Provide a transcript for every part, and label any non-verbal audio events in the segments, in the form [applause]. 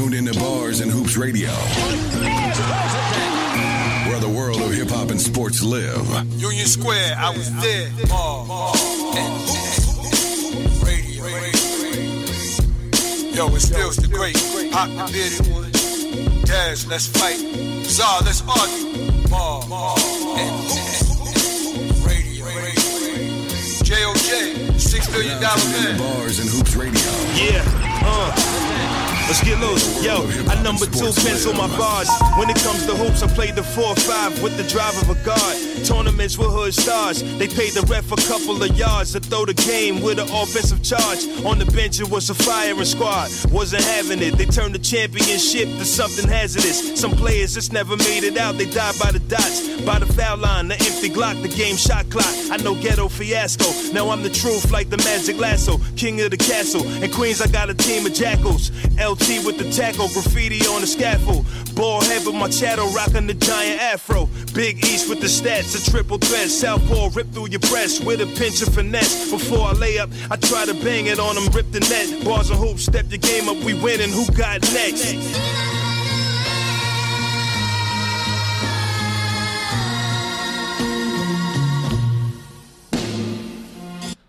tuned into Bars and Hoops Radio, where the world of hip hop and sports live. Union Square, I was there. Bar, bar, and radio. Yo, it's still the great. Hot the bearded one. Dash, let's fight. Czar, let's argue. Bar, bar, and radio. J.O.J., six billion dollar man. Bars and Hoops Radio. Yeah, uh. Let's get loose. Yo, I number two pencil my bars. When it comes to hoops, I play the 4-5 with the drive of a guard. Tournaments with hood stars. They paid the ref a couple of yards to throw the game with an offensive charge. On the bench, it was a firing squad. Wasn't having it. They turned the championship to something hazardous. Some players just never made it out. They died by the dots, by the foul line, the empty Glock, the game shot clock. I know ghetto fiasco. Now I'm the truth like the magic lasso. King of the castle. In Queens, I got a team of jackals. LT with the tackle, graffiti on the scaffold. Ball head with my chattel, rocking the giant afro. Big East with the stats, a triple threat. Southpaw rip through your breast with a pinch of finesse. Before I lay up, I try to bang it on them, rip the net. Bars and hoops, step your game up, we winning. Who got next?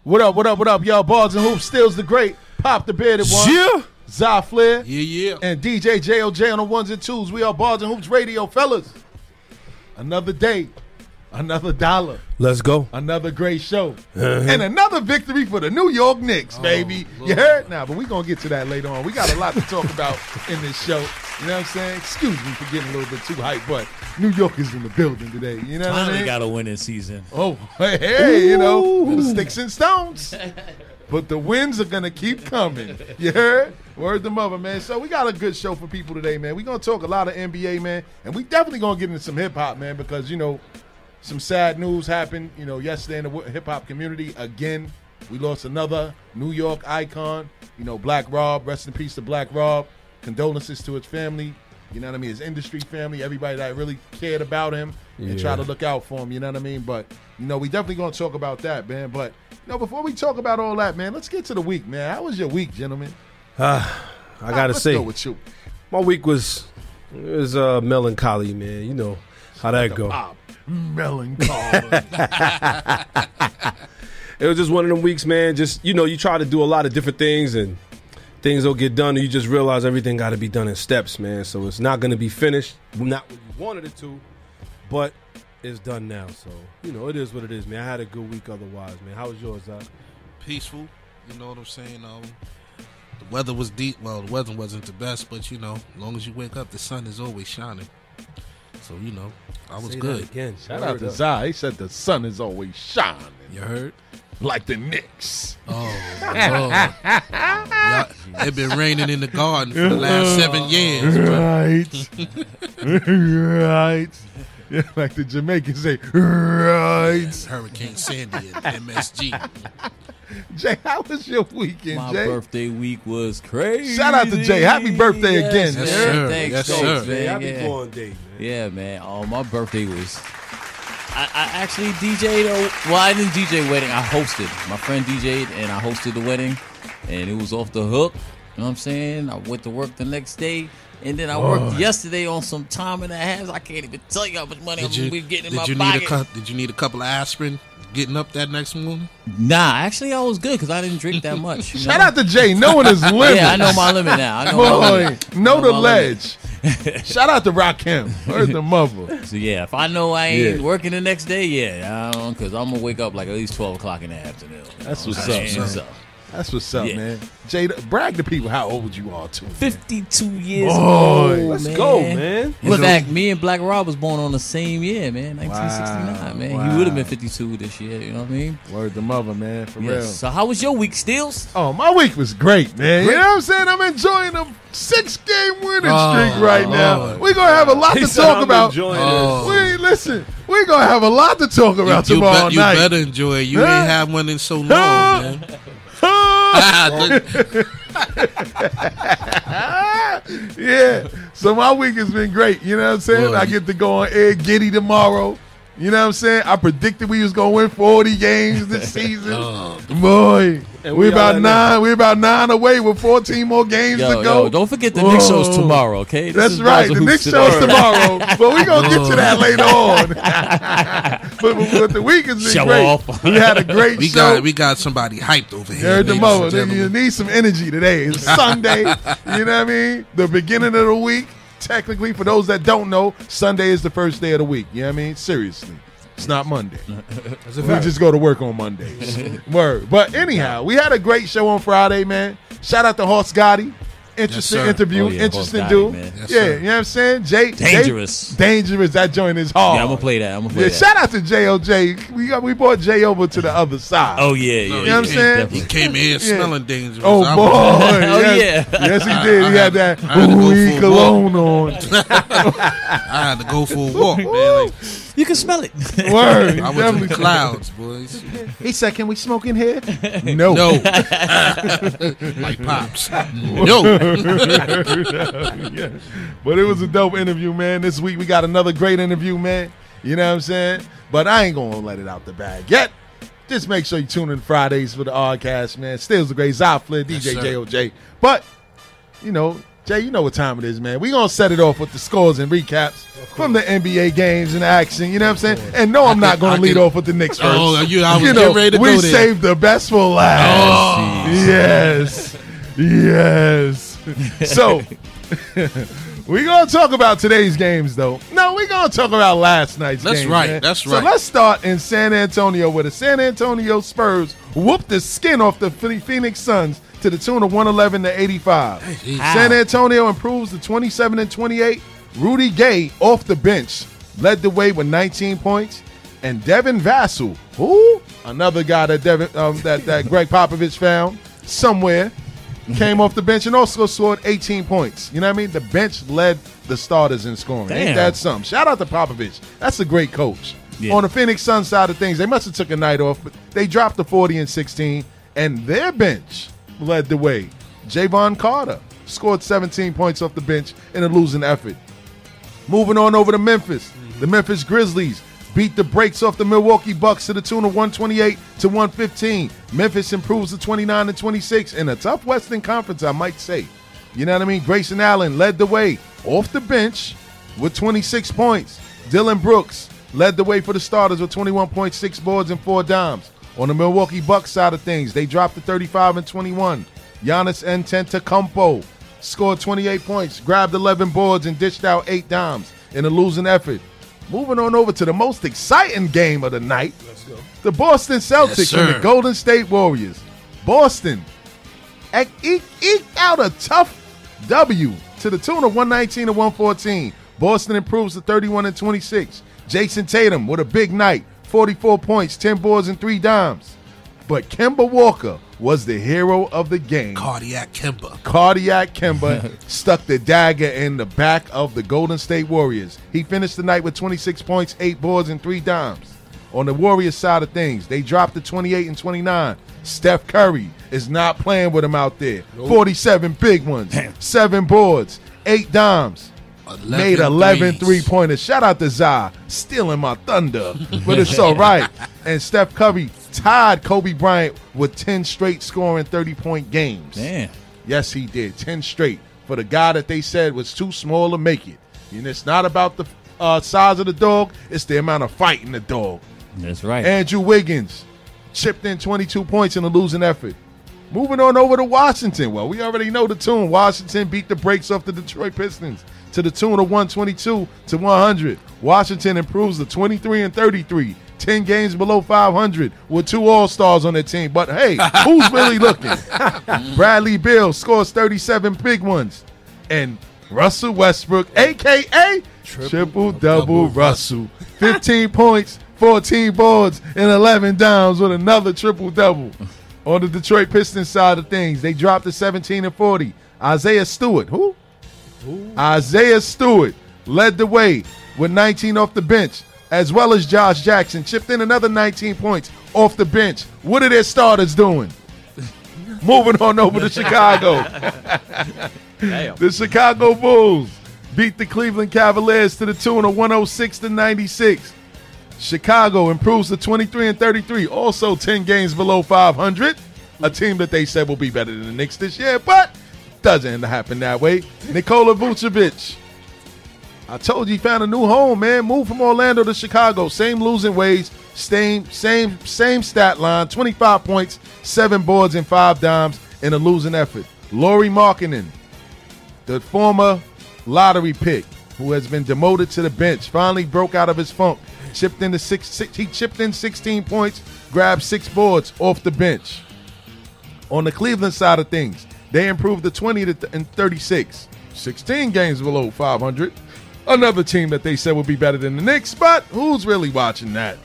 What up, what up, what up, y'all? Bars and Hoops, Stills the Great, Pop the Bearded One, Yeah. Zy Flair, Yeah, yeah. and DJ JOJ on the ones and twos. We are Bars and Hoops Radio, fellas. Another day, another dollar, Let's go. another great show, uh-huh. and another victory for the New York Knicks, oh, baby. You heard? Now, but we're going to get to that later on. We got a lot to talk about in this show. You know what I'm saying? Excuse me for getting a little bit too hyped, but New York is in the building today. You know what I Finally mean? got a winning season. Oh, hey, [laughs] hey, you know, sticks and stones. [laughs] But the wins are gonna keep coming. You heard? Word the mother, man. So we got a good show for people today, man. we gonna talk a lot of NBA, man, and we definitely gonna get into some hip hop, man, because you know, some sad news happened, you know, yesterday in the hip hop community. Again, we lost another New York icon. You know, Black Rob. Rest in peace to Black Rob. Condolences to his family. You know what I mean? His industry family, everybody that really cared about him and try to look out for him. You know what I mean? But you know, we definitely gonna talk about that, man. But know, before we talk about all that, man, let's get to the week, man. How was your week, gentlemen? I gotta Let's say, go with you. my week was it was uh, melancholy, man. You know how that go. Bob, melancholy. [laughs] It was just one of them weeks, man. Just you know, you try to do a lot of different things and things don't get done, and you just realize everything got to be done in steps, man. So it's not gonna be finished, not what you wanted it to, but it's done now. So you know, it is what it is, man. I had a good week otherwise, man. How was yours, Zach? Peaceful. You know what I'm saying? Um, the weather was deep. Well, the weather wasn't the best, but you know, as long as you wake up, the sun is always shining. So you know, I was Say that good. again. Shout out to Zai. He said the sun is always shining You heard? like the Knicks. Oh, Lord. Y'all- it been raining in the garden for the last seven years. Right. [laughs] right. [laughs] Yeah, like the Jamaicans say, right. Hurricane Sandy and MSG. [laughs] Jay, how was your weekend, My Jay? birthday week was crazy. Shout out to Jay. Happy birthday again, Yes, man. sir. Thanks, Yes, thanks, sir. man. Happy yeah. born day, man. Yeah, man. Oh, my birthday was. I, I actually DJ'd. A, well, I didn't DJ wedding. I hosted. My friend DJ'd, and I hosted the wedding, and it was off the hook. You know what I'm saying? I went to work the next day, and then I worked yesterday on some time and a half. I can't even tell you how much money Did I'm you, gonna be getting in did my you need a pocket. cou- Did you need a couple of aspirin getting up that next morning? Nah, actually, I was good because I didn't drink that [laughs] much. you Shout know? out to Jay, knowing his limit. Yeah, I know my limit now. I know my Boy, limit. know I the ledge. Shout out to Rakim. Where's the mother? [laughs] So yeah, if I know I ain't Yeah. working the next day, yeah, because I'm gonna wake up like at least twelve o'clock in the afternoon. That's You know what's what up, I'm saying? man. So, That's what's up, Yeah. man. Jay, brag to people how old you are, too. man. Fifty-two years Boy, old. Let's man. go, man. In fact, me and Black Rob was born on the same year, man, 1969. Wow, man, wow. he would have been 52 this year. You know what I mean? Word the mother, man, for real. So how was your week, Steels? Oh, my week was great, man. You know what I'm saying? I'm enjoying a six game winning Oh, streak right now. We're going to have a lot He to talk "I'm about. Oh. We Listen, we're going to have a lot to talk about you, you, tomorrow bet- you night. better enjoy it. You Huh? ain't had one in so long, Huh? man. [laughs] Yeah. So my week has been great. You know what I'm saying? I get to go on Air Giddy tomorrow. You know what I'm saying? I predicted we was gonna win 40 games this [laughs] season. Oh, Boy, And we we about are nine. We about nine away with 14 more games Yo, to go. yo, don't forget the Knicks show's tomorrow, okay? This That's is right. Bars The Knicks Hoops show's tomorrow, but we gonna get to that [laughs] later on. [laughs] but, but, but the week has been Show great. off. We had a great we show. got we got somebody hyped over here. heard the ladies mother. and You need some energy today. It's Sunday. you know what I mean? The beginning of the week. Technically, for those that don't know, Sunday is the first day of the week. You know what I mean? Seriously. It's not Monday. [laughs] we just go to work on Mondays. [laughs] Word. But anyhow, we had a great show on Friday, man. Shout out to Horse Gotti. Interesting sir. interview. Oh, yeah, Interesting dude. Yes, yeah, sir. you know what I'm saying? Jay, Jay- Dangerous. dangerous. That joint is hard. Yeah, I'm gonna play that. I'm gonna play Yeah, that. shout out to JOJ. We got we brought Jay over to the other side. Oh yeah, yeah. No, You know what I'm came- saying? He came in smelling dangerous. Oh I boy! Oh, yes. yeah. yes he did. I He had had- that I had to go ooey for a cologne on. [laughs] I had to go for a walk, man. Like, You can smell it. [laughs] Word, I was in definitely. the clouds, boys. He said, "Can we smoke in here?" [laughs] No. No, [laughs] like pops. No, But it was a dope interview, man. This week we got another great interview, man. You know what I'm saying? But I ain't gonna let it out the bag yet. Just make sure you tune in Fridays for the Oddcast, man. Still's the great Zy Flynn, DJ sir. JOJ. But you know, Jay, you know what time it is, man. We gonna set it off with the scores and recaps from the NBA games and action. You know what I'm saying? And no, I'm not gonna lead off with the Knicks oh, first. Oh, you- I was you getting ready to we go there. saved the best for last. Oh. yes, yes. [laughs] So. We're gonna talk about today's games, though. No, we're gonna talk about last night's That's games, right, man. that's right. So let's start in San Antonio, where the San Antonio Spurs whooped the skin off the Phoenix Suns to the tune of 111 to 85. San Antonio improves to 27 and 28. Rudy Gay off the bench led the way with 19 points, and Devin Vassell, who another guy that Devin um, that that Gregg Popovich found somewhere, came off the bench and also scored 18 points. You know what I mean? The bench led the starters in scoring. Ain't that something? Shout out to Popovich. That's a great coach. Yeah. On the Phoenix Suns side of things, they must have took a night off, but they dropped the 40 and 16, and their bench led the way. Jevon Carter scored 17 points off the bench in a losing effort. Moving on over to Memphis. The Memphis Grizzlies beat the brakes off the Milwaukee Bucks to the tune of 128 to 115. Memphis improves to 29 and 26 in a tough Western Conference, I might say. You know what I mean? Grayson Allen led the way off the bench with 26 points. Dillon Brooks led the way for the starters with 21.6 boards and four dimes. On the Milwaukee Bucks side of things, they dropped to 35 and 21. Giannis Antetokounmpo scored 28 points, grabbed 11 boards, and dished out eight dimes in a losing effort. Moving on over to the most exciting game of the night. The Boston Celtics Yes, and the. Golden State Warriors. Boston ec- eke- eked out a tough W to the tune of 119 to 114. Boston improves to 31 and 26. Jayson Tatum with a big night, 44 points, 10 boards, and three dimes. But Kemba Walker was the hero of the game. cardiac Kemba. Cardiac Kemba [laughs] stuck the dagger in the back of the Golden State Warriors. He finished the night with 26 points, 8 boards, and 3 dimes. On the Warriors side of things, they dropped to 28 and 29. Steph Curry is not playing with him out there. 47 big ones, 7 boards, 8 dimes. Made 11 three pointers. Shout out to Zai, stealing my thunder, but it's all [laughs] right. And Steph Curry tied Kobe Bryant with 10 straight scoring 30 point games. Damn. Yes, he did. 10 straight for the guy that they said was too small to make it. And it's not about the uh, size of the dog, it's the amount of fight in the dog. That's right. Andrew Wiggins chipped in 22 points in a losing effort. Moving on over to Washington. Well, we already know the tune. Washington beat the brakes off the Detroit Pistons to the tune of 122 to 100. Washington improves to 23 and 33. 10 games below 500 with two All Stars on their team. But hey, [laughs] who's really looking? Bradley Beal scores 37 big ones. And Russell Westbrook, aka triple double Russell. 15 [laughs] points, 14 boards, and 11 downs with another triple double. On the Detroit Pistons side of things, they dropped to 17 and 40. Isaiah Stewart, who? Isaiah Stewart led the way with 19 off the bench, as well as Josh Jackson chipped in another 19 points off the bench. What are their starters doing? [laughs] Moving on over to Chicago. [laughs] The Chicago Bulls beat the Cleveland Cavaliers to the tune of 106 to 96. Chicago improves to 23 and 33, also 10 games below 500. A team that they said will be better than the Knicks this year, but doesn't happen that way. Nikola Vucevic. I told you he found a new home, man. Moved from Orlando to Chicago. Same losing ways, same same same stat line. 25 points, seven boards, and five dimes in a losing effort. Lauri Markkanen, the former lottery pick who has been demoted to the bench, finally broke out of his funk. Chipped in the six, six he chipped in 16 points, grabbed six boards off the bench. On the Cleveland side of things, they improved to 20 to th- and 36, 16 games below 500. Another team that they said would be better than the Knicks, but who's really watching that?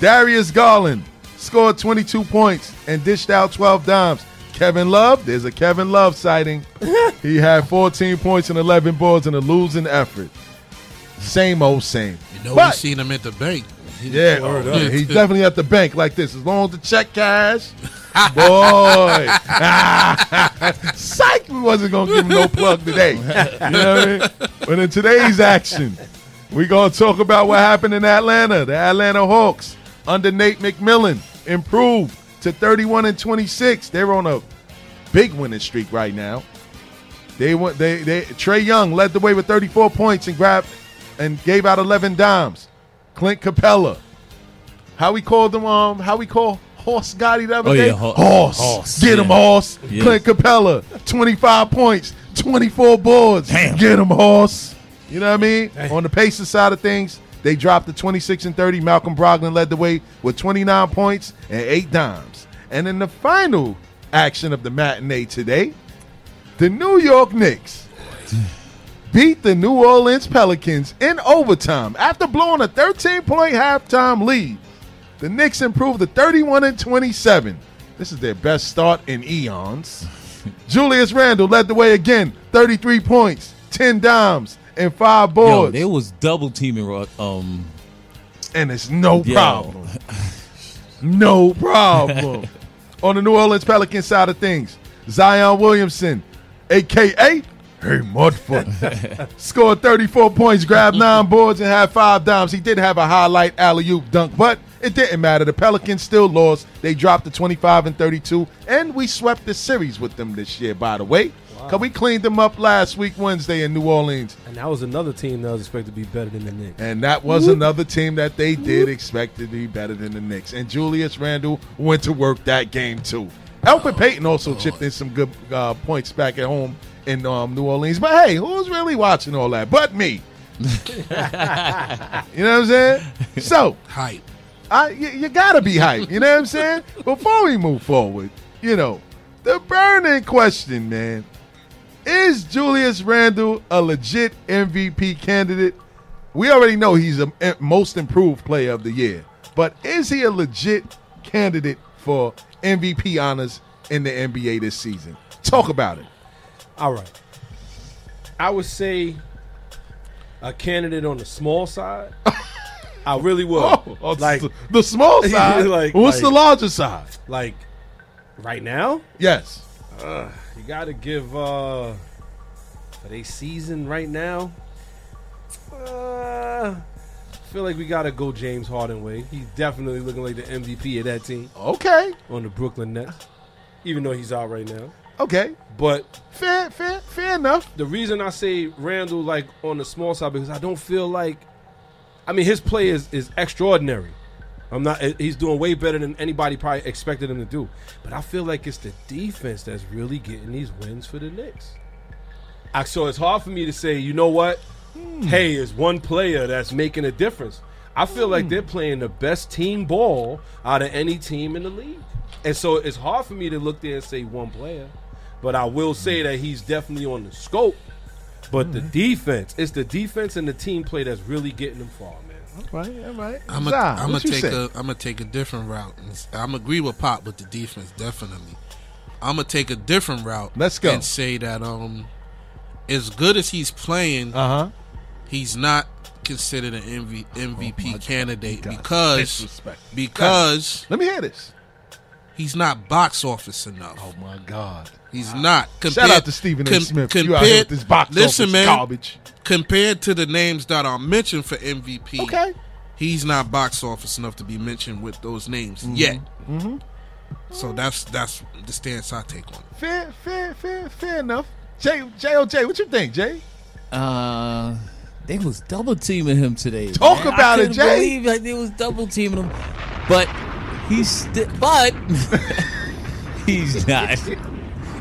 Darius Garland scored 22 points and dished out 12 dimes. Kevin Love, there's a Kevin Love sighting. [laughs] he had 14 points and 11 boards in a losing effort. Same old same. You know, But- we seen him at the bank. He- yeah, Word yeah, he's definitely at the bank like this. As long as the check cash, [laughs] boy. [laughs] [laughs] Psych, we wasn't gonna give him no plug today. You know what I mean? But in today's action, we gonna talk about what happened in Atlanta. The Atlanta Hawks under Nate McMillan improved to 31 and 26. They're on a big winning streak right now. They went. They they Trae Young led the way with 34 points and grabbed and gave out 11 dimes. Clint Capela. How we called them? Um, how we call Horse Gotti the other Oh, day? yeah, Ho- horse. Horse, Get him, yeah. horse. Yeah. Clint Capela, 25 points, 24 boards. Damn. Get him, horse. You know what I mean? On the Pacers side of things, they dropped to 26 and 30. Malcolm Brogdon led the way with 29 points and eight dimes. And in the final action of the matinee today, the New York Knicks beat the New Orleans Pelicans in overtime after blowing a 13 point halftime lead. The Knicks improved to 31 and 27. This is their best start in eons. [laughs] Julius Randle led the way again, 33 points, 10 dimes, and five Yo, boards. they was double teaming. Um, and it's no Yo. problem. [laughs] no problem. On the New Orleans Pelicans side of things, Zion Williamson, aka Hey Mudfoot, [laughs] scored 34 points, grabbed nine boards, and had five dimes. He did have a highlight alley oop dunk, but it didn't matter. The Pelicans still lost. They dropped to 25 and 32, and we swept the series with them this year, by the way. Because we cleaned them up last week, Wednesday, in New Orleans. And that was another team that was expected to be better than the Knicks. And that was another team that they did expect to be better than the Knicks. And Julius Randle went to work that game too. Elfrid Payton also chipped in some good uh, points back at home in um, New Orleans. But hey, who's really watching all that? But me. [laughs] you know what I'm saying? So Hype. I, you, you gotta be hyped. You know what I'm saying? Before we move forward, you know, the burning question, man, is Julius Randle a legit MVP candidate? We already know he's a a most improved player of the year, but is he a legit candidate for MVP honors in the NBA this season? Talk about it. All right. I would say a candidate on the small side. [laughs] I really would. Oh, oh, like, the, small [laughs] side. Like- What's the larger side? like right now, Yes. you got to give uh for they season right now. Uh, I feel like we got to go James Harden way. He's definitely looking like the MVP of that team Okay. on the Brooklyn Nets, even though he's out right now. Okay. But Fair, fair, fair enough. the reason I say Randle like on the small side because I don't feel like I mean his play is, is extraordinary. I'm not eh, he's doing way better than anybody probably expected him to do. But I feel like it's the defense that's really getting these wins for the Knicks. I, so it's hard for me to say, you know what? Hmm. Hey, it's one player that's making a difference. I feel like hmm. they're playing the best team ball out of any team in the league. And so it's hard for me to look there and say one player. But I will say that he's definitely on the scope. But the defense, it's the defense and the team play that's really getting them far, man. All right, all right. I'm gonna take say? a I'm gonna take a different route. I'm gonna agree with Pop with the defense definitely. I'm gonna take a different route. Let's go. and say that um, as good as he's playing, Uh huh. he's not considered an MV, MVP Oh candidate God, because because Let me hear this. He's not box office enough. Oh my God. He's not. Shout out to Stephen A. com- Smith. you out here with this box listen, office man. garbage. Compared to the names that are mentioned for MVP, Okay. he's not box office enough to be mentioned with those names Mm-hmm. yet. So that's that's the stance I take on it. Fair, fair, fair, fair enough. Jay, J.O.J., what you think, Jay? Uh, they was double teaming him today. Talk man. I about it, Jay. Believe that they was double teaming him, but he's sti- but [laughs] he's not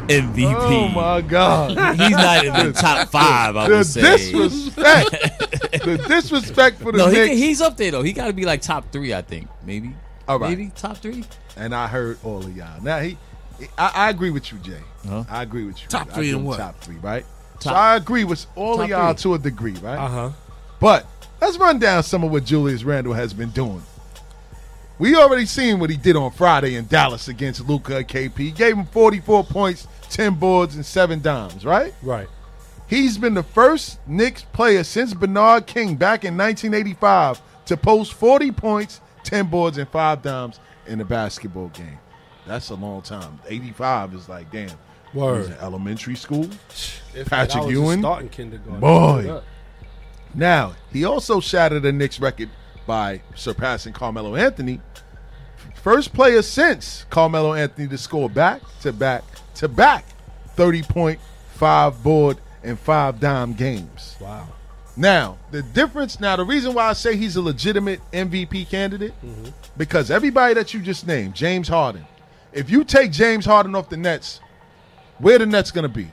MVP. Oh my God. He's not in the top five. I the would say. disrespect. [laughs] the disrespect for the No, he, Knicks. can- he's up there though. He got to be like top three, I think. Maybe. All right. Maybe top three. and I heard all of y'all. Now he, I, I agree with you, Jay. Huh? I agree with you. Top I three and what? Top three, right? so I agree with all of y'all three. to a degree, right? Uh huh. But let's run down some of what Julius Randle has been doing. We already seen what he did on Friday in Dallas against Luka and KP. He gave him 44 points, 10 boards, and 7 dimes, right? Right. He's been the first Knicks player since Bernard King back in 1985 to post 40 points, 10 boards, and 5 dimes in a basketball game. That's a long time. 85 is like, damn. Word. in elementary school. If Patrick I was just Ewing? starting kindergarten. Boy. Now, he also shattered the Knicks record by surpassing Carmelo Anthony. First player since Carmelo Anthony to score back to back to back 30 point, 5 board, and 5 dime games. Wow. Now, the difference, now, the reason why I say he's a legitimate MVP candidate, mm-hmm. because everybody that you just named, James Harden, if you take James Harden off the Nets, where the Nets going to be?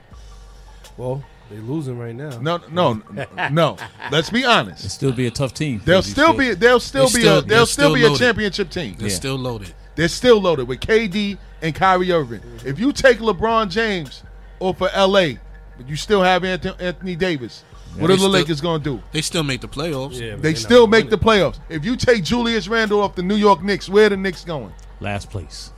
Well, they losing right now. No, no, no, no. Let's be honest. It'll still be a tough team. They'll still be they'll still They're be still- a they'll still still be a championship team. They're Yeah. still loaded. They're still loaded with KD and Kyrie Irving. If you take LeBron James off for LA, but you still have Anthony, Anthony Davis, what They are the still- Lakers going to do? They still make the playoffs. Yeah, They still make win the playoffs. If you take Julius Randle off the New York Knicks, where are the Knicks going? last place.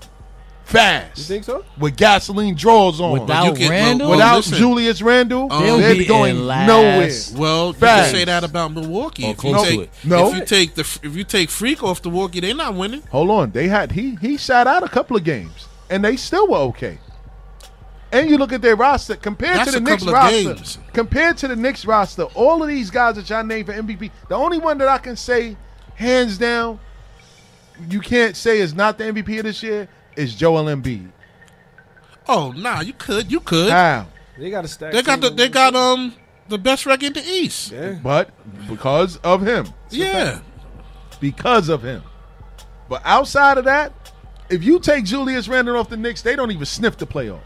Fast. You think so? With gasoline draws on. Without you can- Randle, well, Without listen. Julius Randle, um, They'll they're be going last. nowhere. Well, you Facts. can say that about Milwaukee. Or if you take. No. if you take the if you take Freak off the Milwaukee, they're not winning. Hold on, they had he he sat out a couple of games, and they still were okay. And you look at their roster compared That's to the a Knicks couple of roster. games. Compared to the Knicks roster, all of these guys that y'all named for MVP, the only one that I can say, hands down, you can't say is not the MVP of this year is Joel Embiid. Oh, nah, you could, you could. How? They got to stack. They got the they got um the best record in the East. there. But because of him, Yeah, because of him. But outside of that, if you take Julius Randle off the Knicks, they don't even sniff the playoffs.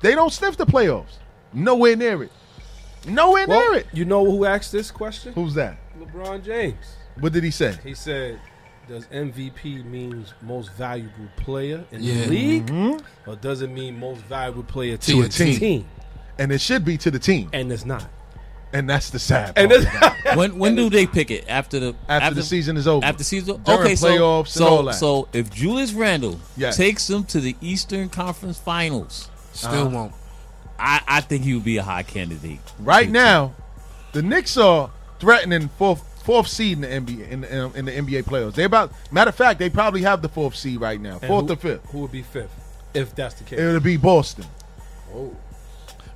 They don't sniff the playoffs. Nowhere near it. Nowhere Well, near it. you know who asked this question? Who's that? LeBron James. What did he say? He said, "Does MVP means most valuable player in Yeah. the league, Mm-hmm. or does it mean most valuable player to, To a a team? team. And it should be to the team. And it's not. And that's the sad And part. it's, [laughs] when when do they pick it? After the after, the season is over. After the season, During okay, so playoffs so, and all that. so if Julius Randle Yes. takes them to the Eastern Conference Finals, still won't. I, I think he would be a high candidate. right now, the Knicks are threatening fourth fourth seed in the NBA in the, in the NBA playoffs. They about matter of fact, they probably have the fourth seed right now, And fourth who, or fifth. Who would be fifth if that's the case? It'll be Boston.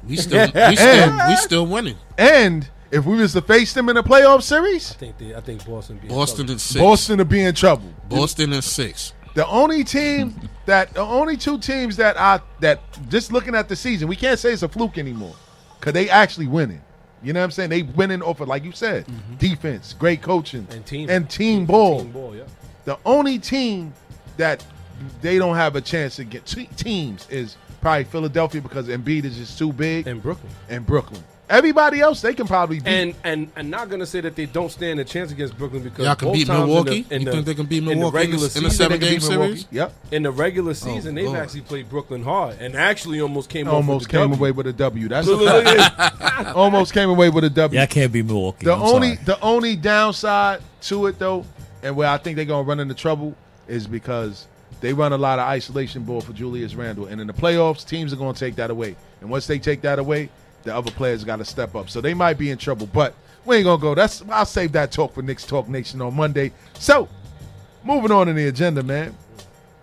We still we [laughs] still we still winning. And if we was to face them in a playoff series, I think they, I think Boston. Be Boston trouble. in six. Boston would be in trouble. Boston in six. The only team that the only two teams that I that just looking at the season, we can't say it's a fluke anymore because they actually winning. You know what I'm saying? They winning off of like you said, mm-hmm. defense, great coaching, and team and team ball. Team ball, yeah. The only team that they don't have a chance to get teams is probably Philadelphia because Embiid is just too big, and, Brooklyn, And Brooklyn. Brooklyn. Everybody else they can probably beat. And and and not gonna say that they don't stand a chance against Brooklyn because Y'all can both beat times in Milwaukee? the- in You the- think they can beat in the Milwaukee in regular the- in the seven game beat Milwaukee. series? Yep. In the regular oh, season, they've God. actually played Brooklyn hard and actually almost came Almost with came the away with a W. That's a Look, look, fact. look at- [laughs] Almost came away with a W. Yeah, I can't be Milwaukee. The I'm only sorry. the only downside to it though, and where I think they're gonna run into trouble is because they run a lot of isolation ball for Julius Randle, and in the playoffs, teams are gonna take that away. And once they take that away, the other players got to step up. So they might be in trouble, but we ain't gonna go. That's I'll save that talk for Knicks Talk Nation on Monday. So moving on in the agenda, man.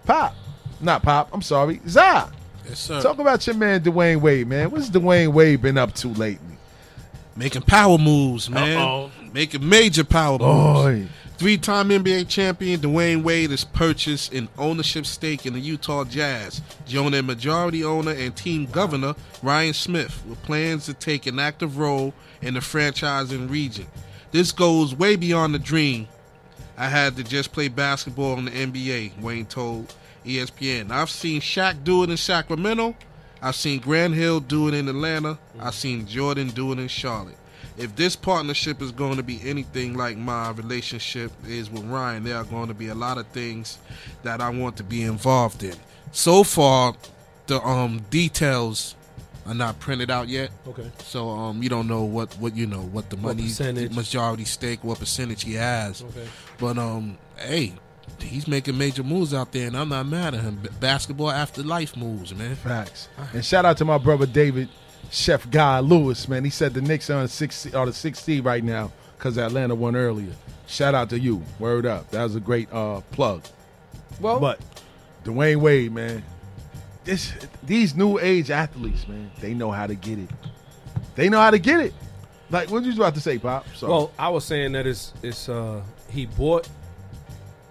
Pop, not Pop. I'm sorry, Zah. Yes, sir. Talk about your man Dwyane Wade, man. What's Dwyane Wade been up to lately? Making power moves, man. Making major power moves. Boy. Three-time NBA champion Dwyane Wade has purchased an ownership stake in the Utah Jazz, joining majority owner and team governor Ryan Smith, with plans to take an active role in the franchising region. This goes way beyond the dream I had to just play basketball in the NBA, Wayne told ESPN. I've seen Shaq do it in Sacramento. I've seen Grant Hill do it in Atlanta. I've seen Jordan do it in Charlotte. If this partnership is going to be anything like my relationship is with Ryan, there are going to be a lot of things that I want to be involved in. So far, the um details are not printed out yet. Okay. So um you don't know what what you know what the What money percentage. majority stake what percentage he has. Okay. But um hey, he's making major moves out there and I'm not mad at him. B- basketball after life moves, man. Facts. And shout out to my brother David, Chef Guy Lewis, man. He said the Knicks are on the six are the six seed right now because Atlanta won earlier. Shout out to you. Word up. That was a great uh, plug. Well, But Dwyane Wade, man, this these new age athletes, man, they know how to get it. They know how to get it. Like what you was about to say, Pop? So well, I was saying that it's it's uh he bought,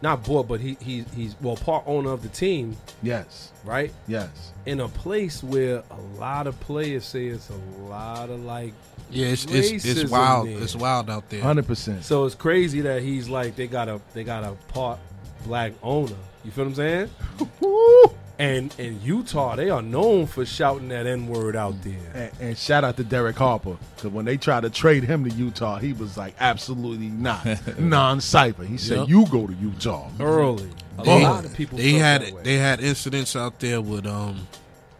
not bought, but he he he's well part owner of the team, yes, right? yes. In a place where a lot of players say it's a lot of like Yeah, it's it's, it's wild. there. It's wild out there. Hundred percent. So it's crazy that he's like they got a they got a part black owner. You feel what I'm saying? [laughs] And in Utah, they are known for shouting that N word out there. And, and shout out to Derek Harper because when they tried to trade him to Utah, he was like, absolutely not, [laughs] non-cipher. He said, Yep. "You go to Utah." Early, a They, lot of people. they had they had incidents out there with um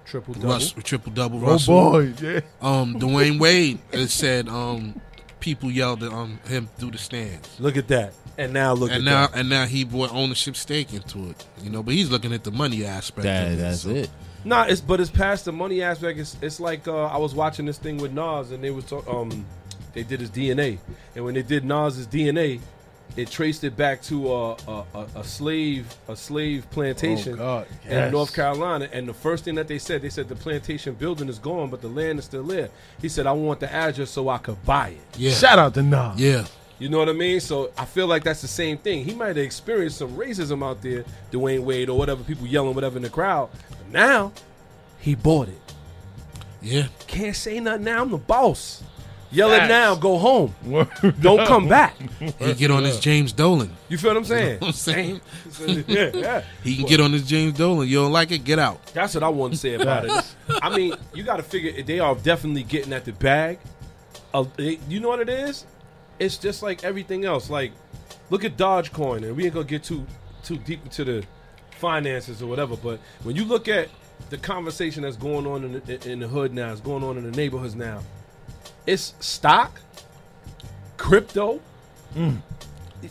triple double. Russ, triple double Oh Russell. boy, yeah. Um, [laughs] Dwyane Wade has said um people yelled at um, him through the stands. Look at that, and now look and at now that. and now he brought ownership stake into it. You know, but he's looking at the money aspect. That, of it, that's so- it. Nah, it's but it's past the money aspect. It's it's like uh, I was watching this thing with Nas, and they was talk, um they did his DNA, and when they did Nas's DNA, it traced it back to a a, a, a slave a slave plantation Oh, God, in. North Carolina. And the first thing that they said, they said the plantation building is gone, but the land is still there. He said, "I want the address so I could buy it." Yeah, Shout out to Nas. yeah. You know what I mean? So I feel like that's the same thing. He might have experienced some racism out there, Dwyane Wade or whatever, people yelling whatever in the crowd. But now he bought it. Yeah, Can't say nothing now. I'm the boss. Yell it now. Go home. Word Don't come back. he get on his James Dolan. You feel what I'm saying? I'm saying [laughs] yeah, yeah. he can get on his James Dolan. You don't like it? Get out. That's what I want to say about it. I mean, you got to figure they are definitely getting at the bag. Uh, they- you know what it is? It's just like everything else. Like, look at Dogecoin, and we ain't gonna get too too deep into the finances or whatever. But when you look at the conversation that's going on in the, in the hood now, it's going on in the neighborhoods now. It's stock, crypto.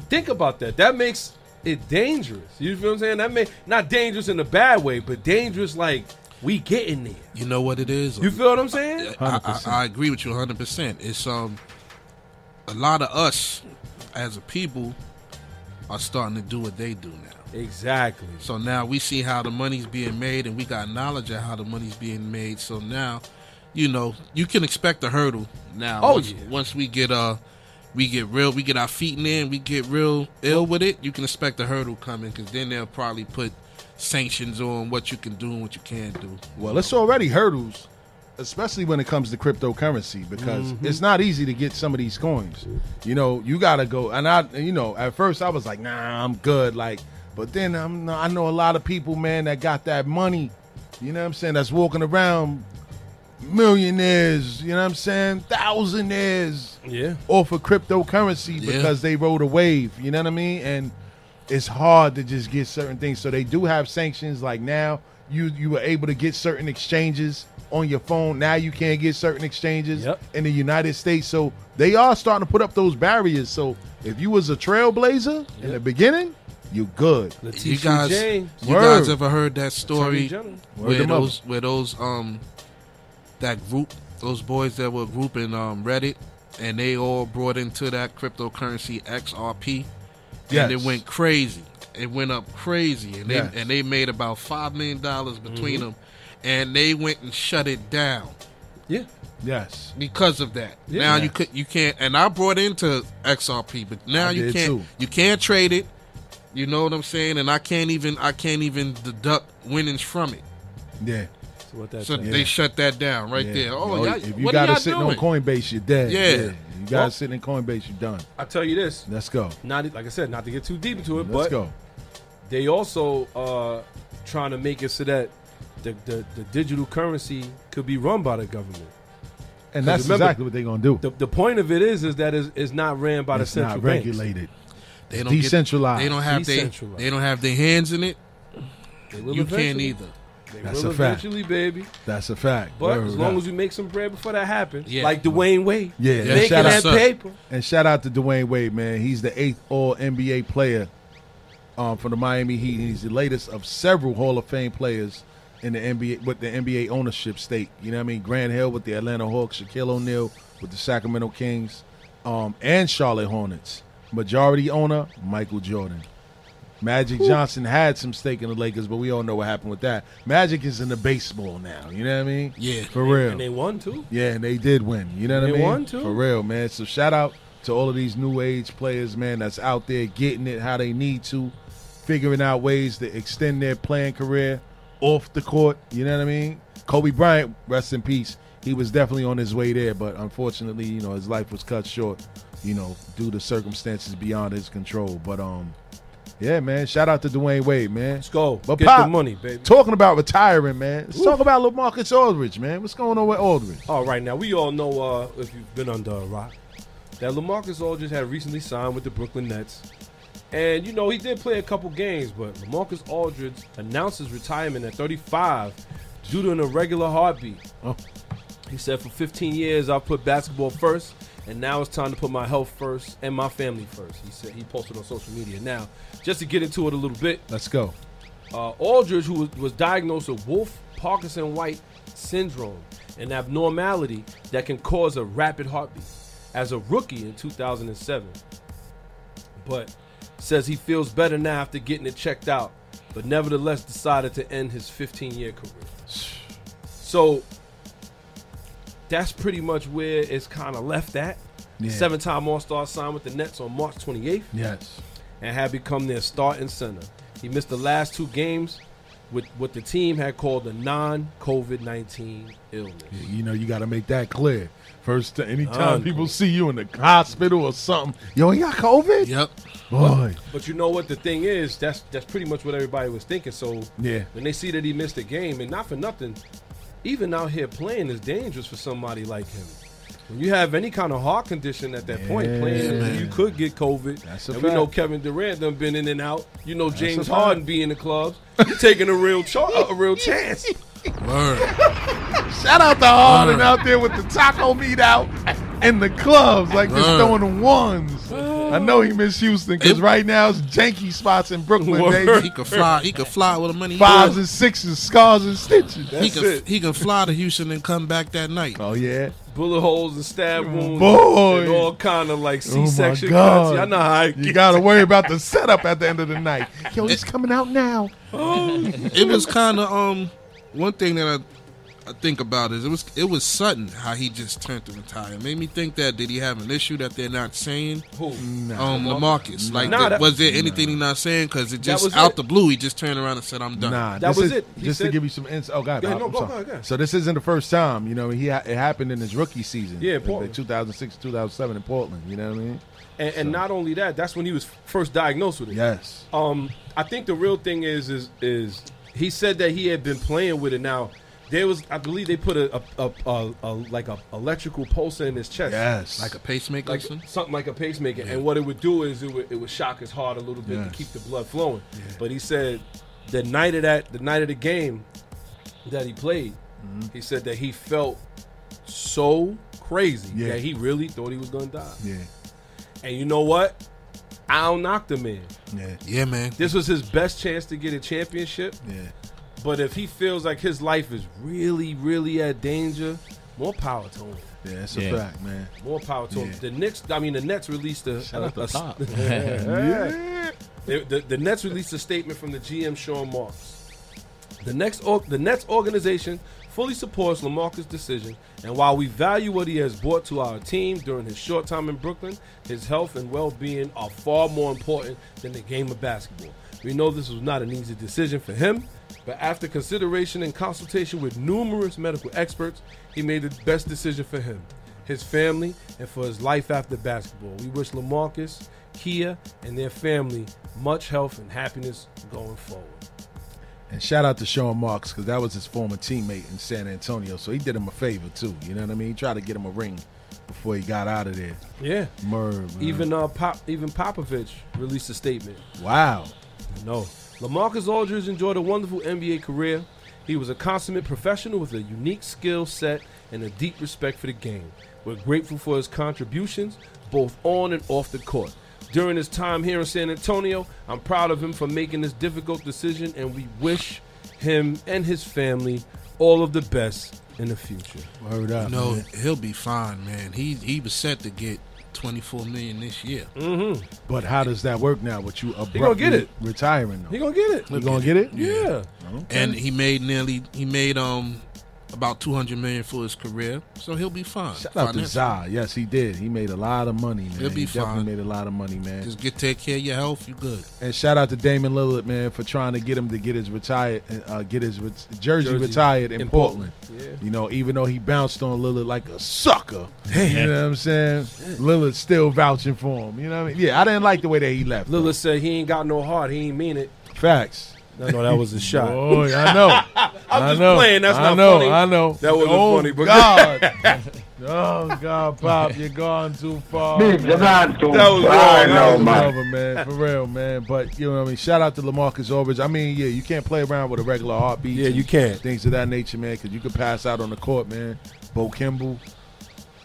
Think about that. That makes it dangerous. You feel what I'm saying? That may not dangerous in a bad way, but dangerous like we getting there. You know what it is? You feel what I'm saying? I, I, I agree with you 100. percent It's um a lot of us as a people are starting to do what they do now. Exactly. So now we see how the money's being made, and we got knowledge of how the money's being made. So now, you know, you can expect a hurdle now. Oh, once, yeah. once we get uh, we get real, we get our feet in there, and we get real ill with it. You can expect a hurdle coming, because then they'll probably put sanctions on what you can do and what you can't do. Well, it's already hurdles, especially when it comes to cryptocurrency, because Mm-hmm. it's not easy to get some of these coins. You know, you gotta go. And I, you know, at first I was like, nah, I'm good. Like, but then I'm, I know a lot of people, man, that got that money. You know what I'm saying? That's walking around millionaires. You know what I'm saying? Thousandaires Yeah. off of cryptocurrency Yeah. because they rode a wave. You know what I mean? And it's hard to just get certain things. So they do have sanctions. Like now, you you were able to get certain exchanges on your phone. Now you can't get certain exchanges Yep. in the United States. So they are starting to put up those barriers. So if you was a trailblazer in the beginning, you good. Letitia you guys, James. you Word. guys ever heard that story Attorney where them up. those where those um that group those boys that were grouping um Reddit and they all brought into that cryptocurrency XRP Yes. and it went crazy. It went up crazy and they Yes. and they made about five million dollars between them and they went and shut it down. Yeah. Yes. because of that. Yeah. Now you could you can't and I brought into XRP, but now I you can't too. you can't trade it. You know what I'm saying? And I can't even I can't even deduct winnings from it. Yeah. So what that So says. they shut that down right yeah. there. Oh, Yo, y'all, if you what got are it y'all sitting doing? on Coinbase, you're dead. Yeah. You got Well- it sitting in Coinbase, you're done. I tell you this, Let's go. not like I said, not to get too deep into it, Let's but go. they also uh trying to make it so that the, the, the digital currency could be run by the government. And that's remember- exactly what they're gonna do. The, the point of it is is that it's, it's not ran by the it's central not regulated. They don't get- Decentralized. they don't have they, Decentralized. they don't have their hands in it. They will You can't either. They That's will a fact. eventually, baby. That's a fact. But Word as long up. as we make some bread before that happens, Yeah. like Dwyane Wade, Yeah, and making shout that out- paper. And shout out to Dwyane Wade, man. He's the eighth All NBA player um, from the Miami Heat. He's the latest of several Hall of Fame players in the NBA with the NBA ownership stake. You know what I mean? Grant Hill with the Atlanta Hawks, Shaquille O'Neal with the Sacramento Kings, um, and Charlotte Hornets. Majority owner Michael Jordan. Magic Johnson had some stake in the Lakers, but we all know what happened with that. Magic is in the baseball now. You know what I mean? Yeah. for real. And they won too. Yeah, and they did win. You know what They I mean? They won, too. For real, man. So shout out to all of these new age players, man, that's out there getting it how they need to, figuring out ways to extend their playing career off the court. You know what I mean? Kobe Bryant, rest in peace. He was definitely on his way there, but unfortunately, you know, his life was cut short, you know, due to circumstances beyond his control. But um yeah, man. Shout out to Dwyane Wade, man. Let's go. But Get Pop, the money, baby. Talking about retiring, man. Let's talk about LaMarcus Aldridge, man. What's going on with Aldridge? All right, now we all know uh, if you've been under a rock that Lamarcus Aldridge had recently signed with the Brooklyn Nets, and you know he did play a couple games, but Lamarcus Aldridge announced his retirement at 35 due to an irregular heartbeat. Oh. He said, "For 15 years, I've put basketball first, and now it's time to put my health first and my family first. He said he posted on social media. Now, just to get into it a little bit, Let's go. uh, Aldridge, who was, was diagnosed with Wolff Parkinson White syndrome, an abnormality that can cause a rapid heartbeat, as a rookie in 2007. But says he feels better now after getting it checked out, but nevertheless decided to end his 15 year career. So that's pretty much where it's kind of left at. Yeah. Seven time All Star signed with the Nets on March 28th Yes. and had become their starting center. He missed the last two games with what the team had called a non-COVID nineteen illness. You know, you got to make that clear. First, anytime people see you in the hospital or something, yo, he got COVID? Yep. Boy. But you know what the thing is? That's that's pretty much what everybody was thinking. So Yeah. when they see that he missed a game, and not for nothing, even out here playing is dangerous for somebody like him. When you have any kind of heart condition at that point, Yeah, playing, man. you could get COVID. That's a and we know. Kevin Durant done been in and out. You know James a fact. Harden be in the clubs. You're taking a real char- a real chance. [laughs] Word. Shout out to Harden Word. out there with the taco meat out in the clubs, like just Word. throwing the ones. I know he missed Houston because right now it's janky spots in Brooklyn, baby. He could fly. He could fly with the money. Fives and sixes, scars and stitches. He That's can it. he can fly to Houston and come back that night. Oh yeah, bullet holes and stab wounds, Boy. and all kind of like Oh, C-section God. cuts. I know how I you got to worry [laughs] about the setup at the end of the night. Yo, he's coming out now. It was kind of um one thing that I, I think about is it was it was sudden how he just turned to retire. It made me think that did he have an issue that they're not saying? Who? Um, Lamarcus. Like, Nah, that- that- was there anything he not saying? Because it just out it. the blue, he just turned around and said, "I'm done." Nah, That this was is- it. He just to give you some insight. Oh, God, Go ahead, Bob, no, I'm go, sorry. go ahead. So this isn't the first time. You know, he ha- it happened in his rookie season. Yeah, in Portland. 2006, 2007 in Portland. You know what I mean? And, and not only that, that's when he was first diagnosed with it. Yes. Um, I think the real thing is is is he said that he had been playing with it. Now there was, I believe, they put a, a, a, a, a like a electrical pulsar in his chest. Yes. like a pacemaker. Like something? something like a pacemaker, and what it would do is it would, it would shock his heart a little bit Yes. to keep the blood flowing. But he said the night of that, the night of the game that he played, Mm-hmm. he said that he felt so crazy Yeah. that he really thought he was gonna die. yeah. And you know what? I don't knock the man. Yeah. yeah, man. This was his best chance to get a championship. Yeah. But if he feels like his life is really, really at danger, more power to him. Yeah, it's a fact, man. More power to Yeah. him. The Knicks, I mean, the Nets released a, Shout out a- to a- Pop. [laughs] [laughs] Yeah. the, the, the Nets released a statement from the GM Sean Marks. The next, the Nets organization fully supports Lamarcus' decision, and while we value what he has brought to our team during his short time in Brooklyn, his health and well-being are far more important than the game of basketball. We know this was not an easy decision for him, but after consideration and consultation with numerous medical experts, he made the best decision for him, his family, and for his life after basketball. We wish Lamarcus, Kia, and their family much health and happiness going forward. And shout out to Sean Marks because that was his former teammate in San Antonio. So he did him a favor too. You know what I mean? He tried to get him a ring before he got out of there. Yeah. Merv. Even uh, Pop, even Popovich released a statement. wow. No. LaMarcus Aldridge enjoyed a wonderful NBA career. He was a consummate professional with a unique skill set and a deep respect for the game. We're grateful for his contributions, both on and off the court. During his time here in San Antonio, I'm proud of him for making this difficult decision, and we wish him and his family all of the best in the future. Word up. No, man. he'll be fine, man. He he was set to get 24 million this year. But how does that work now with you abruptly gonna get it. retiring though? He gonna get it. You gonna get it? Yeah. And he made nearly he made um about 200 million for his career, so he'll be fine. Shout out to financially. Zah. Yes, he did. He made a lot of money, man. He'll be he definitely fine. made a lot of money, man. Just get take care of your health, you good. And shout out to Damian Lillard, man, for trying to get him to get his retired, uh, get his ret- jersey, Jersey retired in, in Portland. Portland. Yeah. You know, even though he bounced on Lillard like a sucker, [laughs] you know what I'm saying? Lillard's still vouching for him. You know what I mean? Yeah, I didn't like the way that he left. though. Lillard said he ain't got no heart. He ain't mean it. Facts. No, no, that was a shot. [laughs] Oh, yeah, I know. I'm I just know. playing. That's I not know, funny. I know. I know. That wasn't oh, funny, but- God. [laughs] oh God, Pop, you're gone too far. man. That was That wrong. was man. over, man. For real, man. But you know what I mean. Shout out to LaMarcus Aldridge. I mean, yeah, you can't play around with a regular heartbeat. Yeah, you can't. Things of that nature, man, because you could pass out on the court, man. Bo Kimble,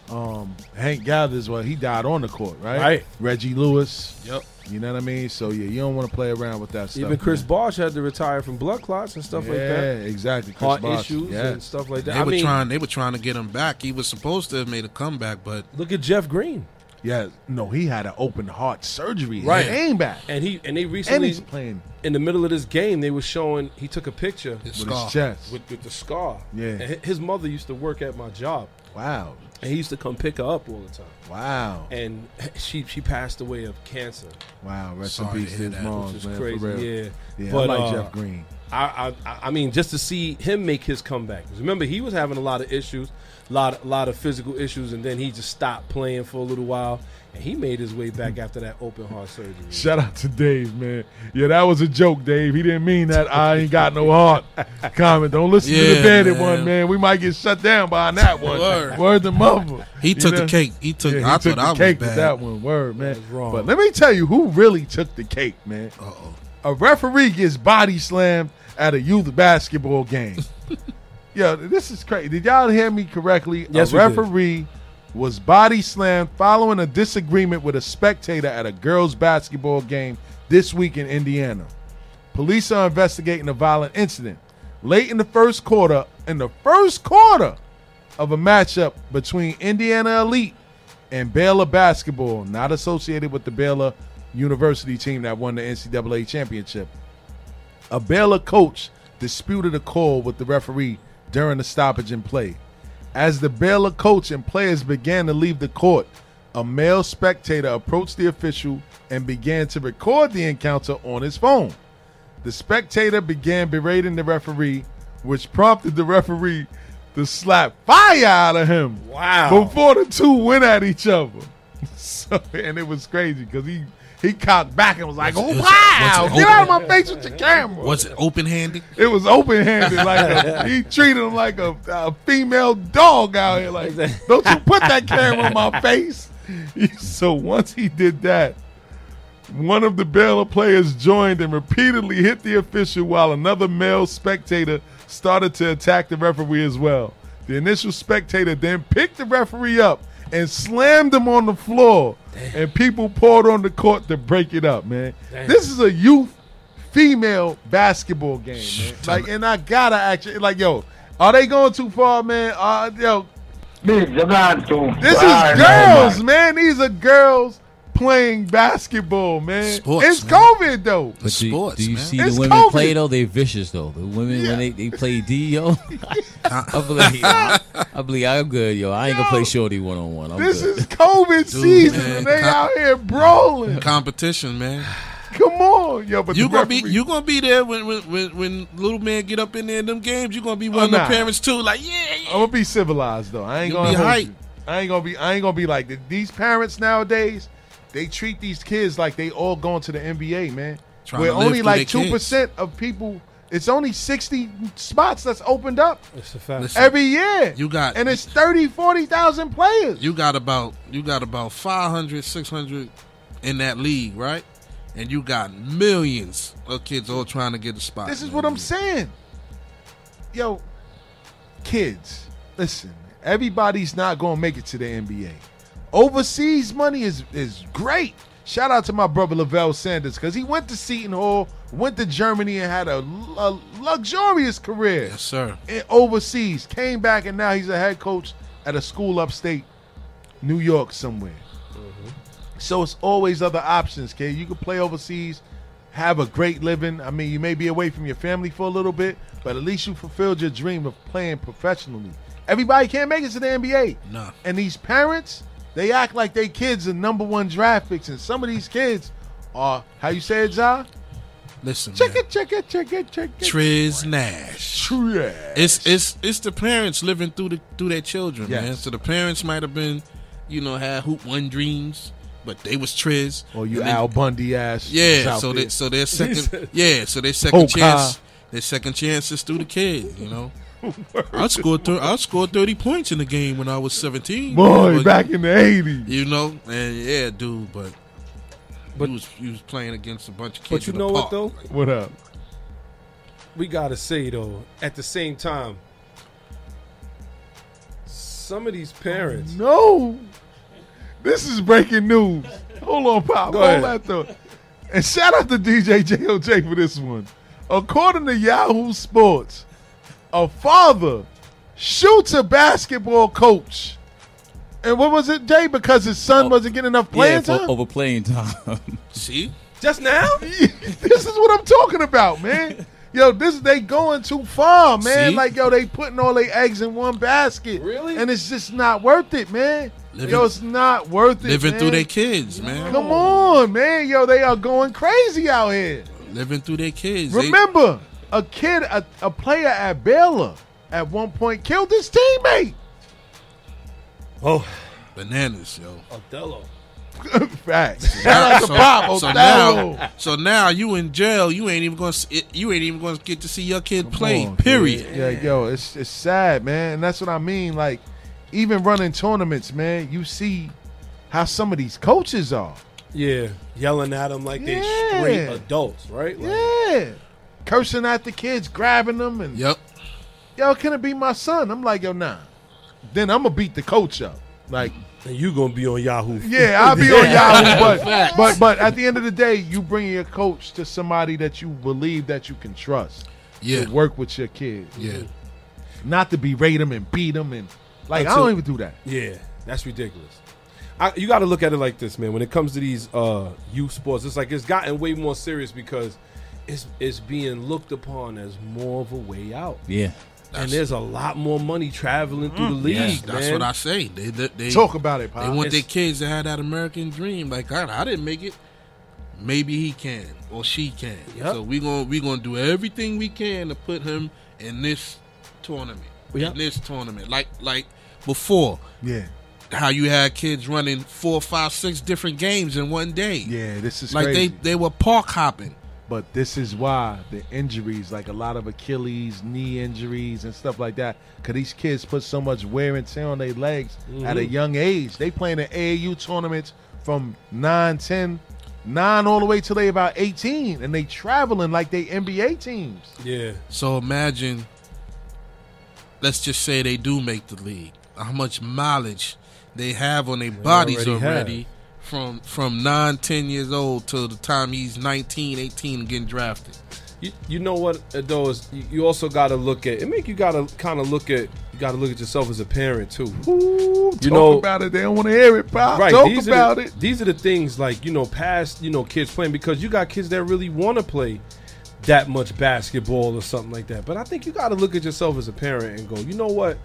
um, Hank Gathers. Well, he died on the court, right? Right. Reggie Lewis. Yep. You know what I mean? So yeah, you don't want to play around with that stuff. Even Chris man. Bosh had to retire from blood clots and stuff yeah, like that. Yeah, exactly. Chris Heart Bosh. issues Yeah. and stuff like that. They I were mean, trying they were trying to get him back. He was supposed to have made a comeback, but look at Jeff Green, Yeah, no, he had an open heart surgery. Right. Right. Aim back. and he and they And recently he's playing in the middle of this game they were showing he took a picture his with scar. his chest. with, with the scar. Yeah. and his mother used to work at my job, wow. And he used to come pick her up all the time. Wow. And [laughs] she she passed away of cancer, Wow. Rest Sorry in peace to his that. mom, which is man. crazy. Yeah, Yeah, But, I like uh, Jeff Green. I, I I mean, just to see him make his comeback. Remember, he was having a lot of issues, a lot a lot of physical issues, and then he just stopped playing for a little while, he made his way back after that open heart surgery. Shout out to Dave, man. Yeah, that was a joke, Dave. He didn't mean that. I ain't got no heart. Comment. Don't listen to the Yeah, bandit man. one, man. We might get shut down by that one. Word. Word to mother. He You took know? the cake. He took. Yeah, he I took thought the I was cake with that one. Word, man. wrong. But let me tell you who really took the cake, man. Uh-oh. A referee gets body slammed at a youth basketball game. [laughs] Yo, this is crazy. Did y'all hear me correctly? Yes, a we did. Was body slammed following a disagreement with a spectator at a girls' basketball game this week in Indiana. Police are investigating a violent incident. Late in the first quarter, in the first quarter of a matchup between Indiana Elite and Baylor basketball, not associated with the Baylor University team that won the NCAA championship. A Baylor coach disputed a call with the referee during the stoppage in play. As the Baylor coach and players began to leave the court, a male spectator approached the official and began to record the encounter on his phone. The spectator began berating the referee, which prompted the referee to slap fire out of him. Wow. Before the two went at each other. [laughs] So, and it was crazy because he he cocked back and was like, "Oh wow, get out of my face with your camera." Was it open handed? It was open handed, [laughs] like a, he treated him like a, a female dog out here. Like, don't you put that camera in my face? [laughs] So once he did that, one of the Baylor players joined and repeatedly hit the official while another male spectator started to attack the referee as well. The initial spectator then picked the referee up and slammed him on the floor, and people poured on the court to break it up, man. This is a youth female basketball game, man. Like, and I gotta actually, like, yo, are they going too far, man? Uh, yo, this is girls, man. These are girls playing basketball, man. Sports, it's man. COVID though. But do, sports, do you man. see It's the women COVID. play though? They vicious though. The women Yeah. when they, they play D, yo. [laughs] I believe I believe I'm good, yo. I ain't gonna play shorty one on one. This good. is COVID season, man, and they com- out here brawling. Competition, man. Come on, yo. But You the gonna be you gonna be there when when, when when little man get up in there in them games. You gonna be one of nah. the parents too. Like yeah, I'm gonna be civilized though. I ain't You'll gonna be hype. I ain't gonna be. I ain't gonna be like th- these parents nowadays. They treat these kids like they all going to the NBA, man. Trying Where only like two percent of people. It's only sixty spots that's opened up It's a fact. Listen, every year. You got- and it's 30, 40,000 players. You got about you got about 500, 600 in that league, right? And you got millions of kids all trying to get a spot. This is what I'm league. saying. Yo, kids, listen. Everybody's not going to make it to the NBA. Overseas money is is great. Shout out to my brother Lavelle Sanders because he went to Seton Hall, went to Germany, and had a, a luxurious career Yes, sir. in overseas. Came back and now he's a head coach at a school upstate New York somewhere. Mm-hmm. So it's always other options, kid. You can play overseas, have a great living. I mean, you may be away from your family for a little bit, but at least you fulfilled your dream of playing professionally. Everybody can't make it to the NBA. No. And these parents, they act like they kids are number one draft picks, and some of these kids are how you say it, Ja? Listen, Check man. it, check it, check it, check it. Triz Nash. Trash. It's it's it's the parents living through the through their children, Yes. man. So the parents might have been, you know, had hoop one dreams, but they was Triz. Or you And then- Al Bundy ass. [laughs] Yeah, so they so their second yeah, so their second Oh, chance their second chance is through the kid, you know. I scored thir- I scored thirty points in the game when I was seventeen. Boy, But, back in the 80s. you know, and yeah, dude, but But- he was he was playing against a bunch of kids. But you in the know what though? What up? we gotta say though, at the same time, some of these parents, No. This is breaking news. Hold on, Pop. Go Hold that thought. And shout out to DJ JOJ for this one. According to Yahoo Sports, a father shoots a basketball coach. And what was it, Jay? Because his son Oh, wasn't getting enough playing for time? over playing time. [laughs] See? just now, [laughs] this is what I'm talking about, man. [laughs] Yo, this they going too far, man. See? Like, yo, they putting all their eggs in one basket. Really? And it's just not worth it, man. Living- yo, it's not worth it. Living man. through their kids, man. Come on, man. Yo, they are going crazy out here. Living through their kids. They- Remember, a kid, a, a player at Baylor at one point killed his teammate. oh, bananas, yo. Othello. [laughs] Facts. Shout out to Pop. so Othello. now, so now you in jail. You ain't even going. to You ain't even going to get to see your kid play. On, period. kid. Yeah, yo, it's it's sad, man, and that's what I mean. Like, even running tournaments, man, you see how some of these coaches are. Yeah, yelling at them like they Yeah. straight adults, right? Like, Yeah, cursing at the kids, grabbing them, and Yep. yo, can it be my son? I'm like, yo, nah. Then I'm gonna beat the coach up. Like, And you gonna be on Yahoo? yeah, I'll be on [laughs] Yahoo, but [laughs] but but at the end of the day, you bring your coach to somebody that you believe that you can trust. Yeah. to work with your kid, Yeah. not to berate them and beat them and like I don't even do that. Yeah, that's ridiculous. I, you got to look at it like this, man. When it comes to these uh, youth sports, it's like it's gotten way more serious because it's it's being looked upon as more of a way out, yeah. and there's a lot more money traveling through the mm. league, Yes, that's man. what I say. They they, they Talk about it, They Pop. want their kids to have that American dream. Like God, I didn't make it. Maybe he can or she can. Yep. So we gonna we gonna do everything we can to put him in this tournament. Yep. In this tournament, like like before, yeah, how you had kids running four, five, six different games in one day. yeah, this is like crazy. they they were park hopping. But this is why the injuries, like a lot of Achilles, knee injuries, and stuff like that, because these kids put so much wear and tear on their legs at a mm-hmm. young age. They playing in AAU tournaments from 9, 10, 9 all the way till they about 18, and they traveling like they NBA teams. yeah, So imagine, let's just say they do make the league. How much mileage they have on their bodies already already. From from 9, 10 years old till the time he's 19, 18 and getting drafted. you, you know what uh, though is you, you also got to look at it. Make you got to kind of look at you got to look at yourself as a parent too. Ooh, You talk know- about it. They don't want to hear it, pop. Right, Talk these about are the, it. These are the things like you know, past you know, kids playing because you got kids that really want to play that much basketball or something like that. But I think you got to look at yourself as a parent and go, you know what?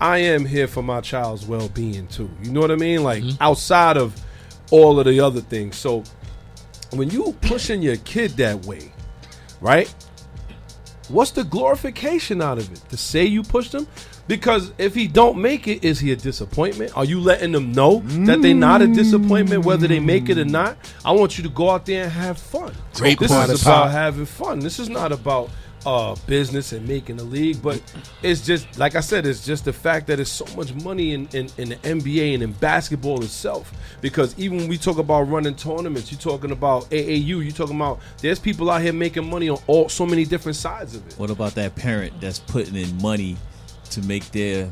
I am here for my child's well being too. You know what I mean? Like outside of all of the other things. So when you pushing your kid that way, right? What's the glorification out of it? To say you pushed him? Because if he don't make it, is he a disappointment? Are you letting them know that they're not a disappointment, whether they make it or not? I want you to go out there and have fun. Great this is about having fun. This is not about uh, business and making a league, but it's just like I said, it's just the fact that there's so much money in, in, in the NBA and in basketball itself. Because even when we talk about running tournaments, you're talking about AAU, you're talking about there's people out here making money on all so many different sides of it. What about that parent that's putting in money to make their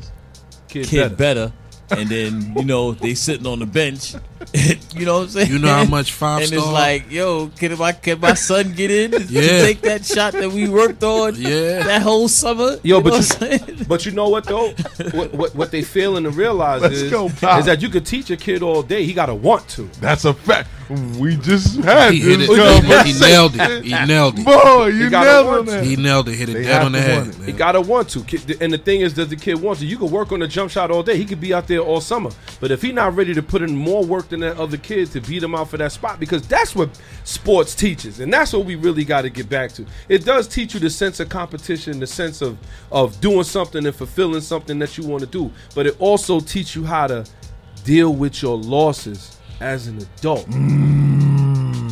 Kid, kid better. better, and then you know they sitting on the bench. [laughs] you know what I'm saying? You know how much five And star- it's like, yo, can my can my son get in to Yeah. take that shot that we worked on? [laughs] Yeah. that whole summer. Yo, you but know you- what I'm saying? But you know what though? what, what what they failing to realize Let's is, go, is that you could teach a kid all day. He got to want to. That's a fact. We just had He hit it. He, he nailed it. He nailed it. Boy, you gotta nailed it. He nailed it. Hit it They dead on the head. it. He gotta want to. Kid- And the thing is, does the kid want to? You could work on the jump shot all day. He could be out there all summer. But if he not ready to put in more work than that other kid to beat him out for that spot, because that's what sports teaches, and that's what we really got to get back to. It does teach you the sense of competition, the sense of of doing something and fulfilling something that you want to do. But it also teaches you how to deal with your losses as an adult.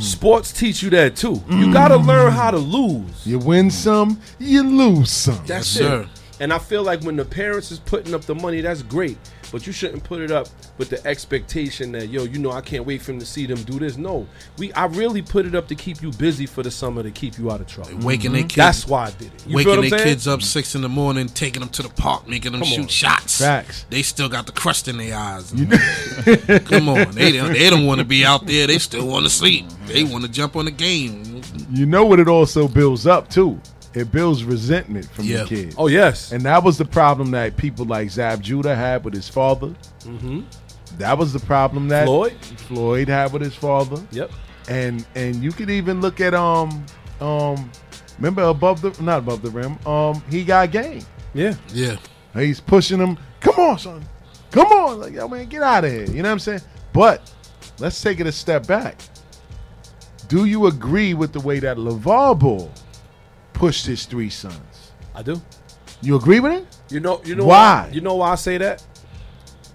Sports teach you that too. You got to learn how to lose. You win some, you lose some. That's Yes, it. sir. And I feel like when the parents is putting up the money, that's great. But you shouldn't put it up with the expectation that yo, you know, I can't wait for him to see them do this. No, we I really put it up to keep you busy for the summer to keep you out of trouble. Waking their kids. That's why I did it. You waking their kids up six in the morning, taking them to the park, making them Come shoot on. shots. Facts. They still got the crust in their eyes. [laughs] Come on, they don't, they don't want to be out there. They still want to sleep. They want to jump on the game. You know what it also builds up too? It builds resentment from Yeah. the kids. Oh yes. And that was the problem that people like Zab Judah had with his father. Mm-hmm. That was the problem that Floyd? Floyd had with his father. Yep. And and you could even look at um um remember above the not above the rim um he got game. Yeah. Yeah, He's pushing him. Come on, son. Come on, like yo man, get out of here. You know what I'm saying? But let's take it a step back. Do you agree with the way that LaVar Ball pushed his three sons? I do. You agree with it? You know. You know Why? You know why I say that?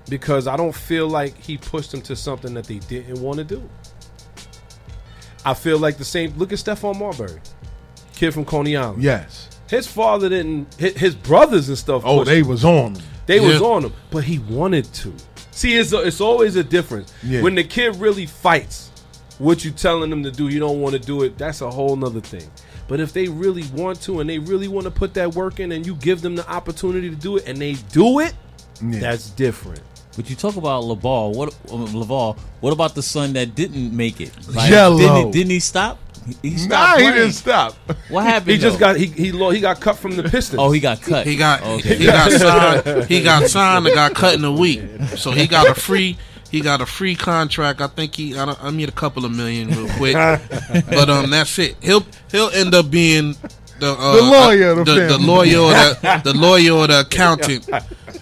Because I don't feel like he pushed them to something that they didn't want to do. I feel like the same. Look at Stephon Marbury, kid from Coney Island. Yes. His father didn't. His, his brothers and stuff. Oh, they him. was on him. they was on him, but he wanted to. See, it's a, it's always a difference Yeah. when the kid really fights. What you telling them to do, you don't want to do it. That's a whole nother thing. But if they really want to and they really want to put that work in, and you give them the opportunity to do it, and they do it, Yeah. that's different. But you talk about Laval. What um, Laval? What about the son that didn't make it? Yellow. Didn't he, didn't he stop? He, he Nah, stopped. he didn't stop. What happened? He just got he he lo- he got cut from the Pistons. Oh, he got cut. he got Okay. he got signed. He got [laughs] signed and got cut in a week. So he got a free. He got a free contract. I think he. I, don't, I need a couple of million real quick, [laughs] but um, that's it. He'll he'll end up being the uh, The lawyer of the the, the lawyer or the, [laughs] the lawyer or the accountant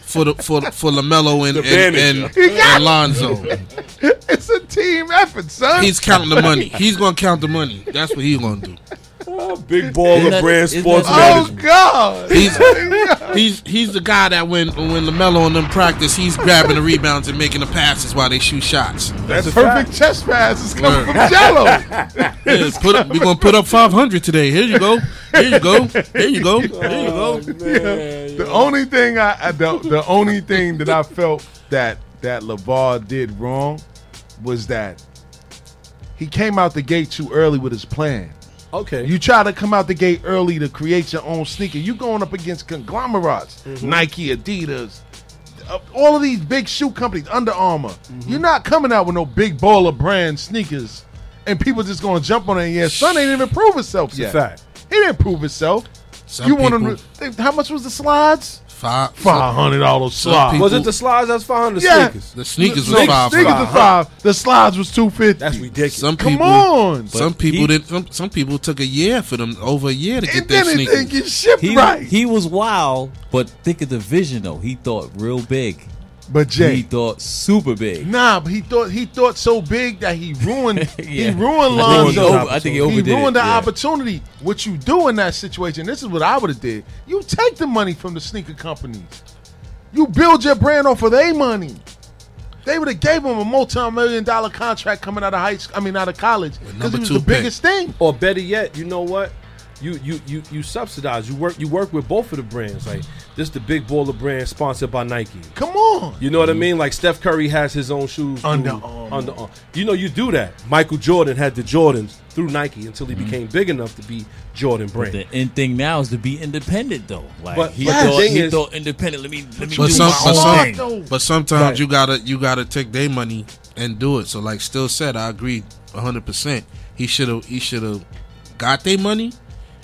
for the for for LaMelo and and, and, manager. and Lonzo. [laughs] it's a team effort, son. He's counting the money. He's gonna count the money. That's what he's gonna do. Big baller Isn't that- brand isn't sports that- oh management. God. He's [laughs] he's he's the guy that when when LaMelo and them practice, he's grabbing the rebounds and making the passes while they shoot shots. That's a Perfect fact. chest pass is coming Word. from Gelo. [laughs] [laughs] Yeah, put up, we're gonna put up 500 today. Here you go. Here you go. Here you go. Here you oh, go. the only thing I, I the, the only thing that I felt that that LaVar did wrong was that he came out the gate too early with his plan. Okay. You try to come out the gate early to create your own sneaker. You going up against conglomerates, Nike, Adidas, uh, all of these big shoe companies, Under Armour. You're not coming out with no big baller brand sneakers, and people just going to jump on it. Yeah, son ain't even prove himself It's yet. fact. He didn't prove himself. Some you want? To, how much was the slides? Five. Five hundred dollars Some slides. people- Was it the slides? That's five hundred Yeah. sneakers. The sneakers Sneakers- was five. Sneakers hundred. was five. The slides was two fifty. That's ridiculous. Some Come people. on. Some people he- did. Some, some people took a year for them over a year to get and their then it sneakers. didn't get shipped He right. he was wild, but think of the vision though. He thought real big. But Jay, He Jay, thought super big. nah, but he thought he thought so big that he ruined. [laughs] yeah. He Yeah. ruined I think he Lonzo. over- I think he He ruined it, the yeah. opportunity. What you do in that situation? This is what I would have did. You take the money from the sneaker companies. You build your brand off of their money. They would have gave him a multi-million dollar contract coming out of high school. I mean, out of college because number he was the pick. biggest thing. Or better yet, you know what? You you you you subsidize. You work you work with both of the brands. Like this, is the big baller brand sponsored by Nike. Come on. You know what I mm-hmm. mean? Like Steph Curry has his own shoes. through Under Armour. Under Armour. You know you do that. Michael Jordan had the Jordans through Nike until he mm-hmm. became big enough to be Jordan brand. The end thing now is to be independent though. Like But- he, but thought, he is- thought independent. Let me let me But do some, my but, own some, thing. but sometimes Right. you gotta you gotta take their money and do it. So like still said, I agree hundred percent. He should have he should have got their money,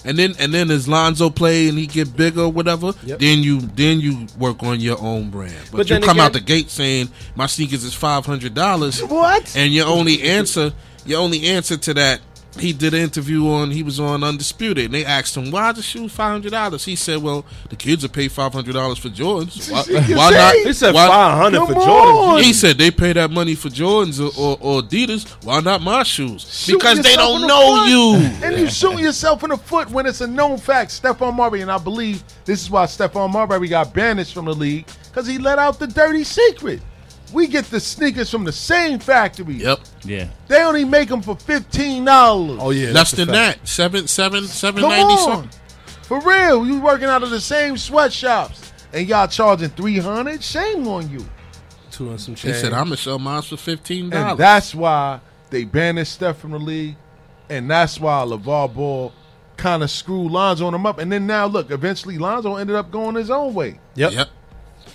and then and then as Lonzo play and he get bigger or whatever, Yep. then you then you work on your own brand. But, But you come out the gate saying my sneakers is five hundred dollars, What? and your only answer your only answer to that. He did an interview on. He was on Undisputed, and they asked him why the shoe five hundred dollars. He said, "Well, the kids are pay five hundred dollars for Jordans. Why, [laughs] why not? He said five hundred Come for on. Jordans. he said they pay that money for Jordans or, or, or Adidas. Why not my shoes? Shoot because they don't the know foot. you. And you shoot yourself in the foot when it's a known fact. Stephon Marbury, and I believe this is why Stephon Marbury got banished from the league because he let out the dirty secret. We get the sneakers from the same factory. Yep, Yeah. They only make them for fifteen dollars. Oh yeah, less than fact. that. Seven, seven, seven Come ninety on, something. for real. You working out of the same sweatshops, and y'all charging three hundred? Shame on you. Two and some They change. said I'm gonna sell mine for fifteen And dollars. that's why they banished Steph from the league. And that's why LaVar Ball kind of screwed Lonzo on him up. And then now, look, eventually Lonzo ended up going his own way. Yep. Yep.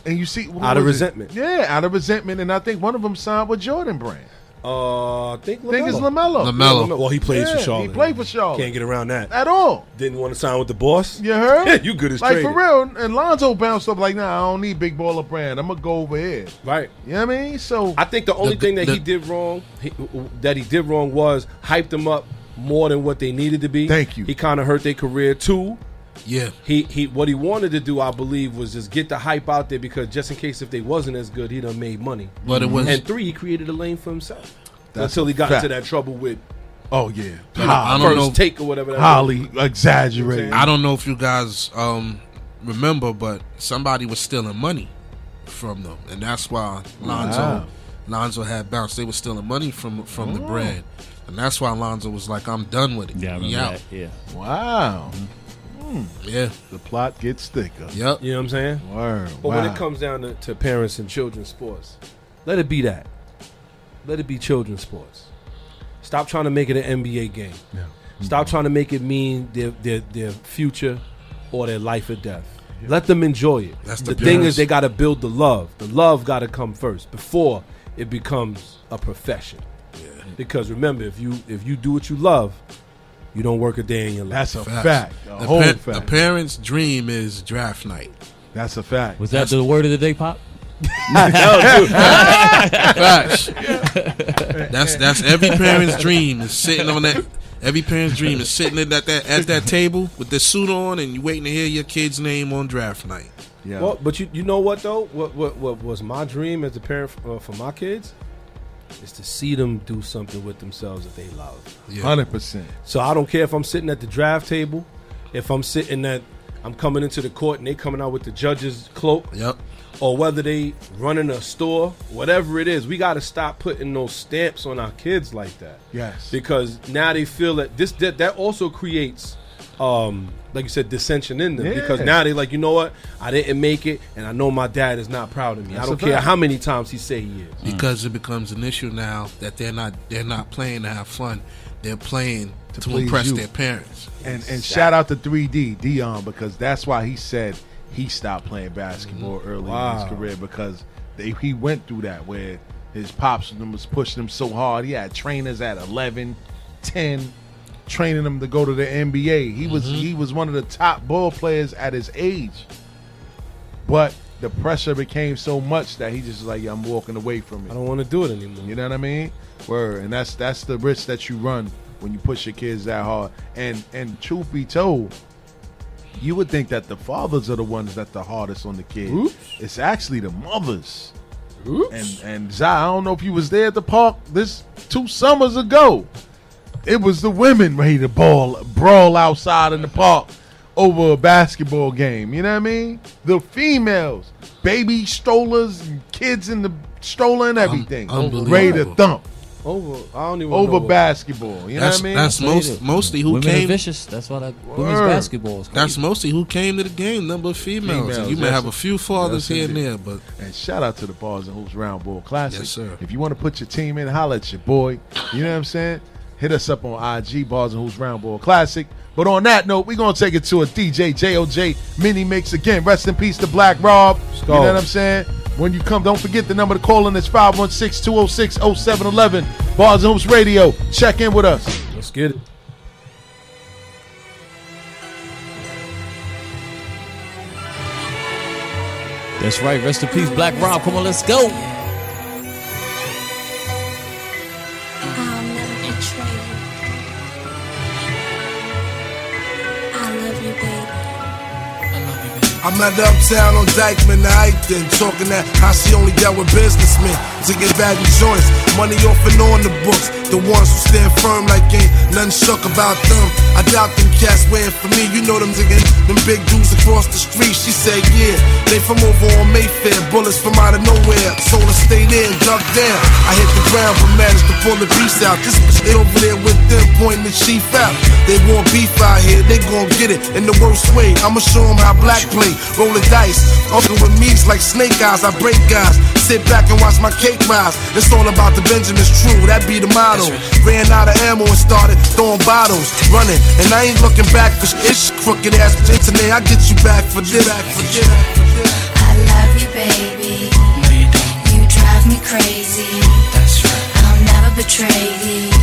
And you see, Out of was it? resentment. Yeah, out of resentment. And I think one of them signed with Jordan Brand. Uh, I think I think it's LaMelo. LaMelo. LaMelo. Well, he plays Yeah, for Charlotte. he Charlotte. played for Charlotte. Can't get around that. At all. Didn't want to sign with the boss. You heard? [laughs] you good as Like, traded. for real. And Lonzo bounced up like, nah, I don't need Big Baller Brand. I'm going to go over here. Right. You know what I mean? So, I think the only The- thing that the- he did wrong, he, that he did wrong, was hyped them up more than what they needed to be. Thank you. He kind of hurt their career too. Yeah. He he what he wanted to do, I believe, was just get the hype out there because just in case if they wasn't as good, he done made money. But it was And three, he created a lane for himself. That's until he got fact. into that trouble with oh, yeah. I don't first know. take or whatever. That Holly exaggerated. I don't know if you guys um, remember, but somebody was stealing money from them, and that's why Lonzo Wow. Lonzo had bounced. They were stealing money from from the brand, and that's why Lonzo was like, "I'm done with it." Yeah, I remember He out. Yeah. Wow. Mm. Yeah. The plot gets thicker. Yep. You know what I'm saying? Word. But wow. when it comes down to, to parents and children's sports, let it be that. Let it be children's sports. Stop trying to make it an NBA game. Yeah. Stop mm-hmm. trying to make it mean their their, their future or their life or death. Let them enjoy it. That's the the thing is they got to build the love. The love got to come first before it becomes a profession. Because remember, if you if you do what you love, you don't work a day in your life. That's a Facts. fact. A The, whole pa- fact. the parents' dream is draft night. That's a fact. Was that the word of the day, Pop? [laughs] Facts. that's that's every parent's dream is sitting on that. Every parent's dream is sitting at that at that table with the suit on and you waiting to hear your kid's name on draft night. Yeah. Well, but you you know what though? What what what was my dream as a parent uh, for my kids is to see them do something with themselves that they love. Yeah. Hundred percent. So I don't care if I'm sitting at the draft table, if I'm sitting at I'm coming into the court and they coming out with the judge's cloak, Yep. or whether they running a store, whatever it is, we got to stop putting those stamps on our kids like that. Yes. because now they feel that this that, that also creates um like you said dissension in them Yeah. because now they're like you know what i didn't make it and i know my dad is not proud of me That's i don't care fact. how many times he say he is Because it becomes an issue now that they're not they're not playing to have fun. They're playing To to, impress you. their parents. And and shout out to 3D Dion because that's why he said he stopped playing basketball early in his career because they, he went through that where his pops and them was pushing him so hard. He had trainers at 11, 10, training him to go to the NBA. He was mm-hmm. he was one of the top ball players at his age. but the pressure became so much that he just was like, yeah, I'm walking away from it. I don't want to do it anymore. You know what I mean? Word, and that's that's the risk that you run when you push your kids that hard. And and truth be told, you would think that the fathers are the ones that the hardest on the kids. Oops. It's actually the mothers. Oops. And and Zai, I don't know if you was there at the park this two summers ago. It was the women ready to ball brawl outside in the park over a basketball game. You know what I mean? The females, baby strollers, and kids in the stroller and everything, unbelievable. ready to thump over. I don't even over what- basketball. You know what I mean? that's most mostly who Women are came. vicious. That's why that women's Word. basketball is crazy. That's mostly who came to the game. Number of females. Females, you may have a few fathers here and there, but And shout out to the Bars and Hoops Round Ball Classic. Yes, sir. If you want to put your team in, holla at your boy. You know what I'm saying? Hit us up on IG Bars and Hoops Round Ball Classic. But on that note, we're gonna take it to a DJ JOJ mini mix again. Rest in peace to Black Rob. You know what I'm saying? When you come, don't forget the number to call in is 516-206-0711. Bars and Hoops Radio. Check in with us. Let's get it. That's right. Rest in peace, Black Rob. Come on, let's go. I'm at Uptown on Dyckman, the Eichten, talking that how she only dealt with businessmen to get bad joints, money off and on the books. The ones who stand firm like ain't nothing shook about them. I doubt them cats waiting for me. You know them digging them big dudes across the street. She said, yeah, they from over on Mayfair, bullets from out of nowhere. Sold her stayed in, ducked down. I hit the ground but managed to pull the piece out. This bitch they over there with them pointing the chief out. They want beef out here, they gon' get it in the worst way. I'ma show them how black play. Roll the dice, uncle with me's like snake eyes. I break guys, sit back and watch my cake rise. It's all about the Benjamins, true, that be the motto. Ran out of ammo and started throwing bottles, running. And I ain't looking back for shit. It's crooked ass bitch. Today I get you back for this. Back for this. I love you, baby. You drive me crazy. I'll never betray you.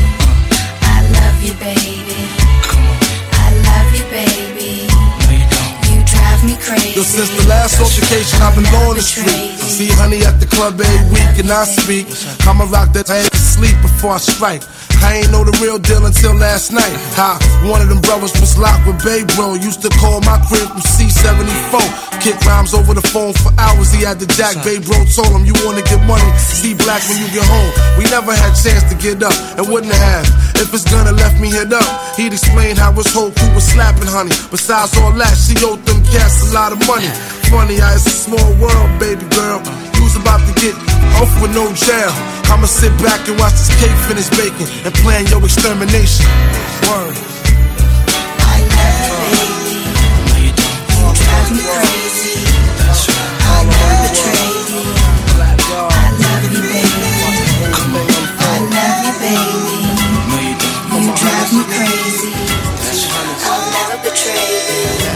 Yo, since the last altercation, I've been on the street. See honey at the club every week, and I speak. I'ma rock that I to sleep before I strike. I ain't know the real deal until last night. How one of them brothers was locked with Bay Bro. Used to call my crib from C74. Kick rhymes over the phone for hours. He had the jack. Bay Bro told him, You wanna get money? See black when you get home. We never had chance to get up, and wouldn't have. If it's gonna left me hit up, he'd explain how his whole crew was slapping honey. Besides all that, she owed them cats a lot of money. Funny how it's a small world, baby girl. You was about to get off with no jail. I'ma sit back and watch this cake finish baking and plan your extermination. Word. I love you, baby. You drive me crazy. I'll never betray you. I love you, baby. I love you, baby. You drive me crazy. I'll never betray you.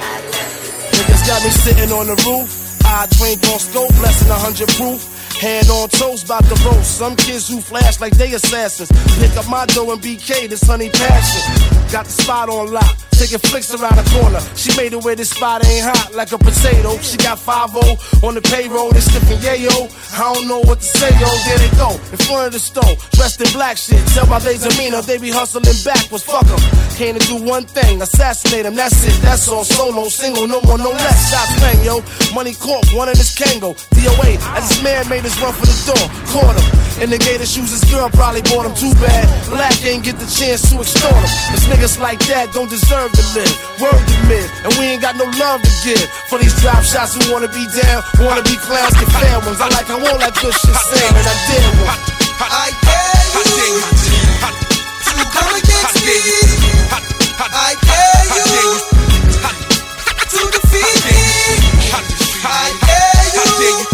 I love you. Niggas got me sitting on the roof. I trained on scope, blessing a hundred proof. Hand on toes, about to roast. Some kids who flash like they assassins. Pick up my dough and BK, this honey passion. Got the spot on lock, taking flicks around the corner. She made it where this spot ain't hot like a potato. She got 5 on the payroll, they sniffing yayo. I don't know what to say, yo. There they go, in front of the stove, dressed in black shit. Tell by they demeanor, they be hustling backwards. Fuck 'em. Came to do one thing, assassinate him. That's it, that's all. Solo, single, no more, no less. Shots bang, yo. Money caught, one in his Kango. DOA, as this man made his run for the door. Caught him. In the gator shoes, his girl probably bought him too bad. Black ain't get the chance to extort him. Cause niggas like that don't deserve to live. Word to mid, and we ain't got no love to give. For these drop shots who wanna be down, wanna be clowns, get fair ones. I like how all that good shit sound, and I did one. I dare you to come against me. I dare you to defeat me. I dare you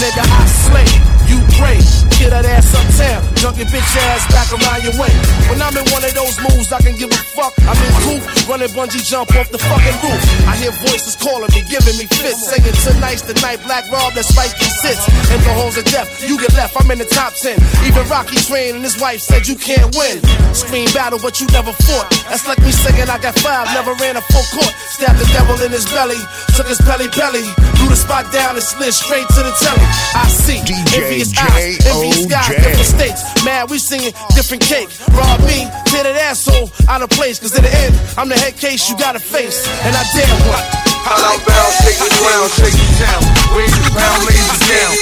Nigga, I slay, you pray. Get that ass uptown. Junkie your bitch ass back around your way. When I'm in one of those moves, I can give a fuck. I'm in coop, running bungee jump off the fucking roof. I hear voices calling me, giving me fits, saying tonight's the night. Black Rob, that's right, he sits. In the halls of death, you get left. I'm in the top ten. Even Rocky Train and his wife said you can't win. Scream battle, but you never fought. That's like me saying I got five, never ran a full court. Stabbed the devil in his belly, took his belly belly, blew the spot down and slid straight to the telly. I see envious eyes, envious guys, different states. Mad, we singing different cake. Rob me, tear that asshole out of place. Cause in the end, I'm the head case you gotta face. And I dare one. Hollow bound, shake the ground, shake the town. Wave the pound, lay it down.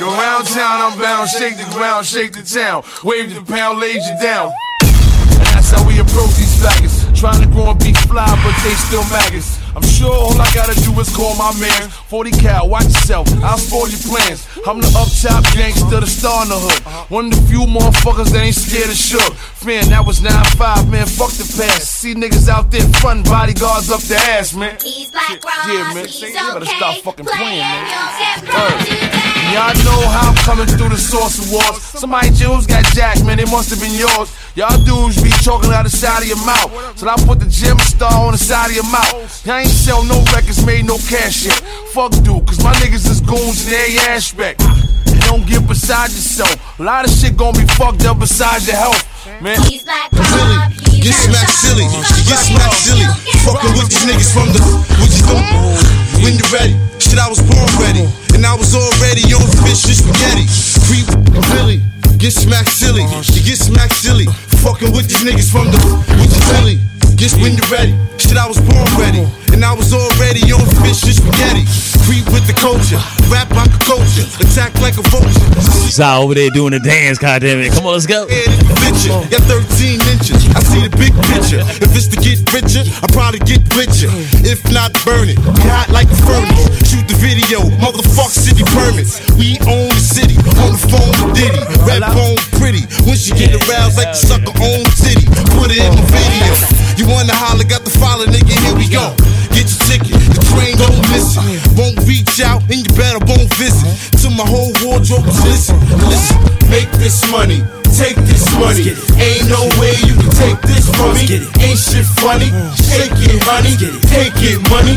Yo, round town, I'm bound, shake the ground, shake the town. Wave the pound, lays you down. And that's how we approach these faggots. Trying to grow and be fly, but they still maggots. I'm sure all I gotta do is call my man. 40 cal, watch yourself, I'll spoil your plans. I'm the up top gangster, the star in the hood. One of the few motherfuckers that ain't scared of shook. Man, that was 9-5, man, fuck the past. See niggas out there frontin' bodyguards up the ass, man. He's black Yeah, man, he's you better stop fucking playing, man. Don't get Word. Y'all know how I'm coming through the source of wars. Somebody jewels got jacked, man, it must have been yours. Y'all dudes be choking out the side of your mouth. So I put the gym star on the side of your mouth. Y'all ain't sell no records, made no cash yet. Fuck dude, cause my niggas is goons in every aspect. And don't get beside yourself. A lot of shit gonna be fucked up besides your health, man. He's black Silly, get smacked silly, get smacked silly. Fucking with these niggas from the, what you doing? When you ready, shit I was born ready, and I was already on fish and spaghetti. Creep, Billy, get smacked silly, you get smacked silly. Fucking with these niggas from the, what you silly? Just when you're ready, shit I was born ready, and I was already on fish and spaghetti. Creep with the culture, rap like a culture, attack like a vulture. Zai over there doing the dance, goddammit. Come on, let's go. Got 13 inches. I see the big picture. If it's to get richer, I probably get richer. If not, burn it. Hot like the furnace. Shoot the video. Motherfuck city permits. We own the city. On the phone with Diddy. Rap on pretty. When she get aroused like the sucker on titty. Put it in the video. You wanna holler, got the follow, nigga. Here we go. Get your ticket. The train don't miss it. Won't reach out and you better won't visit. To my whole wardrobe, listen, listen. Make this money. Take this money. Ain't no way you can take this from me. Ain't shit funny. Shake it, honey. Take it, money.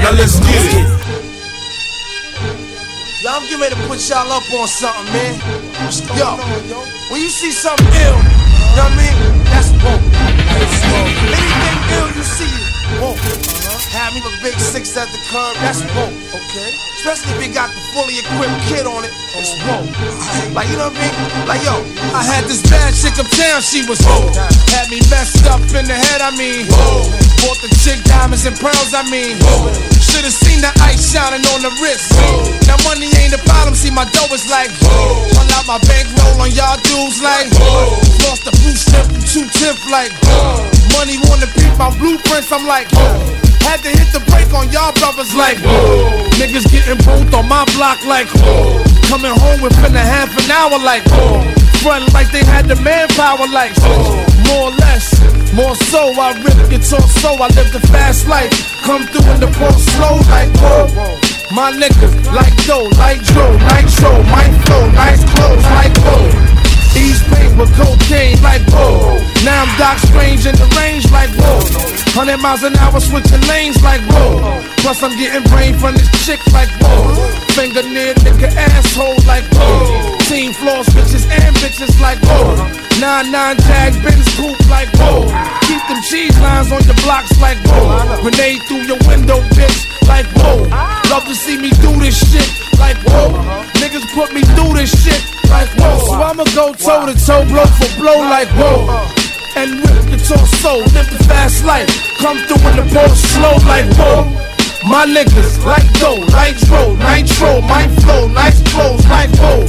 Now let's get it. Y'all, I'm getting ready to put y'all up on something, man. Yo, when you see something ill, you know what I mean? That's woke. Anything ill you see, woke. Have me a big six at the curb, that's woke, okay? Especially if you got the fully equipped kid on it, it's woke. Like, you know what I mean? Like, yo, I had this bad chick uptown, she was woke. Had me messed up in the head, I mean, woke. Bought the chick diamonds and pearls, I mean, woke. Should've seen the ice shining on the wrist. Now money ain't the problem, see my dough is like Pull out my bankroll on y'all dudes like Lost the blue strip two tip like Money wanna peep my blueprints, I'm like Had to hit the brake on y'all brothers like Niggas getting both on my block like Coming home within a half an hour like Run like they had the manpower like More or less, more so I rip guitar so I live the fast life. Come through in the ball slow like whoa. My niggas like dough, like Joe, nitro, my flow, nice clothes, like whoa. East paint with cocaine, like whoa. Now I'm Doc Strange in the range, like whoa. Hundred miles an hour switching lanes, like whoa. Plus I'm getting brain from this chick, like whoa. Finger near nigga asshole, like whoa. Team floors, bitches and bitches, like whoa. Nine nine jag, Benz coupe, like whoa. Keep them cheese lines on your blocks, like whoa. Grenade through your window, bitch, like whoa. Love to see me do this shit, like whoa. Niggas put me through this shit, like whoa. So I'ma go toe to toe, blow for blow, like whoa. And rip the torso, live the fast life. Come through in the ball slow, like whoa. My niggas, like dough, nitro, nitro, my flow, nice clothes, like whoa.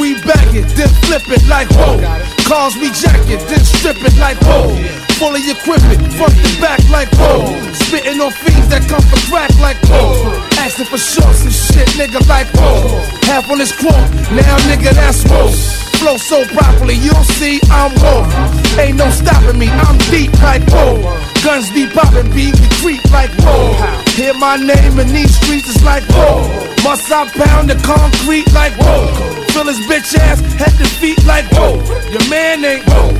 We back it, then flip it like whoa. Cars we jack it, then strip it like whoa. Fully equipment, front to back like whoa. Spitting on fiends that come for crack like whoa. Asking for shorts and shit, nigga like whoa. Half on this quote, now nigga that's whoa. Flow so properly, you'll see I'm whoa. Ain't no stopping me, I'm deep like whoa. Guns be popping, beat we creep like whoa. Hear my name in these streets, it's like whoa. Must I pound the concrete like whoa? Fill his bitch ass head to feet like whoa. Your man ain't whoa.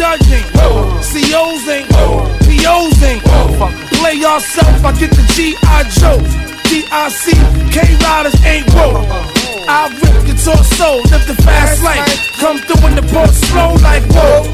Judge ain't. COs ain't. POs ain't. Play yourself, I get the G.I. Joe. D.I.C. K-Riders ain't whoa. I rip your torso, live the fast life. Come through in the port slow like whoa.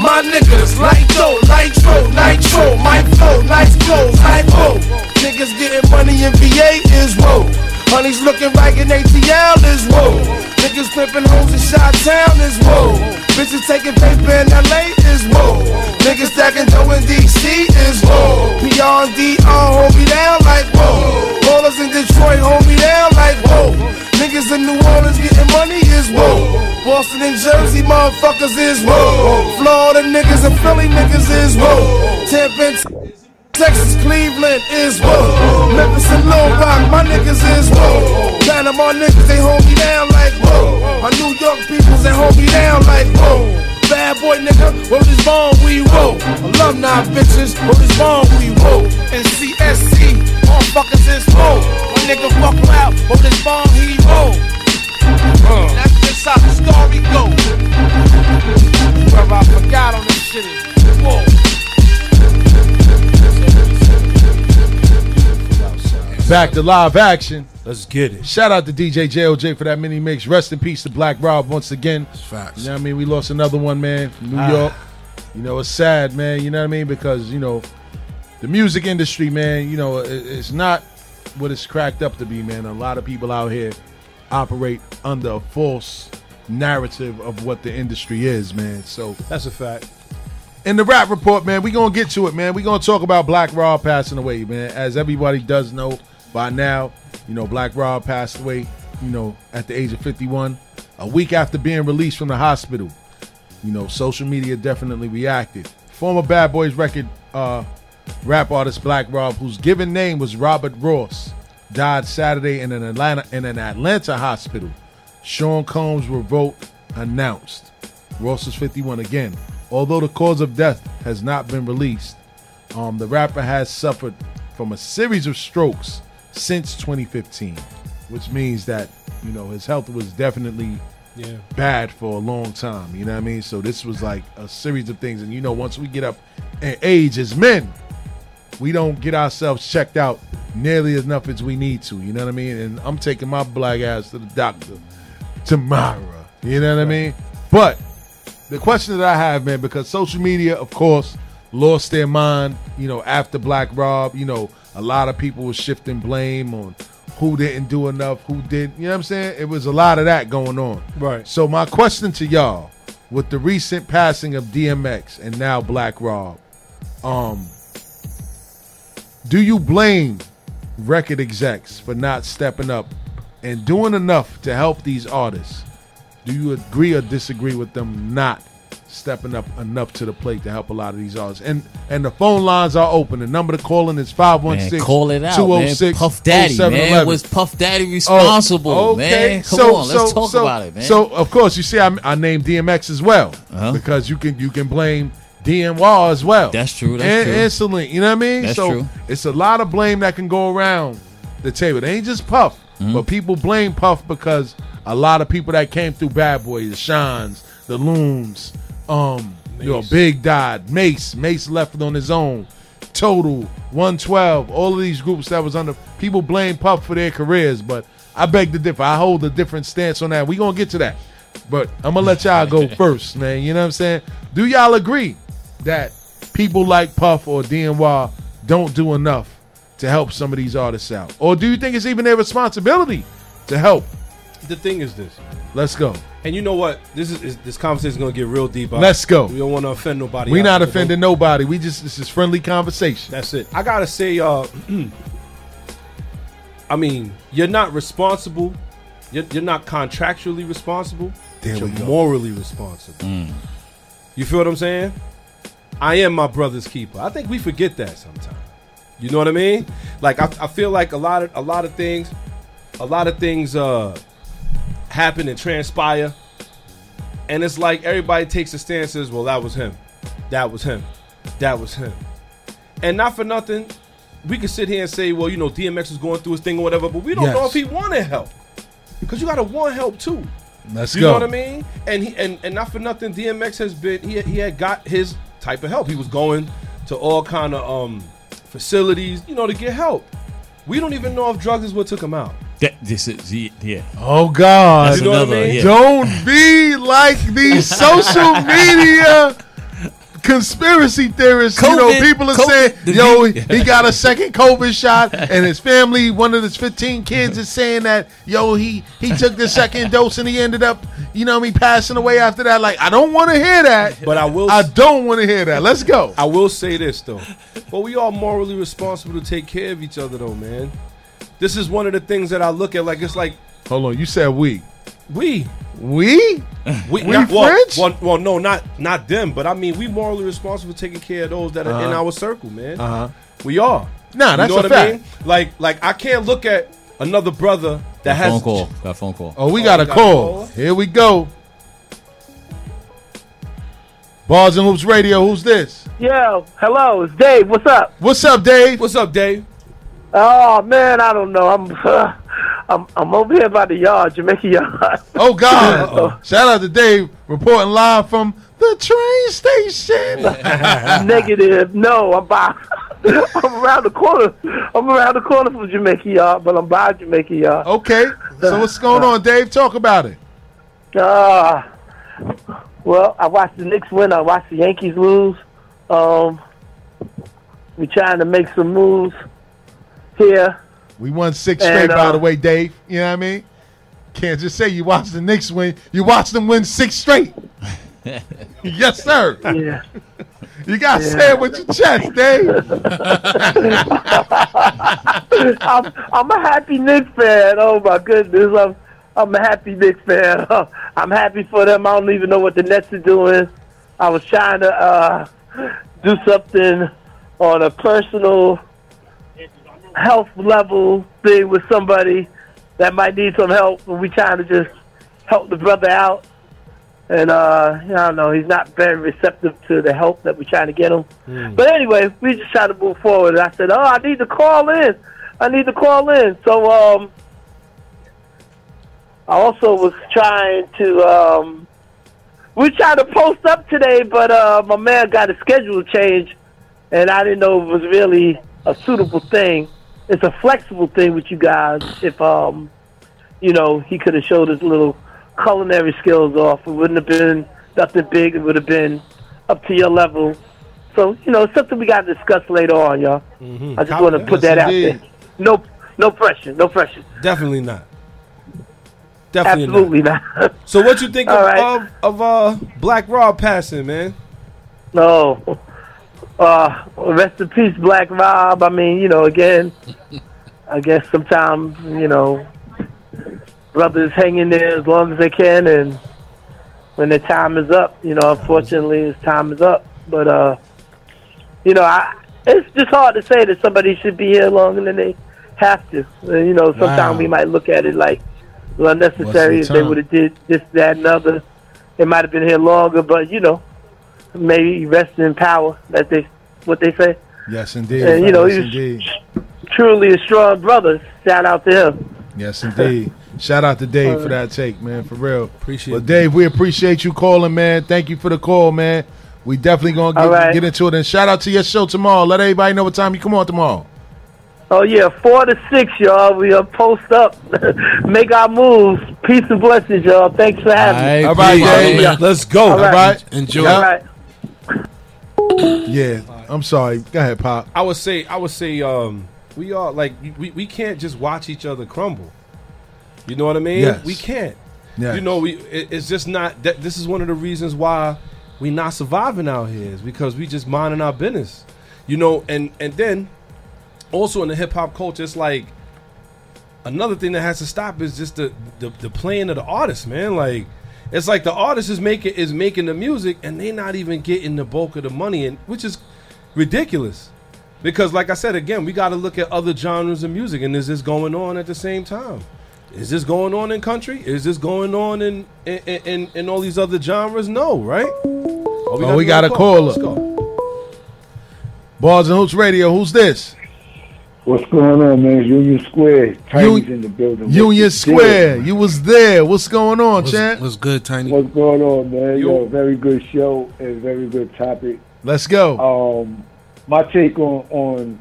My niggas, light though, nitro, nitro, my flow, nice clothes, whoa. Niggas getting money in VA is whoa. Honey's looking right in ATL is whoa. Niggas flipping hoes in Shot Town is whoa. Bitches taking paper in LA is whoa. Niggas stacking dough in DC is whoa. Beyond and DR uh, hold me down like whoa. Ballers in Detroit hold me down like whoa. Niggas in New Orleans getting money is whoa. Boston and Jersey motherfuckers is whoa. Florida niggas and Philly niggas is whoa. Tampa Texas, Cleveland is whoa. Memphis and Little Rock, my niggas is whoa. Panama niggas, they hold me down like whoa. My New York peoples, they hold me down like whoa. Bad boy nigga, word is born, we roll. Alumni bitches, word is born, we roll. And CSC, motherfuckers is whoa. My nigga fuck out, word is born, he roll. That's just how the story goes. Where I forgot on this shit whoa. Back to live action. Let's get it. Shout out to DJ JLJ for that mini mix. Rest in peace to Black Rob once again. Facts. You know what I mean? We lost another one, man, New Ah. York. You know, it's sad, man. You know what I mean? Because, you know, the music industry, man, you know, it's not what it's cracked up to be, man. A lot of people out here operate under a false narrative of what the industry is, man. So That's a fact. in the rap report, man, we're gonna get to it, man. We're gonna talk about Black Rob passing away, man. As everybody does know by now, you know, Black Rob passed away, you know, at the age of 51, a week after being released from the hospital. You know, social media definitely reacted. Former Bad Boys record uh, rap artist Black Rob, whose given name was Robert Ross, died Saturday in an Atlanta in an Atlanta hospital. Sean Combs' revolt announced. Ross is 51 again. Although the cause of death has not been released, um, the rapper has suffered from a series of strokes since 2015, which means that you know his health was definitely Yeah. bad for a long time. You know what I mean? So this was like a series of things, and you know, once we get up in age as men, we don't get ourselves checked out nearly as enough as we need to. You know what I mean? And I'm taking my black ass to the doctor tomorrow. You know what I mean? But the question that I have, man, because social media, of course, lost their mind, you know, after Black Rob, you know, a lot of people were shifting blame on who didn't do enough, who did, you know what I'm saying? It was a lot of that going on. Right. So my question to y'all, with the recent passing of DMX and now Black Rob, um, do you blame record execs for not stepping up and doing enough to help these artists? Do you agree or disagree with them not stepping up enough to the plate to help a lot of these artists? And and the phone lines are open. The number to call in is Man, 516 call it out, man. 206 Puff Daddy, man. Was Puff Daddy responsible, Oh, man? Come So- on, let's so- talk so- about it, man. So of course you see I, I named DMX as well Uh-huh. because you can you can blame DNY as well. That's true, that's and, true. you know what I mean? That's so true. it's a lot of blame that can go around the table. It ain't just Puff, Mm-hmm. but people blame Puff because a lot of people that came through Bad Boy, the Shynes, the Loons, um, you know, Big died, Mase, Mase left on his own. Total, 112, all of these groups that was under people blame Puff for their careers, but I beg to differ. I hold a different stance on that. We gonna get to that. But I'm gonna let y'all go [laughs] first, man. You know what I'm saying? Do y'all agree that people like Puff or DNY don't do enough to help some of these artists out? Or do you think it's even their responsibility to help? The thing is this, Let's go. And you know what? This is, is this conversation is gonna get real deep. I- Let's go. We don't want to offend nobody. We out not there. offending nobody. We just this is friendly conversation. That's it. I gotta say, uh, [clears throat] I mean, you're not responsible. You're, you're not contractually responsible. There you're morally responsible. You feel what I'm saying? I am my brother's keeper. I think we forget that sometimes. You know what I mean? Like I, I feel like a lot of a lot of things, a lot of things uh, happen and transpire and it's like everybody takes a stance as well. That was him, that was him, that was him, and not for nothing. We could sit here and say, well, you know, DMX was going through his thing or whatever, but we don't know if he wanted help because you got to want help too. Let's you go. know what I mean? And he and, and not for nothing, DMX has been he he had got his type of help. He was going to all kind of um facilities, you know, to get help. We don't even know if drugs is what took him out. That, this is yeah. yeah. Oh God! That's You know what I another. mean? Yeah. Don't be like these [laughs] social media conspiracy theorists. you know, people are COVID, saying, "Yo, he got a second COVID shot," and his family, one of his 15 kids, is saying that, "Yo, he he took the second dose and he ended up, you know, me passing away after that." Like, I don't want to hear that. But I will I don't want to hear that. Let's go. I will say this though. But we are morally responsible to take care of each other though, man. This is one of the things that I look at like it's like Hold on, you said we. we We? We, We not, well, French? Well, well, no, not not them, but I mean, we morally responsible for taking care of those that are in Uh-huh. our circle, man. Uh-huh. We are. Nah, You that's know a what fact. I mean? Like, like I can't look at another brother that Got a has phone call. Got phone call. Oh, we got we a got a call. call. Here we go. Bars and Hoops Radio. Who's this? Yo, hello, it's Dave. What's up? What's up, Dave? What's up, Dave? Oh man, I don't know. I'm [laughs] I'm I'm over here by the yard, Jamaica yard. Oh God! [laughs] Shout out to Dave reporting live from the train station. [laughs] Negative. No, I'm by. I'm around the corner. I'm around the corner from Jamaica yard, but I'm by Jamaica yard. okay, so what's going on, Dave? Talk about it. Uh, well, I watched the Knicks win. I watched the Yankees lose. Um, we trying to make some moves here. We won six And, straight, by uh, the way, Dave. You know what I mean? Can't just say you watched the Knicks win. You watched them win six straight. [laughs] yes, sir. Yeah. [laughs] You got to Yeah. say it with your chest, Dave. [laughs] I'm, I'm a happy Knicks fan. Oh my goodness, I'm I'm a happy Knicks fan. I'm happy for them. I don't even know what the Nets are doing. I was trying to uh, do something on a personal health level thing with somebody that might need some help, and we trying to just help the brother out. And uh, I don't know, he's not very receptive to the help that we're trying to get him. But anyway, we just try to move forward. And I said, "Oh, I need to call in. I need to call in." So um, I also was trying to um, we tried to post up today, but uh, my man got a schedule change, and I didn't know it was really a suitable thing. It's a flexible thing with you guys. If um, you know, he could have showed his little culinary skills off. It wouldn't have been nothing big. It would have been up to your level. So you know, it's something we got to discuss later on, y'all. I just want to put that out there. No, no pressure. No pressure. Definitely not. Definitely Absolutely not. So what you think [laughs] of, right. of of uh Black Rob passing, man? No. Uh, rest in peace, Black Rob. I mean, you know, again, I guess sometimes, you know, brothers hang in there as long as they can, and when their time is up, you know, unfortunately, his time is up. But, uh, you know, I, it's just hard to say that somebody should be here longer than they have to. Uh, you know, sometimes Wow. we might look at it like well, unnecessary if they would have did this, that, and other. They might have been here longer, but you know, maybe rest in power. That they what they say. Yes, indeed. And, you know, yes, he indeed. Truly a strong brother. Shout out to him. Yes, indeed. Shout out to Dave for that take, man. For real. Appreciate Well. Dave, we appreciate you calling, man. Thank you for the call, man. We definitely gonna get, right. get into it. And shout out to your show tomorrow. Let everybody know what time you come on tomorrow. Oh yeah, four to six, y'all. We are post up, [laughs] make our moves. Peace and blessings, y'all. Thanks for having me. All right, Appreciate Dave. Let's go. All right. All right. Enjoy. All right. Yeah. I'm sorry. Go ahead, Pop. I would say I would say um we all like we, we can't just watch each other crumble. You know what I mean? Yes. We can't. Yes. You know, we it, it's just not that this is one of the reasons why we not surviving out here is because we just minding our business. You know, and and then also in the hip hop culture, it's like another thing that has to stop is just the, the the playing of the artist, man. Like it's like the artist is making is making the music and they not even getting the bulk of the money, and which is ridiculous. Because like I said again, we got to look at other genres of music, and is this going on at the same time? Is this going on in country? Is this going on in in in, in all these other genres? No, right? Oh, Oh, we got a caller. Let's go. Bars and Hoops Radio. Who's this? What's going on, man? Union Square. Tiny's Un- in the building. Union What's Square. deal? You was there. What's going on, champ? What's good, Tiny? What's going on, man? You Yo, very good show and very good topic. Let's go. Um, my take on on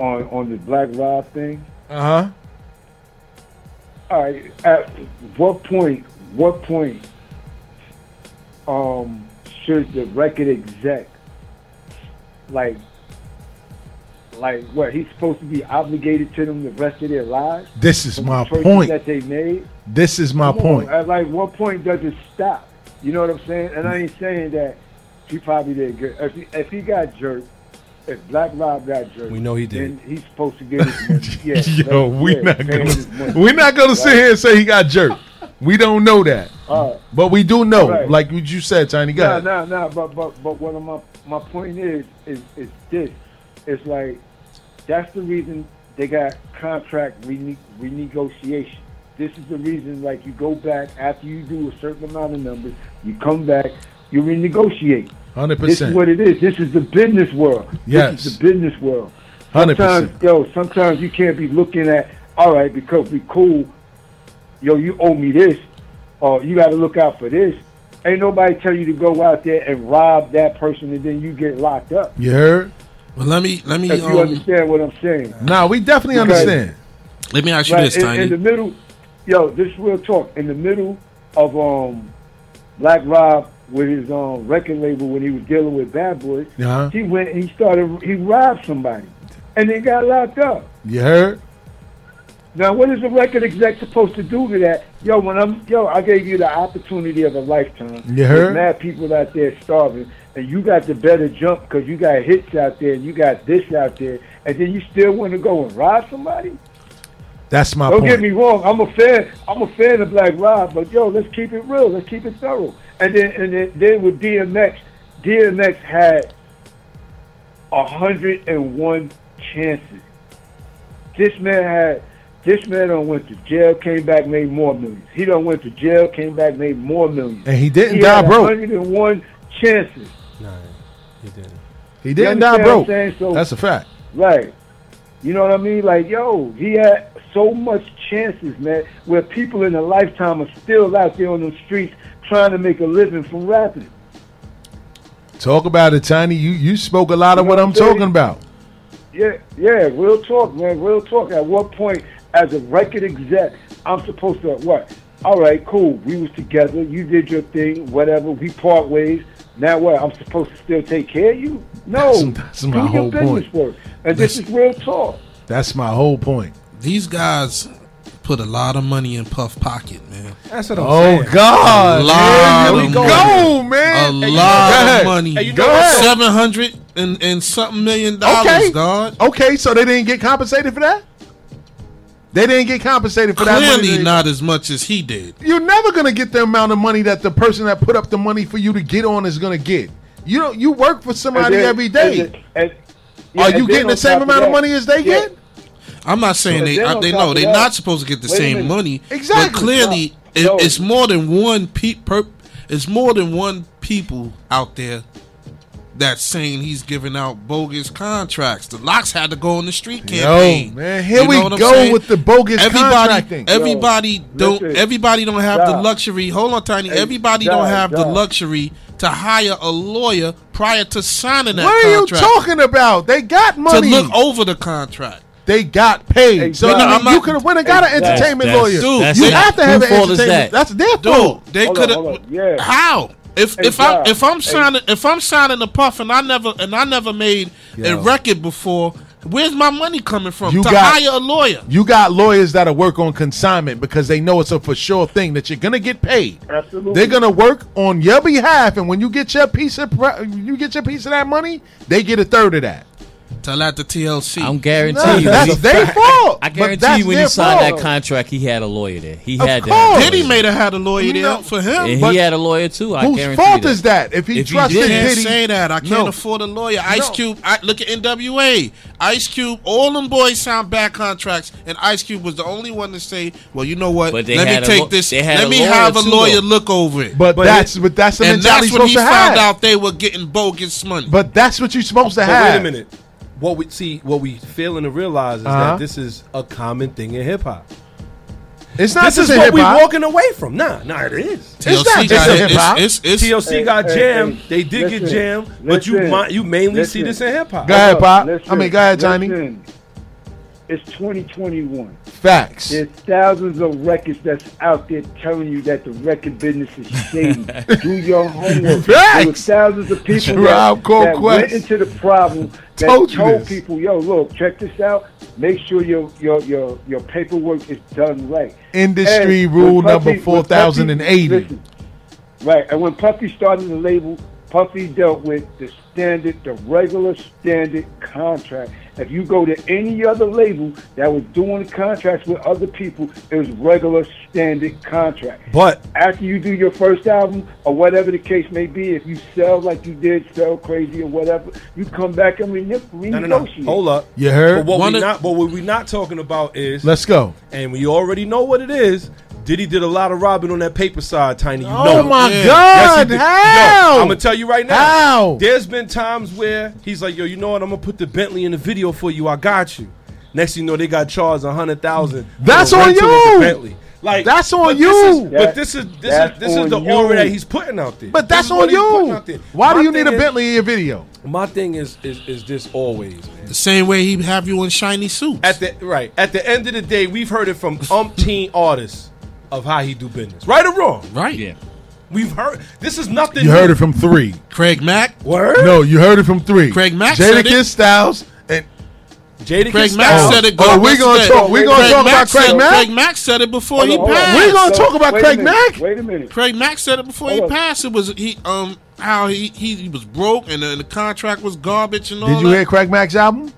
on on the Black Rob thing. Uh huh. All right. At what point? What point? Um, should the record exec like like what he's supposed to be obligated to them the rest of their lives? This is my the point. That they made. This is my Come on, point. At like what point does it stop? You know what I'm saying? And I ain't saying that he probably did good. If he, if he got jerked, if Black Rob got jerked, We know he did. Then he's supposed to get his [laughs] money. Yeah, Yo, we yeah, not gonna his money. we not gonna sit here and say he got jerked. We don't know that, All right. but we do know, Right. like what you said, Tiny. Go No, ahead. no, no. But but but what my my point is is is this. It's like that's the reason they got contract rene- renegotiation. This is the reason. Like you go back after you do a certain amount of numbers, you come back, you renegotiate. 100%. This is what it is. This is the business world. Yes. This is the business world. 100%. Sometimes, yo, sometimes you can't be looking at, all right, because we cool, yo, you owe me this, or you got to look out for this. Ain't nobody tell you to go out there and rob that person and then you get locked up. You heard? Well, let me let me If you um, understand what I'm saying. Nah, we definitely Because- understand. let me ask you Right, this, in, Tiny. in the middle, yo, this real talk. In the middle of um, Black Rob with his um record label when he was dealing with Bad Boys, Uh-huh. he went, he started, he robbed somebody, and then got locked up. You heard? Now, what is a record exec supposed to do to that? Yo, when I'm, yo, I gave you the opportunity of a lifetime. You heard? Mad people out there starving, and you got the better jump because you got hits out there, and you got this out there, and then you still want to go and rob somebody? That's my Don't point. get me wrong. I'm a fan. I'm a fan of Black Rob, but yo, let's keep it real. Let's keep it thorough. And then, and then, then with DMX, DMX had hundred and one chances. This man had. This man done went to jail, came back, made more millions. He done went to jail, came back, made more millions. And he didn't he die broke. 101 chances. Nah, he didn't. He didn't die understand what I'm broke. So- That's a fact. Right. You know what I mean? Like, yo, he had so much chances, man, where people in a lifetime are still out there on the streets trying to make a living from rapping. Talk about it, Tiny. You you spoke a lot of You know what what I'm I'm saying? talking about. Yeah, yeah, real talk, man, real talk. At what point, as a record exec, I'm supposed to what? All right, cool. We was together. You did your thing. Whatever. We part ways. Now what? I'm supposed to still take care of you? No. That's- that's my Do your whole business point. work. And this is real talk. That's my whole point. These guys put a lot of money in Puff pocket, man. That's what I'm Oh saying. God! A lot man, of here go, money. man. A Hey, lot of money. Hey, you know? Seven hundred and, and something million dollars, Okay. God. Okay, so they didn't get compensated for that. They didn't get compensated for that. money Clearly not as much as he did. You're never gonna get the amount of money that the person that put up the money for you to get on is gonna get. You don't. You work for somebody then- every day. and then- and- yeah, Are you getting the same amount of that- money as they yeah, get? I'm not saying But they then on they top know they're that- not supposed to get the Wait same money. Exactly. But clearly, it, No. it's more than one pe- per, It's more than one people out there that's saying he's giving out bogus contracts. The LOX had to go on the street campaign. man, here You we know what I'm go saying? with the bogus everybody, contracting. Everybody Yo, don't. listen, everybody don't have the luxury. Hold on, Tiny. Hey, everybody Doc, don't have the luxury to hire a lawyer prior to signing that What are you talking about? They got money to look over the contract. They got paid. So Exactly. I mean, I'm not- you could have went and got an entertainment That's- lawyer. Dude, that's you it. have to have Whose an entertainment. that? That's their Dude, fault. they could have. Yeah. How? If Hey, if I Doc. if I'm Hey. signing if I'm signing a puff and I never and I never made a record before, where's my money coming from You to got- hire a lawyer? You got lawyers that'll work on consignment because they know it's a for sure thing that you're gonna get paid. Absolutely. They're gonna work on your behalf, and when you get your piece of you get your piece of that money, they get a third of that. Tell that to TLC. I'm guarantee No, you. that's their fault. I guarantee you when he signed fault. that contract, he had a lawyer there. He Of had that. course. Diddy may have had a lawyer there No. for him. And but he had a lawyer too. I Whose guarantee fault that. is that? If he If he trusted did, can't Diddy, say that. I can't No. afford a lawyer. Ice No. Cube, I, look at NWA. Ice Cube, all them boys signed bad contracts, and Ice Cube was the only one to say, "Well, you know what? But Let me take law- this. Let me have a lawyer though. look over it." but, But that's but that's the and mentality that's you're when he found out they were getting bogus money. But that's what you're supposed to have. wait a minute. What we see, what we failing to realize is Uh-huh. that this is a common thing in hip hop. It's not This just is in what we're hip-hop. walking away from. Nah, nah, it is. It's not TLC just got hip-hop. It's, it's, it's, TLC Hey, got hey, jammed. hey, they did get listen, jammed, but you listen, mi- you mainly see listen. this in hip hop. Go ahead, Pop. listen, I mean, go ahead, Johnny. listen. It's 2021. Facts. There's thousands of records that's out there telling you that the record business is shady. [laughs] Do your homework. There Facts. were thousands of people that, that went into the problem that Told told, people, "Yo, look, check this out. Make sure your your your your paperwork is done right." Industry And rule number Puffy- Puffy- 4080. listen, Right, and when Puffy started the label, Puffy dealt with the standard, the regular standard contract. If you go to any other label that was doing contracts with other people, it was regular standard contract. But After you do your first album, or whatever the case may be, if you sell like you did, sell crazy or whatever, you come back and rene- renegotiate. no, no, no. Hold up. You heard? But what One we of- not, but what we not talking about is, Let's go. and we already know what it is. Diddy did a lot of robbing on that paper side, Tiny. You Oh know. my Yeah. God! he did. How? Yo, I'm gonna tell you right now. How? There's been times where he's like, "Yo, you know what? I'm gonna put the Bentley in the video for you. I got you." Next thing you know, they got charged a hundred thousand. That's on you. Bentley. Like That's on but you. This is, but this is this is this is the you. aura that he's putting out there. But that's is on you. out there. Why do you need a thing is- Bentley in your video? My thing is is is this always, man. the same way he have you in shiny suits. At the right at the end of the day, we've heard it from umpteen artists of how he do business, right or wrong. right. Yeah. We've heard this is nothing. You new. heard it from three. Craig Mack. Word. No, you heard it from three. Craig Mack said Jadakiss it. Styles and Jada Craig Mack Styles. said it. Oh, good we gonna yesterday. talk- We're gonna talk about said, Craig Mack? Craig Mack said it before Hold he on, passed. We're gonna talk about Craig minute, Mack? Wait a minute. Craig Mack said it before he on. passed. It was he um how he he, he was broke and the, the contract was garbage and all that. Did you that. hear Craig Mack's album?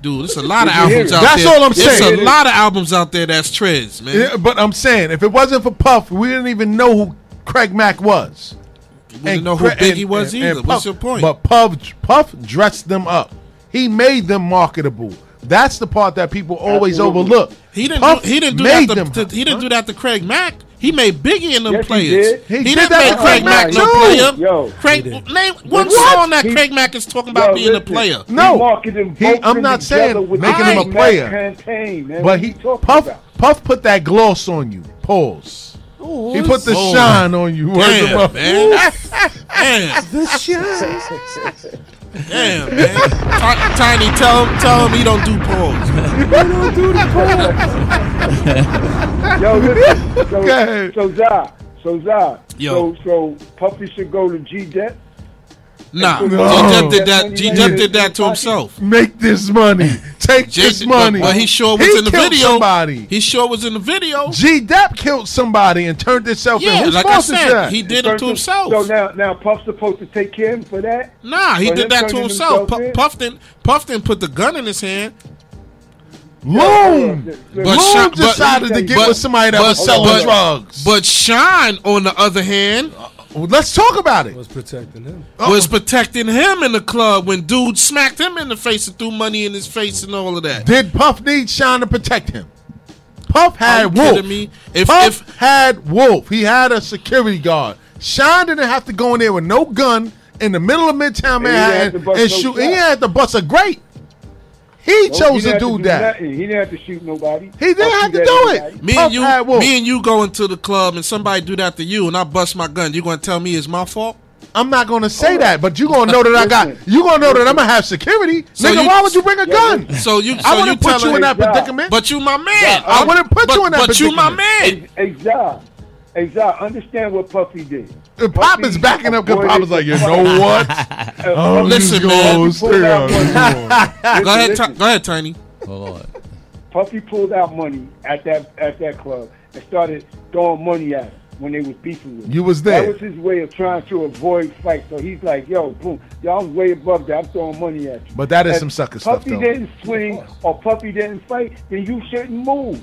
Dude, there's a lot of Did you hear albums out That's there. all I'm There's saying. a lot of albums out there that's Trez, man. Yeah, but I'm saying if it wasn't for Puff, we didn't even know who Craig Mack was. We didn't know who Biggie was either. Puff- What's your point? But Puff, Puff dressed them up. He made them marketable. That's the part that people always Absolutely. overlook. he didn't Puff do, he didn't do that to, to- he didn't do that to Craig Mack. He made Biggie and them Yes, he did. He He, did didn't that make Craig Craig Mack Mack, no too. player. Yo, Craig, He did. name one What? song that He- Craig Mack is talking about Yo, being a player. No. He marketed He- both I'm not saying making him a player. Campaign. But he Puff about? Puff put that gloss on you. Pause. he put the Oh. shine on you. Word Damn, man. mouth. [laughs] Damn, The shine. [laughs] damn, man. Ti- Tiny, tell him, tell him he don't do [laughs] pause. Yo, listen. So, Go ahead. so Zah, so Zah, Yo. so so Puffy should go to G Dep. Nah, No. G-Dep did that. G-Dep did that to himself. Make this money. Take J- this money. But, but he sure was He in the video. Somebody. He sure was in the video. G Dep killed somebody and turned himself in. Yeah, like I said, he did it to himself. So now now Puff's supposed to take care of him for that. Nah, he For did that to himself. himself Pu- Puff didn't, Puff didn't put the gun in his hand. Loon. But Loon Sha- but- decided to get but- with somebody that but- was selling but- drugs. But Shyne, on the other hand, Well, let's talk about it. Was protecting him. was protecting him in the club when dude smacked him in the face and threw money in his face and all of that. Did Puff need Shyne to protect him? Puff Are you had Wolf. kidding me? If Puff if had Wolf. He had a security guard. Shyne didn't have to go in there with no gun in the middle of Midtown And he didn't have to Manhattan bust and no shoot. shot. He had to bust a grape. He Nope, chose didn't to do that. nothing. He didn't have to shoot nobody. He didn't have to do nobody. it. me Puff and you, me and you go into the club and somebody do that to you and I bust my gun, you gonna tell me it's my fault? I'm not gonna say oh. that, but you gonna know that I got. Listen. You gonna know that I'm gonna have security, So nigga. you- why would you bring a gun? So you, I so you wouldn't put telling you in that Yeah. predicament. But you my man. Yeah, I wouldn't put but, you in that predicament. But you my man. Hey, hey, Zah, hey, Zah, understand what Puffy did. And Pop is backing up because Pop is like, you know what? [laughs] Oh, I'm Listen, man. gonna stay on this one. Go ahead, listen. Go ahead, Tiny. Hold on. Puffy pulled out money at that at that club and started throwing money at him. when they was beefing with. You was there. That was his way of trying to avoid fight. So he's like, "Yo, boom, y'all way above that. I'm throwing money at you." But that is If some sucker stuff, If Puffy though. didn't swing or Puffy didn't fight, then you shouldn't move.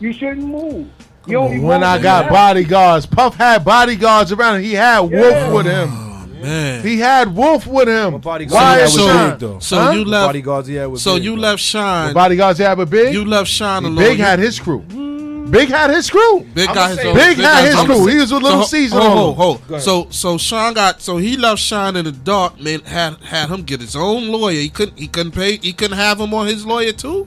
You shouldn't move. You only When I got you bodyguards, Puff had bodyguards around him. He had Wolf with him. Oh, man. He had Wolf with him. bodyguards Why he had is with Sean? Big, though? So Huh? you left. bodyguards he had with So Big, you though. left Shyne. The bodyguards he had with Big. You left Shyne alone. Mm. Big had his crew. Big had his crew. Big I'm got his own. Big had his crew. He was with Little ho- Caesar Ho, on ho, him. ho. Go ahead. So so Sean got so he left Shyne in the dark. Man had had him get his own lawyer. He couldn't he couldn't pay. He couldn't have him on his lawyer too.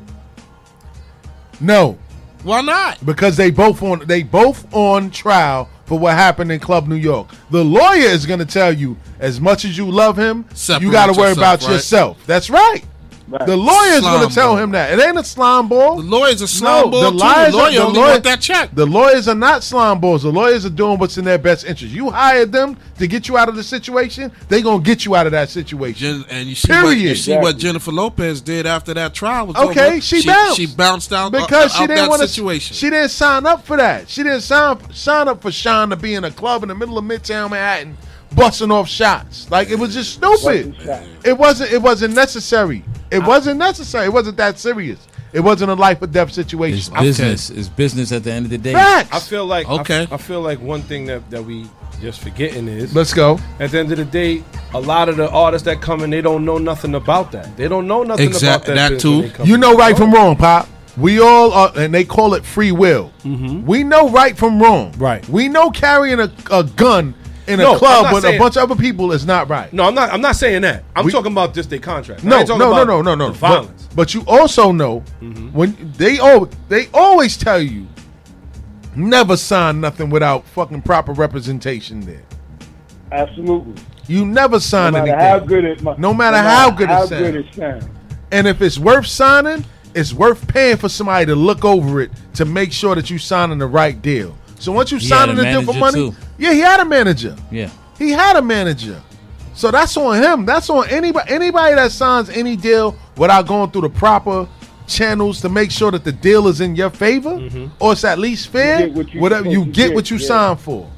No, Why not? because they both on they both on trial for what happened in Club New York. The lawyer is going to tell you as much as you love him, Separate you got to worry yourself, about right? yourself. That's right. Right. The lawyer's going to tell ball. him that it ain't a slime ball. The lawyer's a slime No, ball the too. liars The are- lawyer the only lawyer- that check. The lawyers are not slime balls. The lawyers are doing what's in their best interest. You hired them to get you out of the situation. they're gonna get you out of that situation. Jen, and you see what you Period. see what Jennifer Lopez did after that trial was Okay, over. she bounced. She bounced out because uh, she out didn't that want to. situation. She didn't sign up for that. She didn't sign sign up for Sean to be in a club in the middle of Midtown Manhattan, busting off shots. Like it was just stupid. Busting shots. It wasn't. It wasn't necessary. It wasn't necessary. It wasn't that serious. It wasn't a life or death situation. It's situation. business. It's business at the end of the day. Facts. I feel like Okay. I, feel like one thing that, that we just forgetting is Let's go. at the end of the day, a lot of the artists that come in, they don't know nothing about that. They don't know nothing Exact- about that. that too. when they come You know right from wrong, Pop. We all are, and they call it free will. We know right from wrong. Mm-hmm. Right. We know carrying a, a gun in a No, I'm club not with a saying- bunch of other people is not right. No, I'm not. I'm not saying that. I'm We- talking about just their contract. I No, ain't talking no, no, about no, no, no. the But, Violence. Mm-hmm. but you also know when they oh they always tell you never sign nothing without fucking proper representation there. Absolutely. You never No sign matter anything. how good it, mu- No matter how good it how sounds. good it sounds. And if it's worth signing, it's worth paying for somebody to look over it to make sure that you signing the right deal. So once you He signing had a the deal for money, too. yeah, he had a manager. Yeah. He had a manager. So that's on him. That's on anybody anybody that signs any deal without going through the proper channels to make sure that the deal is in your favor mm-hmm. or it's at least fair. get what you whatever you supposed to get get, what you yeah. signed for.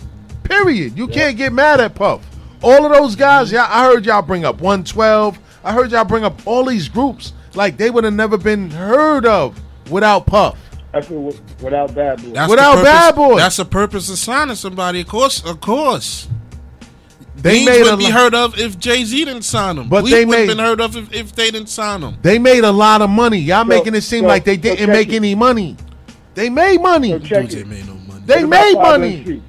Period. You can't get mad at Puff. All of those guys, mm-hmm. yeah, I heard y'all bring up 112. I heard y'all bring up all these groups like they would have never been heard of without Puff. That's what, without bad boy. That's Without the purpose, Bad Boy. That's the purpose of signing somebody. Of course, of course. They Beans made wouldn't be lot- heard of if Jay Z didn't sign them. But we they wouldn't made- been heard of if, if they didn't sign them. They made a lot of money. Y'all making it seem so- like they didn't check make it. any money. They made money. So check They made no money. They made money. MC?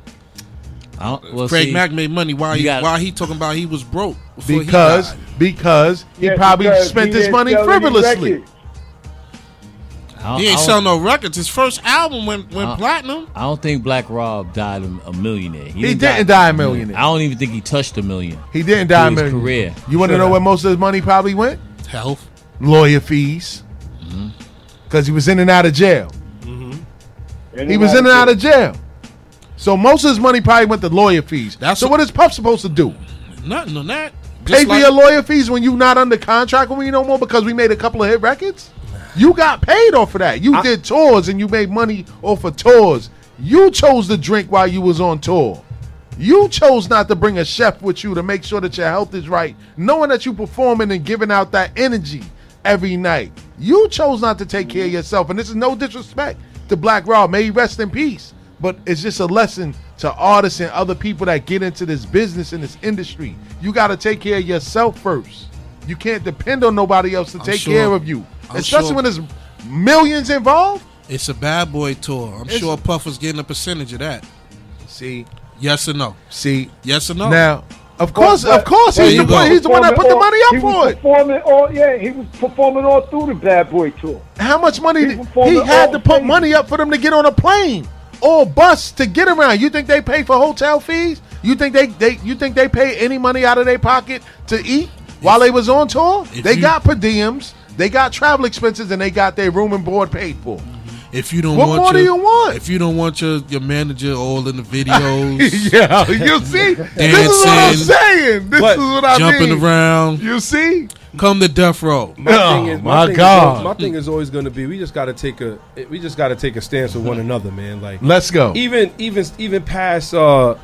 Well, Craig see, Mack made money. Why he, got- why he talking about he was broke because he because he Yeah, probably because spent he his money sell any frivolously. Records. I don't, He ain't I sell no records. His first album went went Uh, platinum. I don't think Black Rob died a, a millionaire. He didn't die a millionaire. I don't even think he touched a million. He didn't die a Through his millionaire. career. You want to know where most of his money probably went? Health. Lawyer fees. Mm-hmm. Because he was in and out of jail. And He was in and out of jail. So most of his money probably went to lawyer fees. That's so what- what is Puff supposed to do? Nothing on that. Pay Just for your lawyer fees when you not under contract with me no more because we made a couple of hit records? You got paid off of that. You did tours and you made money off of tours. You chose to drink while you was on tour. You chose not to bring a chef with you to make sure that your health is right, knowing that you performing and giving out that energy every night. You chose not to take care of yourself, and this is no disrespect to Black Rob. May he rest in peace. But it's just a lesson to artists and other people that get into this business and this industry. You got to take care of yourself first. You can't depend on nobody else to I'm take sure- care of you, I'm especially sure- when there's millions involved. It's a bad boy tour. I'm It's- sure Puff was getting a percentage of that. See, Yes or no? see. Yes or no? Now, of course, But- of course, he's the, go. one, he's the one that put the money up for it. Performing all, yeah, he was performing all through the Bad Boy tour. How much money He did, he had to put stages. money up for them to get on a plane or bus to get around? You think they pay for hotel fees? You think they, they you think they pay any money out of their pocket to eat while they was on tour? They you- got per diems, they got travel expenses, and they got their room and board paid for. If you don't What want more do your, you want? If you don't want your, your manager all in the [laughs] videos, yeah, you see, this is what I'm saying. This But is what I jumping mean. around, You see, Come to death row. My Oh, thing is, my thing God. always- my thing is always going to be we just got to take a we just got to take a stance with one another, man. Like Let's go. even even even past uh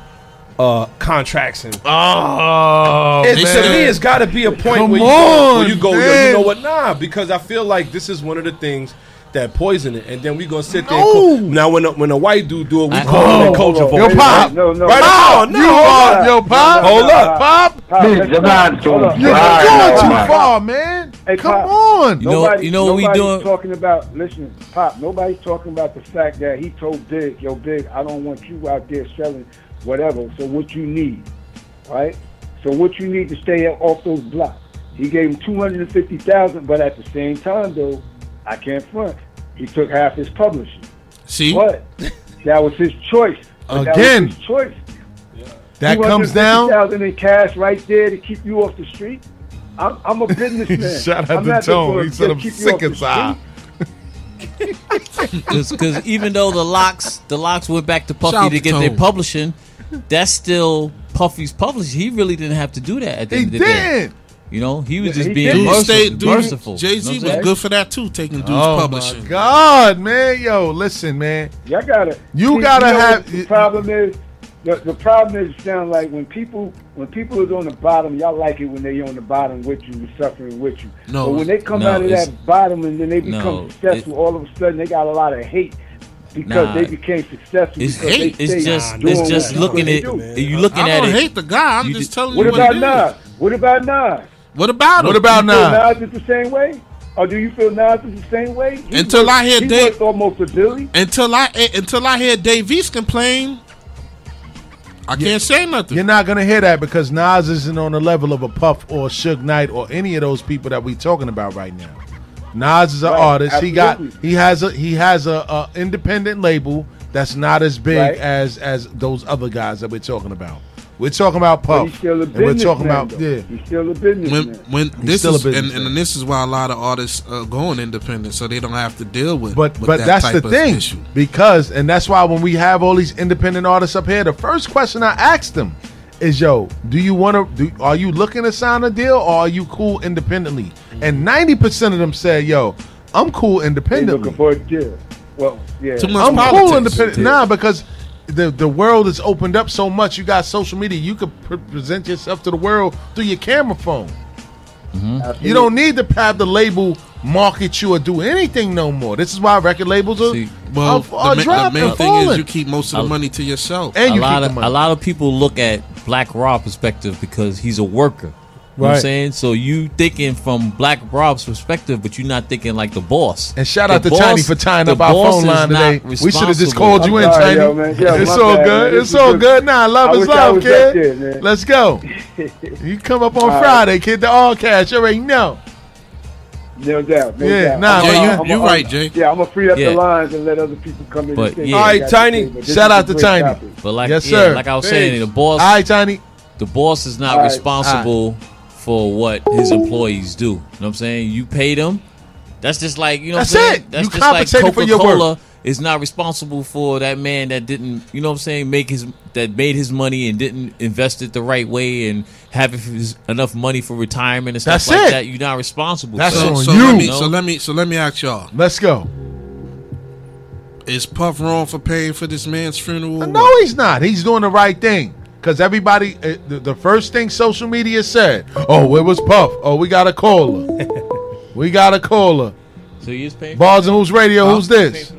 uh contracts and Oh, It, to me, it's got to be a point Come where you, go, where you go, yo, you know what? Nah, because I feel like this is one of the things that poison it, and then we gonna sit there. No. And co- now, when a, when a white dude do it, we I- call Oh. it culture Yo. Pop. No, no, Right no. now, no, you hold up. yo, Pop. Hold up. Pop. Pop, Please, you're not- not hold doing up. You're Right, going too far, man. Hey, Come Pop. on. You know- Nobody, you know what we doing? talking about. Listen, Pop. Nobody's talking about the fact that he told Big, "Yo, Big, I don't want you out there selling whatever. So what you need, right? So what you need to stay off those blocks." He gave him two hundred and fifty thousand, but at the same time, though, I can't front. He took half his publishing. See, But that was his choice. But that was Again. his choice. That comes down. thousand in cash right there to keep you off the street. I'm, I'm a businessman. [laughs] Shout out I'm to Tone. He said I'm sick off the inside. Because [laughs] even though the LOX the LOX went back to Puffy Shout to to get their publishing, that's still Puffy's publishing. He really didn't have to do that at the He end of the day. did. You know, he was Yeah, just he being did. merciful. stay, dude, merciful. Jay You Z know was good for that too, taking dude's Oh publishing. my God, man, yo, listen, man. Y'all gotta. You see, gotta know have- The problem is. The, the problem is, it sound like when people when people is on the bottom, y'all like it when they on the bottom with you, suffering with you. No, but when they come no, out of that bottom and then they become no, successful, all of a sudden they got a lot of hate because Nah. they became successful. It's because hate. They It's just doing it's just looking at do. you looking at it. I at don't hate the guy. I'm You just telling What you about what about Nas? What about Nas? What about What him? about You feel? Nas is the same way? Or do you feel Nas is the same way? He Until worth- I hear he Dave- almost a billion. Until I eh, until I hear Dave East complain, I can't say nothing. You're not gonna hear that because Nas isn't on the level of a Puff or Suge Knight or any of those people that we're talking about right now. Nas is an Right, artist. He got he has a he has a, a independent label that's not as big Right. as as those other guys that we're talking about. We're talking about But Puff. he's still a and we're talking businessman, about though. yeah. He's still a businessman. when when this still a is and, and this is why a lot of artists uh, are going independent, so they don't have to deal with. But with but that that's type the thing issue. because and that's why when we have all these independent artists up here, the first question I asked them is, "Yo, do you want to? Are you looking to sign a deal or are you cool independently?" And ninety percent of them said, "Yo, I'm cool They independently. looking for a deal. Well, yeah. Too much I'm politics. cool independent." Nah, because the the world has opened up so much. You got social media. You could pre- present yourself to the world through your camera phone. Absolutely. You don't need to have the label market you or do anything no more. This is why record labels are, See, Well, are, are the, ma- dropping, the main thing falling. is you keep most of the money to yourself. and a you lot keep of the money. a lot of people look at Black Rob perspective because he's a worker. You know what I'm saying? So you thinking from Black Rob's perspective, but you're not thinking like the boss. And shout The out to boss- Tiny for tying up our phone line today. We should have just called you in, I'm sorry, Tiny. yo, man. Yeah, it's my all bad, good. man. It's This all good. Nah, love I is love, kid. up there. Let's go. [laughs] you come up on All right. Friday, kid. The all cash. You already know. No doubt. No Yeah, doubt. nah, I'm- you- I'm- you I'm- right, Jay. Yeah, I'm gonna free up Yeah. the lines and let other people come in. But, and yeah. All right, they got to Tiny. say, but this Shout out to Tiny. topic. But like Yes, yeah, sir. like I was Thanks. saying, the boss All right, Tiny. the boss is not All right. responsible for what his employees do. You know what I'm saying? You pay them. That's just like you know. That's what I'm saying? it. That's You just like for Coca your work. Cola is not responsible for that man that didn't. You know what I'm saying? Make his that made his money and didn't invest it the right way and have enough money for retirement and stuff That's like it. that. You're not responsible. That's So, on so you. let me so let me so let me ask y'all: Let's go. Is Puff wrong for paying for this man's funeral? No, he's not. He's doing the right thing. Because everybody, uh, the, the first thing social media said, oh, where was Puff? Oh, we got a caller. [laughs] we got a caller. So you just paying. Bars and Hoops Radio, who's this?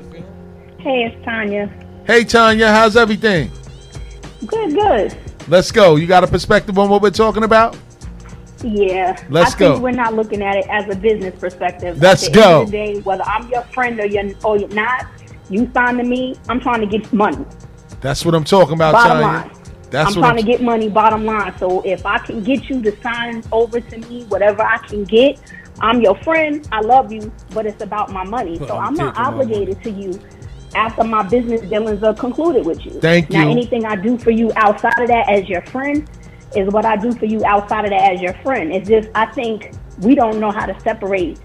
Hey, it's Tanya. Hey, Tanya, how's everything? Good, good. Let's go. You got a perspective on what we're talking about? Yeah. Let's I go. think we're not looking at it as a business perspective. Let's at the go. End of the day, whether I'm your friend or you're, or you're not, you sign to me. I'm trying to get money. That's what I'm talking about, Bottom Tanya. line. That's what I'm trying to get money. Bottom line. So if I can get you to sign over to me, whatever I can get, I'm your friend. I love you, but it's about my money. So I'm I'm not obligated to you after my business dealings are concluded with you. Thank you. now, anything I do for you outside of that as your friend is what I do for you outside of that as your friend. It's just I think we don't know how to separate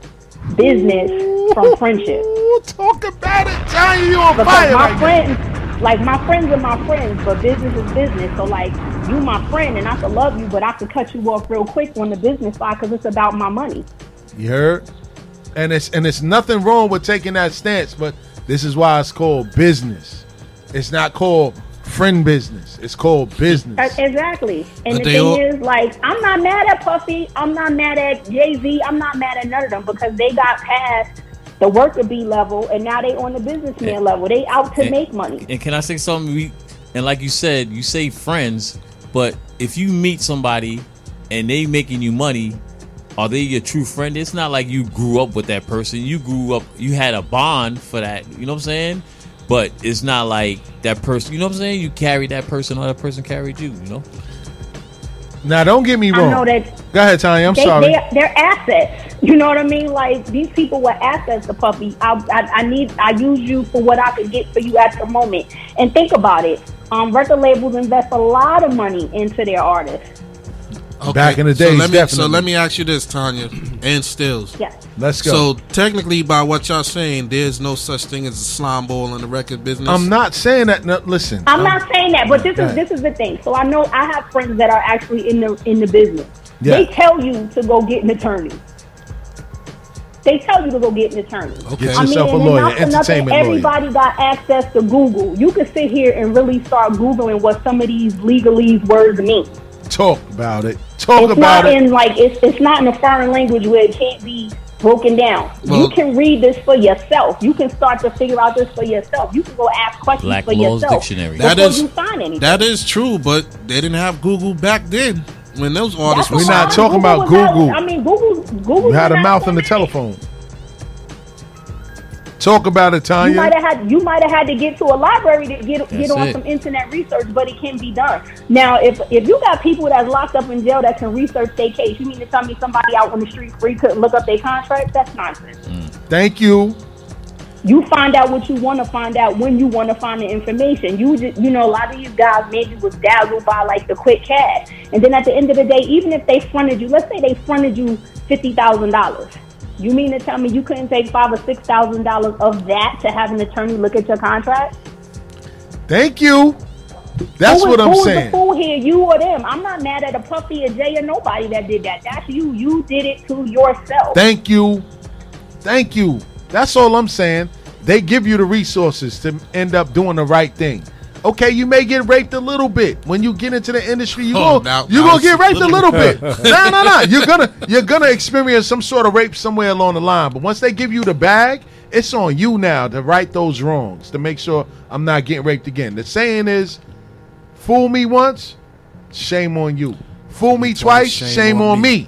business from friendship. Ooh, talk about it, Tanya. You on Because fire my now. friends, like my friends are my friends, but business is business. So like you my friend and I could love you, but I could cut you off real quick on the business side because it's about my money. You heard? And it's and it's nothing wrong with taking that stance, but this is why it's called business. It's not called friend business. It's called business. Uh, Exactly. And But the thing all- is, like, I'm not mad at Puffy. I'm not mad at Jay Z. I'm not mad at none of them because they got past the worker bee level and now they on the businessman level. They out to And- make money. And can I say something? We, and like you said, you say friends, but if you meet somebody and they making you money, are they your true friend? It's not like you grew up with that person. You grew up, you had a bond for that. You know what I'm saying? But it's not like that person. You know what I'm saying? You carried that person, or that person carried you. You know? Now don't get me I wrong. know that Go ahead, Tanya. I'm they, sorry. They, they're assets. [laughs] You know what I mean? Like these people were assets to Puffy. I, I, I need. I use you for what I could get for you at the moment. And think about it. Um, record labels invest a lot of money into their artists. Back in the so days, let me, So let me ask you this, Tanya, and Stills. Yes. Let's go. So technically, by what y'all saying, there's no such thing as a slime ball in the record business. I'm not saying that. No, listen. I'm not saying that, but this is this is the thing. So I know I have friends that are actually in the in the business. Yeah. They tell you to go get an attorney. They tell you to go get an attorney. Okay. Get yourself a lawyer, not for nothing, entertainment lawyer. Everybody got access to Google. You can sit here and really start googling what some of these legalese words mean. Talk about it. Talk it's about not it. in like it's it's not in a foreign language where it can't be broken down. Well- you can read this for yourself. You can start to figure out this for yourself. You can go ask questions Black for Laws yourself. Dictionary. That before is you sign anything. that is true, but they didn't have Google back then when those artists. That's were fine. not talking about was out- Google. I mean, Google. Google. You had a mouth out on the telephone. Talk about it, You might have had you might have had to get to a library to get get on it. some internet research, but it can be done. Now, if if you got people that's locked up in jail that can research their case, you mean to tell me somebody out on the street free couldn't look up their contract? That's nonsense. Mm. Thank you. You find out what you want to find out when you want to find the information. You just, you know, a lot of these guys maybe was dazzled by like the quick cash, and then at the end of the day, even if they fronted you, let's say they fronted you fifty thousand dollars. You mean to tell me you couldn't take five or six thousand dollars of that to have an attorney look at your contract? Thank you. That's Who what is- I'm who is saying. the fool here, you or them? I'm not mad at a Puffy or Jay or nobody that did that. That's you. You did it to yourself. Thank you. Thank you. That's all I'm saying. They give you the resources to end up doing the right thing. Okay, you may get raped a little bit when you get into the industry. You Oh, go, now- you gonna get raped a little- bit. no, no, no. You're gonna you're gonna experience some sort of rape somewhere along the line. But once they give you the bag, it's on you now to right those wrongs to make sure I'm not getting raped again. The saying is, fool me once, shame on you. Fool me twice, shame, on me.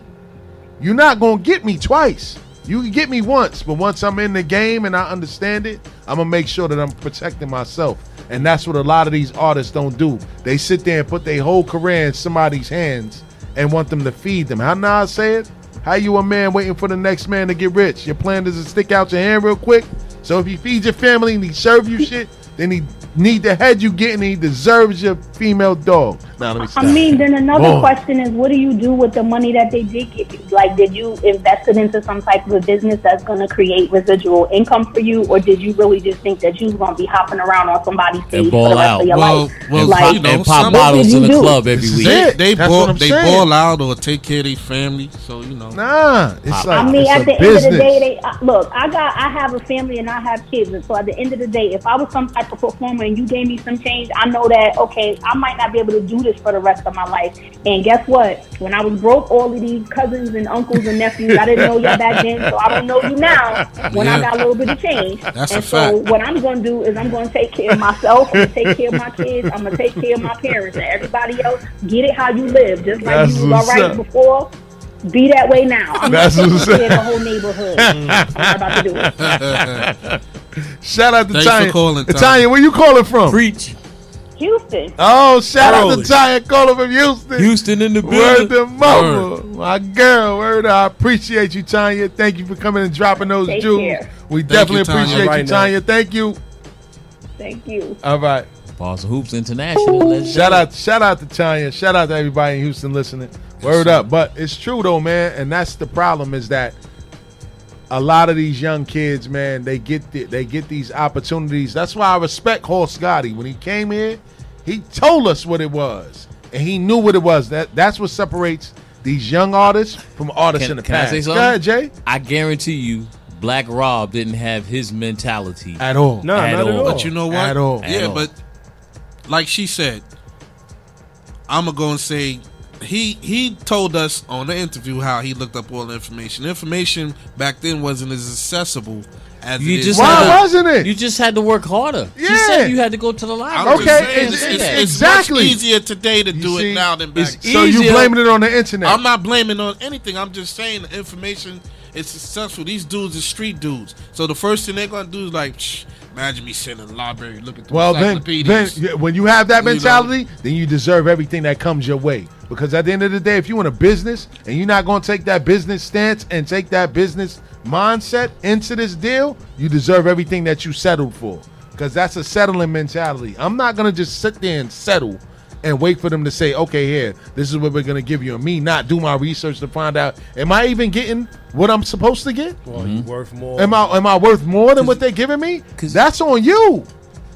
You're not gonna get me twice. You can get me once, but once I'm in the game and I understand it, I'm gonna make sure that I'm protecting myself. And that's what a lot of these artists don't do. They sit there and put their whole career in somebody's hands and want them to feed them. How Nas say it? How you a man waiting for the next man to get rich? Your plan is to stick out your hand real quick. So if he feeds your family and he serve you shit, then he need the head you get and he deserves your female dog. Now let me stop. I mean, then another Boy. question is, what do you do with the money that they did give you? Like, did you invest it into some type of a business that's going to create residual income for you, or did you really just think that you was going to be hopping around on somebody's stage for the rest out. of your Well, life? well, like, you know, and pop bottles in the do? club every week. it. They That's ball they saying. ball out or take care of their family. So you know. Nah, it's like I mean, it's at a the business. end of the day, they uh, look. I got, I have a family and I have kids, and so at the end of the day, if I was some type of performer and you gave me some change, I know that okay, I might not be able to do this for the rest of my life. And guess what? When I was broke, all of these cousins and uncles and nephews, I didn't know you back then, so I don't know you now. When I got a little bit of change, That's a and so fact. what I'm going to do is I'm going to take care of myself. I'm going to take care of my kids. I'm going to take care of my parents and everybody else. Get it how you live, just like That's you was all right up. before. Be that way now. [laughs] I'm That's not what's taking care of the whole neighborhood. I'm not about to do it. [laughs] Shout out to Thanks for Tanya. calling, Tanya. Tanya, where you calling from? Preach. Houston. Oh, shout out Early. to Tanya calling from Houston. Houston in the Word building. to mama, my girl. Word, I appreciate you, Tanya. Thank you for coming and dropping those Take jewels. care. We Thank definitely you, Tanya. appreciate you, Right now. Tanya. Thank you. Thank you. All right. Bars and Hoops International. Let's Shout go. out, shout out to Tanya. Shout out to everybody in Houston listening. Word up. But it's true though, man. And that's the problem is that a lot of these young kids, man, they get the, they get these opportunities. That's why I respect Hall Scotty. When he came in, he told us what it was. and he knew what it was. That that's what separates these young artists from artists in Can, the can I past. say Go something? ahead, Jay. I guarantee you, Black Rob didn't have his mentality At all. No, not at all. But you know what? At all. Yeah, At all. but like she said, I'm gonna go and say he he told us on the interview how he looked up all the information. Information back then wasn't as accessible as You it is just Why to- wasn't it? You just had to work harder. She Yeah. said you had to go to the library. Okay, saying, it's- it's, it's- it's exactly. much easier today to do see, it now than back. then. So you easier- blaming it on the internet? I'm not blaming on anything. I'm just saying the information is successful. These dudes are street dudes. So the first thing they're gonna do is like, Shh, imagine me sitting in the library looking through Well, then, then when you have that You know. mentality, then you deserve everything that comes your way. Because at the end of the day, if you're in a business and you're not going to take that business stance and take that business mindset into this deal, you deserve everything that you settled for. Because that's a settling mentality. I'm not going to just sit there and settle and wait for them to say, okay, here, this is what we're going to give you. And me not do my research to find out, am I even getting what I'm supposed to get? Well, you mm-hmm. worth more. Am I am I worth more than what they're giving me? 'Cause- That's on you.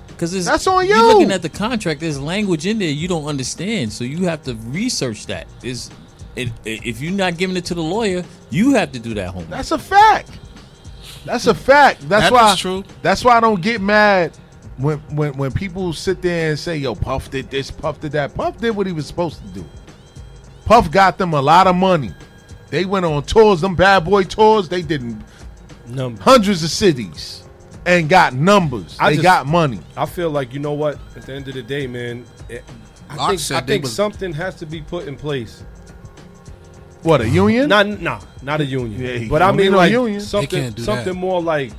Because That's on You're looking at the contract. There's language in there you don't understand, so you have to research that. Is it, if you're not giving it to the lawyer, you have to do that homework. That's a fact. That's a fact. That's That why. is true. That's why I don't get mad when when when people sit there and say, "Yo, Puff did this, Puff did that." Puff did what he was supposed to do. Puff got them a lot of money. They went on tours, them bad boy tours. They did in Number. hundreds of cities and got numbers. I they just- got money. I feel like you know what? At the end of the day, man, it, I think, I think was- something has to be put in place. What a union? Not, nah, not a union. Yeah, but I mean like union. Something, something that. more like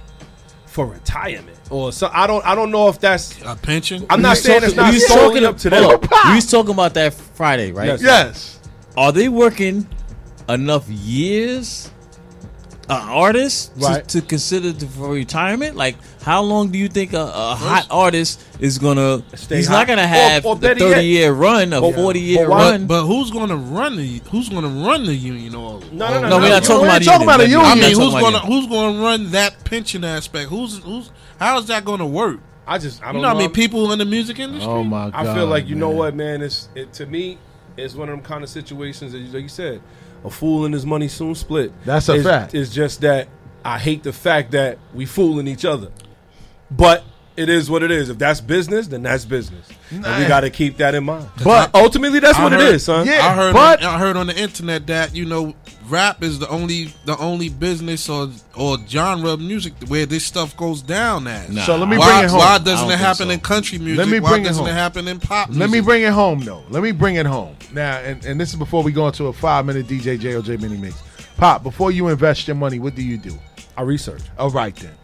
for retirement or so. I don't, I don't know if that's. a pension. I'm not saying was it's not you was solely talking up to them. hold. You was talking about that Friday, right? Yes. yes. Are they working enough years, an artist, Right. to, to consider for retirement? Like, how long do you think a, a hot artist is gonna? Stay he's hot. not gonna have Or- or the better yet- thirty year run, a But- forty year but run. But who's going to run the Who's going to run the union? Or, No, no, no, no, we're not talking about talking about a union. union. I We're not mean, who's going to about who's going to run that pension aspect? Who's who's how is that going to work? I just, I You don't know how I'm- people in the music industry? Oh my god! I feel like you know what, man. It's it, to me, it's one of them kind of situations that, like you said, a fool and his money soon split. That's a It's- fact. It's just that I hate the fact that we fooling each other, but it is what it is. If that's business, then that's business, and we got to keep that in mind. But- ultimately, that's I what heard- it is, son. Yeah. I heard but- on, I heard on the internet that you know rap is the only the only business or or genre of music where this stuff goes down at. Nah. So let me why, bring it home. why doesn't it happen so. in country music? Let me why bring it doesn't home. it happen in pop music? Let me bring it home though. Let me bring it home now, and, and this is before we go into a five minute DJ JOJ mini mix. Pop, before you invest your money, what do you do? I research. All right then.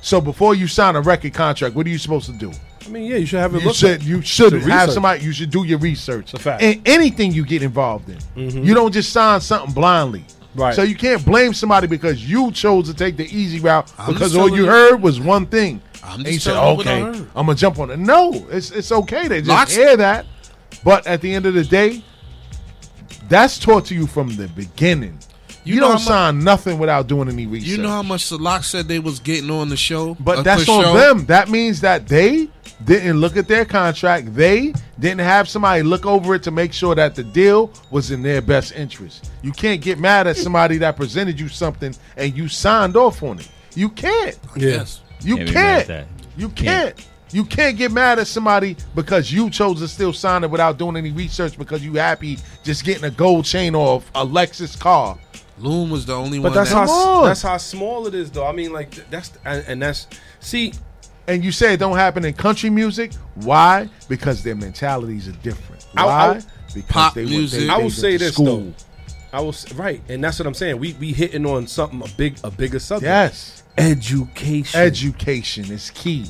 So before you sign a record contract, what are you supposed to do? I mean, yeah, you should have it You looked should at. you should Should have research. somebody. You should do your research. a fact. In anything you get involved in, Mhm. you don't just sign something blindly. Right. So you can't blame somebody because you chose to take the easy route I'm because just all you you- heard was one thing. I'm and just you said, telling you what I "Okay, heard." I'm gonna jump on it." No, it's it's okay to just Lots- hear that, but at the end of the day, that's taught to you from the beginning. You, You know don't how mu- sign nothing without doing any research. You know how much Salak said they was getting on the show, But that's on show? them. That means that they didn't look at their contract. They didn't have somebody look over it to make sure that the deal was in their best interest. You can't get mad at somebody that presented you something and you signed off on it. You can't. Yes. You Can't be mad can't. You Can't. can't. You can't get mad at somebody because you chose to still sign it without doing any research because you happy just getting a gold chain off a Lexus car. Loon was the only But one. that's that, how on. that's how small it is, though. I mean, like that's and, and that's see. And you say it don't happen in country music. Why? Because their mentalities are different. Why? I- because Pop they, were- music. they- I will say this school. though. I will s- right, and that's what I'm saying. We we hitting on something a big a bigger subject. Yes. education. Education is key.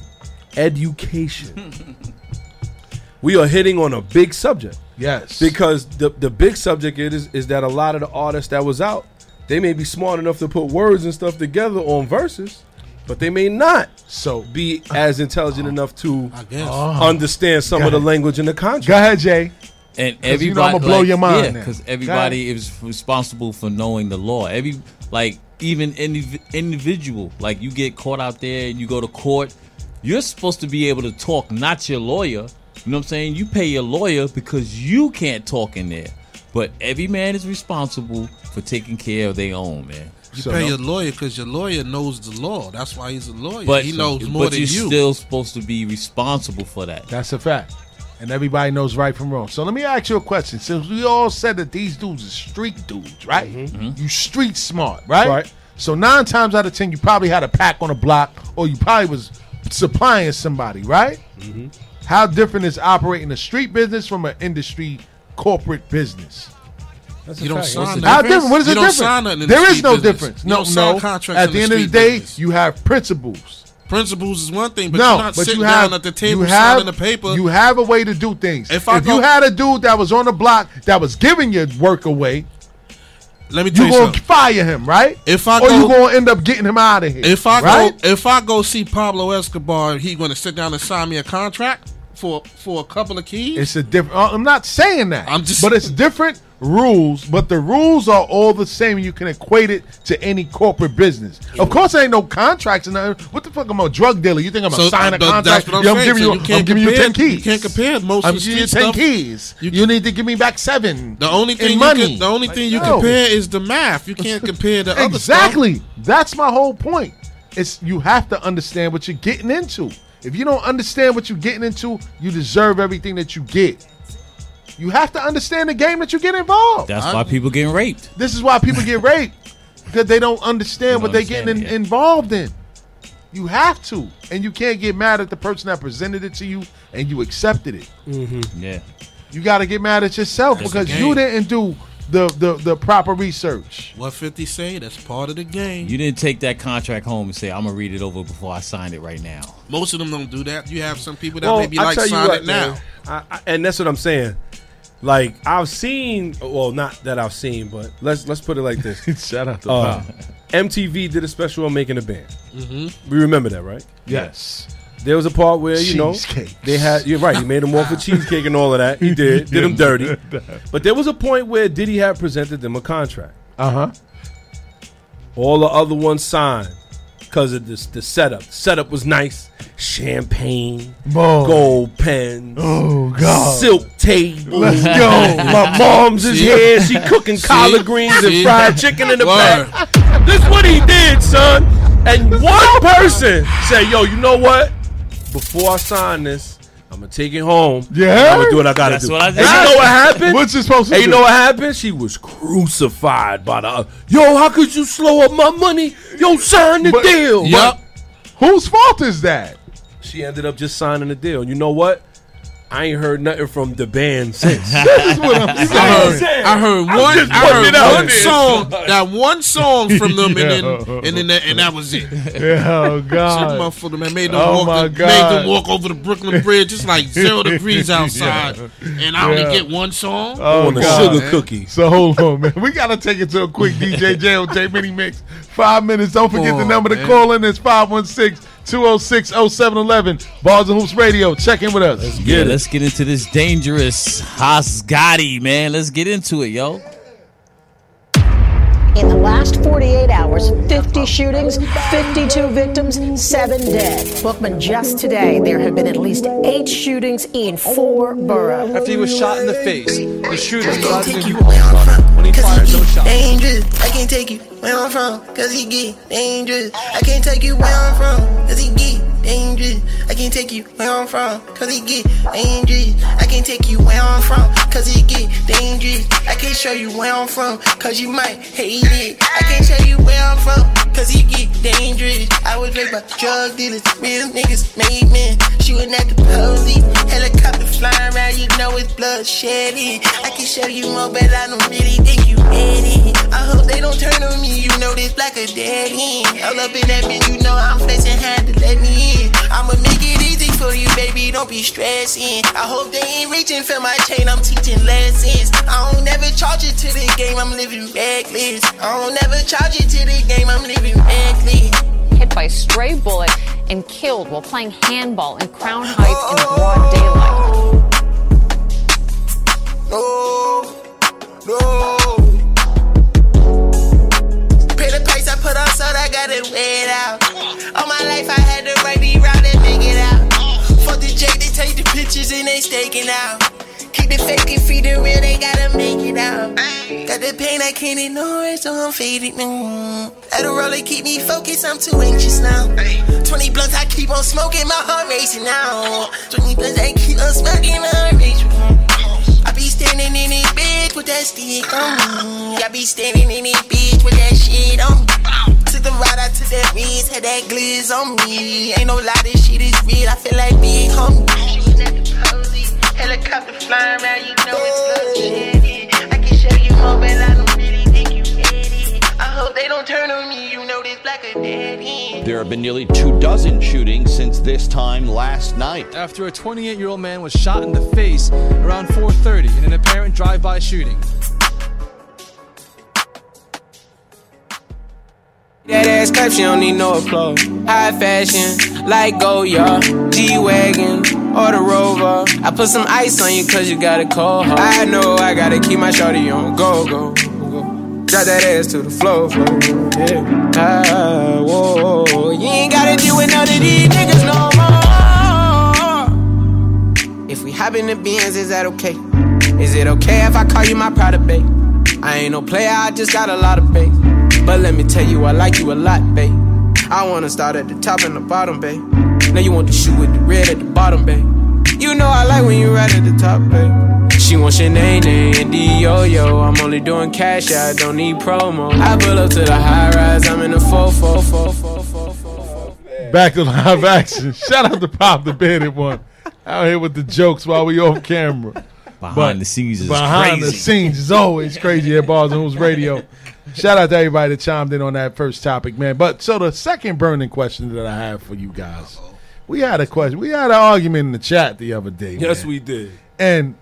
education. [laughs] we are hitting on a big subject Yes. because the the big subject is is that a lot of the artists that was out, they may be smart enough to put words and stuff together on verses, but they may not so be as intelligent enough to I guess. Oh. understand some Go of the language in the contract. go ahead, Jay. and 'Cause everybody you know I'ma blow like, your mind Yeah, because Go everybody is responsible for knowing the law. Every like even indiv- individual, like you get caught out there and you go to court, you're supposed to be able to talk, not your lawyer, You know what I'm saying? You pay your lawyer because you can't talk in there. But every man is responsible for taking care of their own, man. You pay your lawyer because your lawyer knows the law. That's why he's a lawyer. But he knows more but than you're you. still supposed to be responsible for that. That's a fact. And everybody knows right from wrong. So let me ask you a question. Since we all said that these dudes are street dudes, right? Mm-hmm. Mm-hmm. You street smart, right? Right. So nine times out of ten, you probably had a pack on a block, or you probably was supplying somebody, right? Mm-hmm. How different is operating a street business from an industry corporate business? That's You don't sign How nothing. different? What is You the don't difference? sign nothing in the there is no business. difference. No, no. contracts At the the end of the day, business. you have principles. Principles is one thing, but no, you're not but sitting you have down at the table you have, signing the paper. You have a way to do things. If If, I you had a dude that was on the block that was giving your work away, Let me tell you you gonna something. fire him, right? If I or go- you gonna end up getting him out of here. If I right? go, if I go see Pablo Escobar, he going to sit down and sign me a contract for for a couple of keys. It's a different. uh, I'm not saying that. I'm just- But it's different rules. But the rules are all the same. You can equate it to any corporate business. Of course, there ain't no contracts and nothing. What the fuck? I'm a drug dealer. You think I'm gonna sign a contract? I'm Yeah, saying. giving So you. you can't I'm giving compare, you ten keys. You can't compare most I'm of giving you ten stuff. keys. You, need to give me back seven. The only thing you money. can, the only thing you no. compare is the math. You can't compare the other stuff. Exactly. That's my whole point. It's you have to understand what you're getting into. If you don't understand what you're getting into, you deserve everything that you get. You have to understand the game that you get involved. That's why people getting raped. This is why people get raped [laughs] because they don't understand what they're getting in, involved in. You have to, and you can't get mad at the person that presented it to you and you accepted it. Mm-hmm. Yeah. You got to get mad at yourself That's because you didn't do the, the the proper research. What Fifty say? That's part of the game. You didn't take that contract home and say, I'm gonna read it over before I sign it right now. Most of them don't do that. You have some people that Well, maybe I like sign what, it now. man, I, I, and that's what I'm saying. Like I've seen, well, not that I've seen, but let's let's put it like this. [laughs] Shout out to uh, MTV did a special on making a band. Mhm. We remember that, right? Yes. There was a part where you know Cheesecake. they had. You're right. He made them offer [laughs] cheesecake and all of that. He did. Did him dirty. [laughs] But there was a point where Diddy had presented them a contract. Uh huh. All the other ones signed because of this the setup. The setup was nice. Champagne, Boy. gold pens, Oh God. silk table. Let's go. My [laughs] mom's is See? here. She cooking See? collard greens and fried chicken in the Word. back. This what he did, son. And one person said, "Yo, you know what? Before I sign this, I'm gonna take it home. Yeah? I'm gonna do what I gotta That's do." what I and you know what happened? What's you supposed to And you know what happened? She was crucified by the. Yo, how could you slow up my money? Yo, sign the But- deal. Yup. Whose fault is that? She ended up just signing the deal. You know what? I ain't heard nothing from the band [laughs] since. This is what I'm saying. heard, I heard I'm one. just I heard one song. [laughs] That one song from them, and then and then that, and that was it. Oh [laughs] Some God. motherfucker man made them Oh, walk. my the- God. Made them walk over the Brooklyn Bridge. It's like zero degrees outside, and I only get one song. Oh, on the God. sugar cookie. So hold on, man. We gotta take it to a quick DJ JOJ mini mix. Five minutes. Don't forget the on, number to call in is 516-206-0711. Bars and Hoops Radio. Check in with us. Yeah, let's get into this dangerous Hasgati, man. Let's get into it, yo. In the last 48 hours, 50 shootings, 52 victims, 7 dead. Bookman, just today, there have been at least 8 shootings in 4 boroughs. After he was shot in the face, the shooter started take to you do where I'm from. when he Cause he get dangerous. I can't take you where I'm from. Cause he get dangerous. I can't take you where I'm from. Cause he get dangerous. I can't take you where I'm from. Cause he get dangerous. I can't take you where I'm from. Cause he get dangerous. I can't show you where I'm from. Cause you might hate it. I can't show you where I'm from. Cause he get dangerous. I was raised by drug dealers. Real niggas made men. Shooting at the police. Helicopter flying around. You know it's bloodshed. I can show you more, but I don't really think you ready. I hope they don't turn on me. You know this black a dead end. All up in that bitch, you know I'm flexing hard to let me in. I'ma make it easy for you, baby. Don't be stressing. I hope they ain't reaching for my chain. I'm teaching lessons. I don't never charge it to the game. I'm living reckless. I don't never charge it to the game. I'm living reckless. hit by a stray bullet and killed while playing handball in Crown Heights in broad daylight. No, no. Pay the price I put on, so I gotta wait out. All my life I had to write take the pictures and they mistaken out. Keep the fake and feed the real, they gotta make it out. Got the pain I can't ignore so I'm faded. Mm. A roller keep me focused, I'm too anxious now. 20 blunts, I keep on smoking, my heart racing now. 20 blunts, I keep on smoking, my heart racing. I be standing in it, bitch, with that stick on me. I be standing in it, bitch, with that shit on me. Took the ride out to that Ritz, had that glizz on me. Ain't no lie, this shit is real, I feel like big homie. Helicopter flying around, you know it's legit. I can show you more, but I don't really think you get it. I hope they don't turn on me, you know this black a dead end. There have been nearly two dozen shootings since this time last night. After a 28 year old man was shot in the face around 4:30 in an apparent drive-by shooting. That ass clap, she don't need no clothes. High fashion, like Goya, G Wagon, or the Rover. I put some ice on you cause you got a cold heart. I know I gotta keep my shorty on go, go, go. Drop that ass to the floor, floor. Yeah. Ah, whoa. You ain't gotta deal with none of these niggas no more. If we hop in the beans, is that okay? Is it okay if I call you my pride babe? I ain't no player, I just got a lot of bass. But let me tell you, I like you a lot, babe. I wanna start at the top and the bottom, babe. Now you want to shoot with the red at the bottom, babe. You know I like when you right at the top, babe. She wants Shanae and D-Yo-Yo. I'm only doing cash, I don't need promo. I pull up to the high rise, I'm in the 444. Back to live action. Shout out to Pop the Bandit one. Out here with the jokes while we off camera. Behind the scenes is behind the crazy. scenes is always crazy at Bars and Hoops Radio. Shout out to everybody that chimed in on that first topic, man. But so the second burning question that I have for you guys, we had a question. We had an argument in the chat the other day. Yes, man. we did. And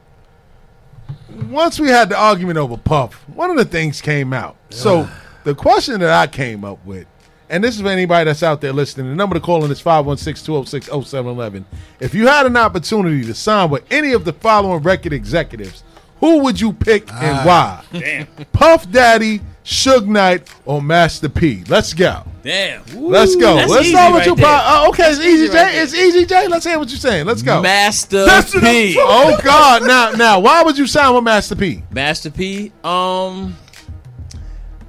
once we had the argument over Puff, one of the things came out. So the question that I came up with, and this is for anybody that's out there listening, the number to call in is 516-206-0711. If you had an opportunity to sign with any of the following record executives, who would you pick and ah, why? Damn. Puff Daddy, Suge Knight, or Master P? Let's go. Damn. Let's go. Let's start with right you, there. Pop. Uh, okay, it's easy, Jay. right it's easy, Jay. Let's hear what you're saying. Let's go. Master That's P. Oh God! [laughs] Now, now, why would you sign with Master P? Master P. Um,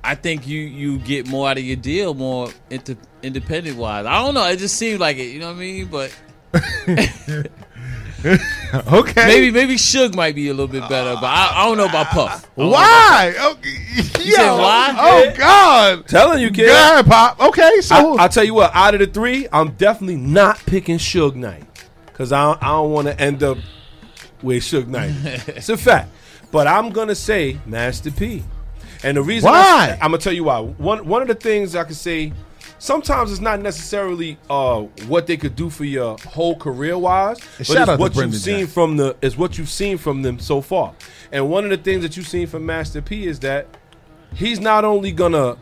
I think you you get more out of your deal, more inter, independent wise. I don't know. It just seems like it. You know what I mean? But [laughs] [laughs] [laughs] okay, maybe maybe Suge might be a little bit better, but I, I don't know about Puff. I don't know Why? about Okay. Puff. You said why? Oh God! Telling you, kid. Go ahead, Pop. Okay, so I, will tell you what. Out of the three, I'm definitely not picking Suge Knight because I don't, I don't want to end up with Suge Knight. [laughs] it's a fact. But I'm gonna say Master P. And the reason Why? I, am gonna tell you why. One one of the things I can say. Sometimes it's not necessarily uh, what they could do for your whole career wise, but shout it's what you've seen Jackson. from the is what you've seen from them so far. And one of the things that you've seen from Master P is that he's not only gonna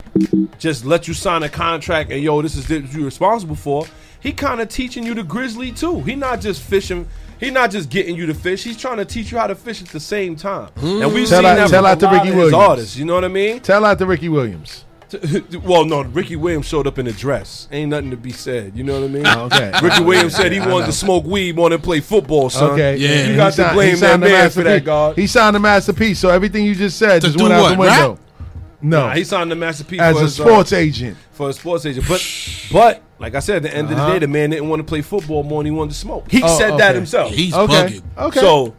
just let you sign a contract and yo, this is what you're responsible for. He kind of teaching you the grizzly too. He not just fishing. He not just getting you to fish. He's trying to teach you how to fish at the same time. And we've Tell seen out- that tell from out to Ricky Williams. artists. You know what I mean? Tell out to Ricky Williams. [laughs] Well, no, Ricky Williams showed up in a dress. Ain't nothing to be said. You know what I mean? Okay. Ricky Williams said he I wanted know. to smoke weed more than play football, son. Okay, Yeah. you He got to signed- he blame that man for that, God. He signed the masterpiece, so everything you just said To just do went out what, the window. rap? No, Nah, he signed the masterpiece as for a his, uh, sports agent. for a sports agent. But but like I said, at the end of the Uh-huh. day, the man didn't want to play football more than he wanted to smoke. He Oh, said that himself. He's Okay. bugging. Okay. So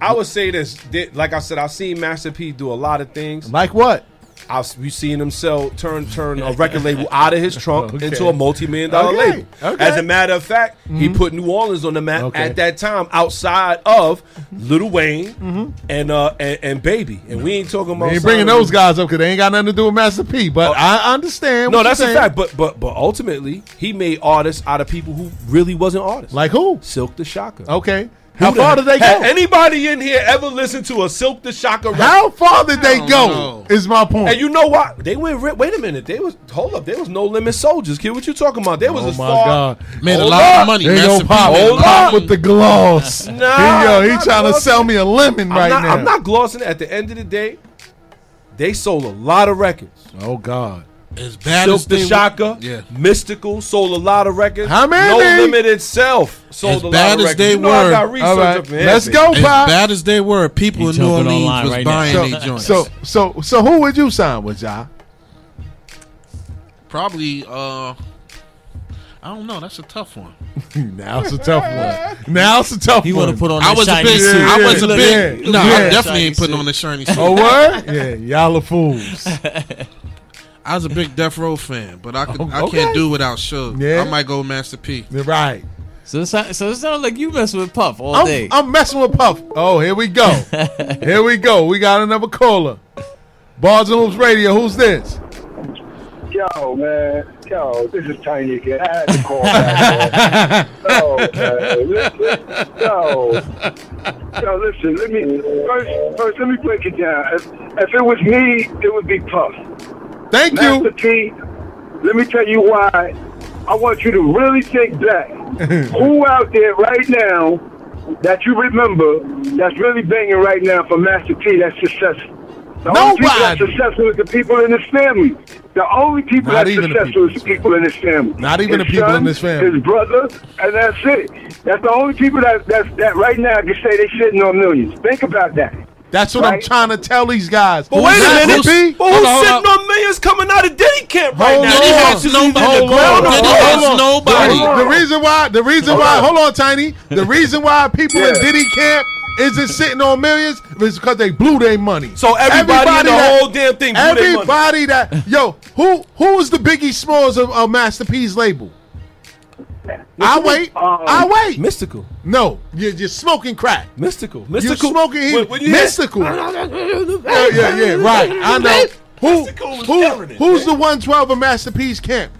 I would say this. Like I said, I've seen Master P do a lot of things. Like what? I've we've seen him sell turn turn a record label [laughs] out of his trunk Okay. into a multi million dollar Okay. label. Okay. As a matter of fact, he Mhm. put New Orleans on the map at that time, outside of Lil Wayne and uh and, and Baby. And we ain't talking about We ain't bringing those guys up because they ain't got nothing to do with Master P. But I understand. No, that's you're a fact. But but but ultimately, he made artists out of people who really wasn't artists. Like who? Silk the Shocker. Okay. How Who the- far did they Had go? anybody in here ever listened to a Silk the Shocker? record? How far did they go? know. Is my point. And you know what? They went. ri- Wait a minute. They was hold up. There was no limit soldiers, kid. What you talking about? There was oh as my far. God. Made a lot up. of money. There you go, pop. Hold Pop of with the gloss. [laughs] Nah, Here you go. He not trying to sell me a lemon I'm right not, now. I'm not glossing. At the end of the day, they sold a lot of records. Oh God. As bad Silk as the they- Shocker, Yeah. Mystikal sold a lot of records. How many? No Limit itself sold As a lot bad of as records. they you know I were. got research All right, up in let's go, baby. As Pop. bad as they were, people He in New jumping Orleans online was right now. buying So, their joints. so, so, so, who would you sign with, Ja? Probably, uh, I don't know. That's a tough one. [laughs] now it's a tough one. [laughs] Now it's a tough He one. want to put on I that was a shiny big, suit. I was a yeah, big. yeah. No, Yeah. I definitely ain't putting suit. on the shiny suit. Oh, what? [laughs] Yeah, y'all are fools. I was a big Death Row fan, but I could, oh, I Oh, can't do without Suge. Yeah. I might go Master P. You're right. So it sound- so it sounds like you mess with Puff all I'm, day. I'm messing with Puff. Oh, here we go. [laughs] here we go. We got another caller. Bars and Hoops Radio. Who's this? Yo, man. Yo, this is Tiny Kid. I had to call back. [laughs] Yo, man. Listen, yo. Yo, listen. Let me first. First, let me break it down. If, if it was me, it would be Puff. Thank Master P. Let me tell you why. I want you to really think back. [laughs] Who out there right now that you remember that's really banging right now for Master P that's successful? The only people that's Nobody. successful is the people in his family. The only people Not that's successful is the people in his family. Not even his the people son, in his family. His brother, and that's it. That's the only people that that, that right now can say they sitting on millions. Think about that. That's what I'm trying to tell these guys. But wait a minute. P? But who's Hold on, hold sitting on. on millions coming out of Diddy camp right Hold now? on. Diddy Hold has on. the Hold on. Diddy has Hold nobody. The, the reason why, the reason Hold why, on. hold on, Tiny. The [laughs] reason why people in Diddy camp isn't sitting on millions is because they blew their money. So everybody, in the that- whole damn thing blew their money. Everybody that yo, who who was the Biggie Smalls of, of Master P's label? I wait. Um, I wait. Mystikal. No, you're just smoking crack. Mystikal. Mystikal. You're Mystikal. smoking he- When- when you Mystikal. [laughs] yeah, yeah, yeah. Right. I know. Who, who killing it, who's the 112 of Master P's camp?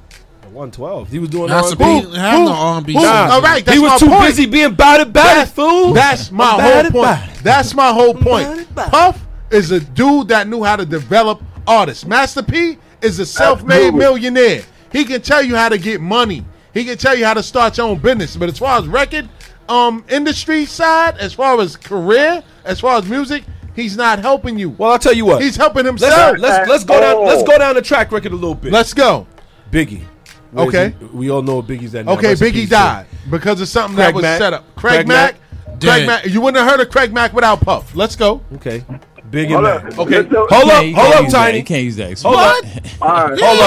112. He was doing Master R&B. P have no R&B. who- songs. all right, that's he was my too point. busy being about it, about it, fool. That's my About whole point. That's my whole point. About it, about it. Puff is a dude that knew how to develop artists. Master P is a self-made millionaire. He can tell you how to get money. He can tell you how to start your own business. But as far as record um industry side, as far as career, as far as music, he's not helping you. Well, I'll tell you what. He's helping let's, himself. let's, let's go down. Let's go down the track record a little bit. Let's go. Biggie. Where's Okay. he? We all know Biggie's at. now. Okay, Rest Biggie died because of something Craig that was Mack. set up. Craig, Craig Mack. Mack. Craig Mack. You wouldn't have heard of Craig Mack without Puff. Let's go. Okay. Big Hold and up. Mac. Okay. Hold Yeah, up. Hold can't up. Tiny. You can't use that. Hold What? up. All right. Yeah. Hold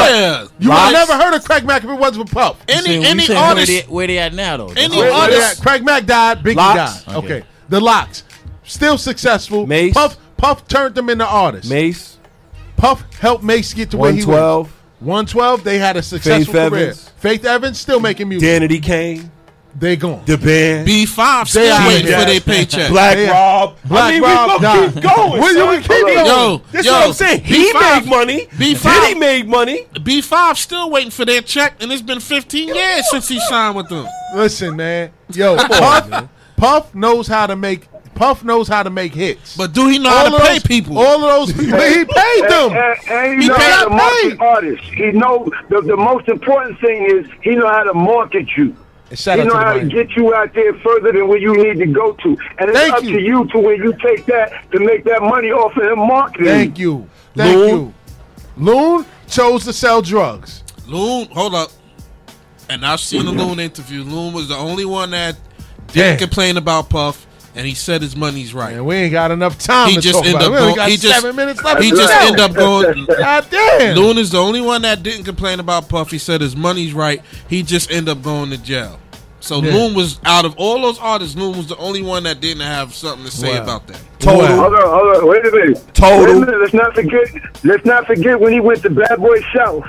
up. You would have never heard of Craig Mack if it wasn't for Puff. Any Saying- any saying where artist. they, where they at now though? Any Where- where artist- at? Craig Mack died. Biggie LOX. died. Okay. Okay. The LOX. Still successful. Mase. Puff Puff turned them into artists. Mase. Puff helped Mase get to where he was. 112. 112. They had a successful Faith career. Evans. Faith Evans still making music. Danity Kane. They gone. The band. B five still out waiting for their paycheck. Black Yeah. Rob. Black I mean, Rob we gonna died. keep going. Well, you keep going. Yo, This yo, is what I'm saying. He B5 made money. B5 Diddy made money. B five still waiting for their check, and it's been 15 years since he signed with them. Listen, man. Yo, [laughs] Puff, Puff knows how to make. Puff knows how to make hits. But do he know how All to of pay those- people? All of those [laughs] people, he paid them. and, and he He know how to got market paid. artists. He know the, the most important thing is he know how to market you. Shout he out know to the how to Miami. get you out there further than where you need to go to. And it's Thank up you. to you to where you take that to make that money off of him marketing. Thank you. Thank Loon. you. Loon chose to sell drugs. Loon, hold up. And I've seen the Loon interview. Loon was the only one that didn't Yeah. complain about Puff, and he said his money's right. And we ain't got enough time He to just talk end about up We going. got He just seven minutes left. he to just end up going. God damn. Loon is the only one that didn't complain about Puff. He said his money's right. He just end up going to jail. So Yeah. Loon was out of all those artists. Loon was the only one that didn't have something to say Wow. about that. Total. Hold on, hold on, wait a minute. Total. Wait a minute. Let's not forget. Let's not forget when he went to Bad Boy South.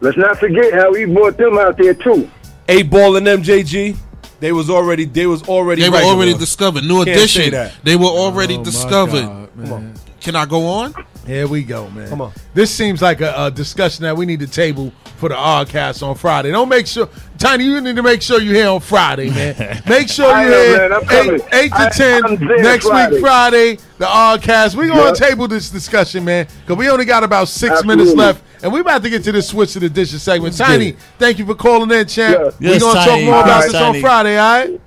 Let's not forget how he brought them out there too. Eight Ball and MJG. They was already. They was already. They were regular. already discovered. New Can't say edition. that. They were already Oh, discovered. God, man. Can I go on? Here we go, man. Come on. This seems like a, a discussion that we need to table for the Oddcast on Friday. Don't make sure, Tiny, you need to make sure you're here on Friday, man. [laughs] Make sure you're am, here man. Eight, eight to I- ten next Friday. week, Friday, the Oddcast. We're going to Yeah. table this discussion, man, because we only got about six Absolutely. minutes left. And we're about to get to this switch to the dishes segment. Tiny, thank you for calling in, champ. Yeah. We're Yes, going to talk Tiny. more about Yes, this on Friday, all right?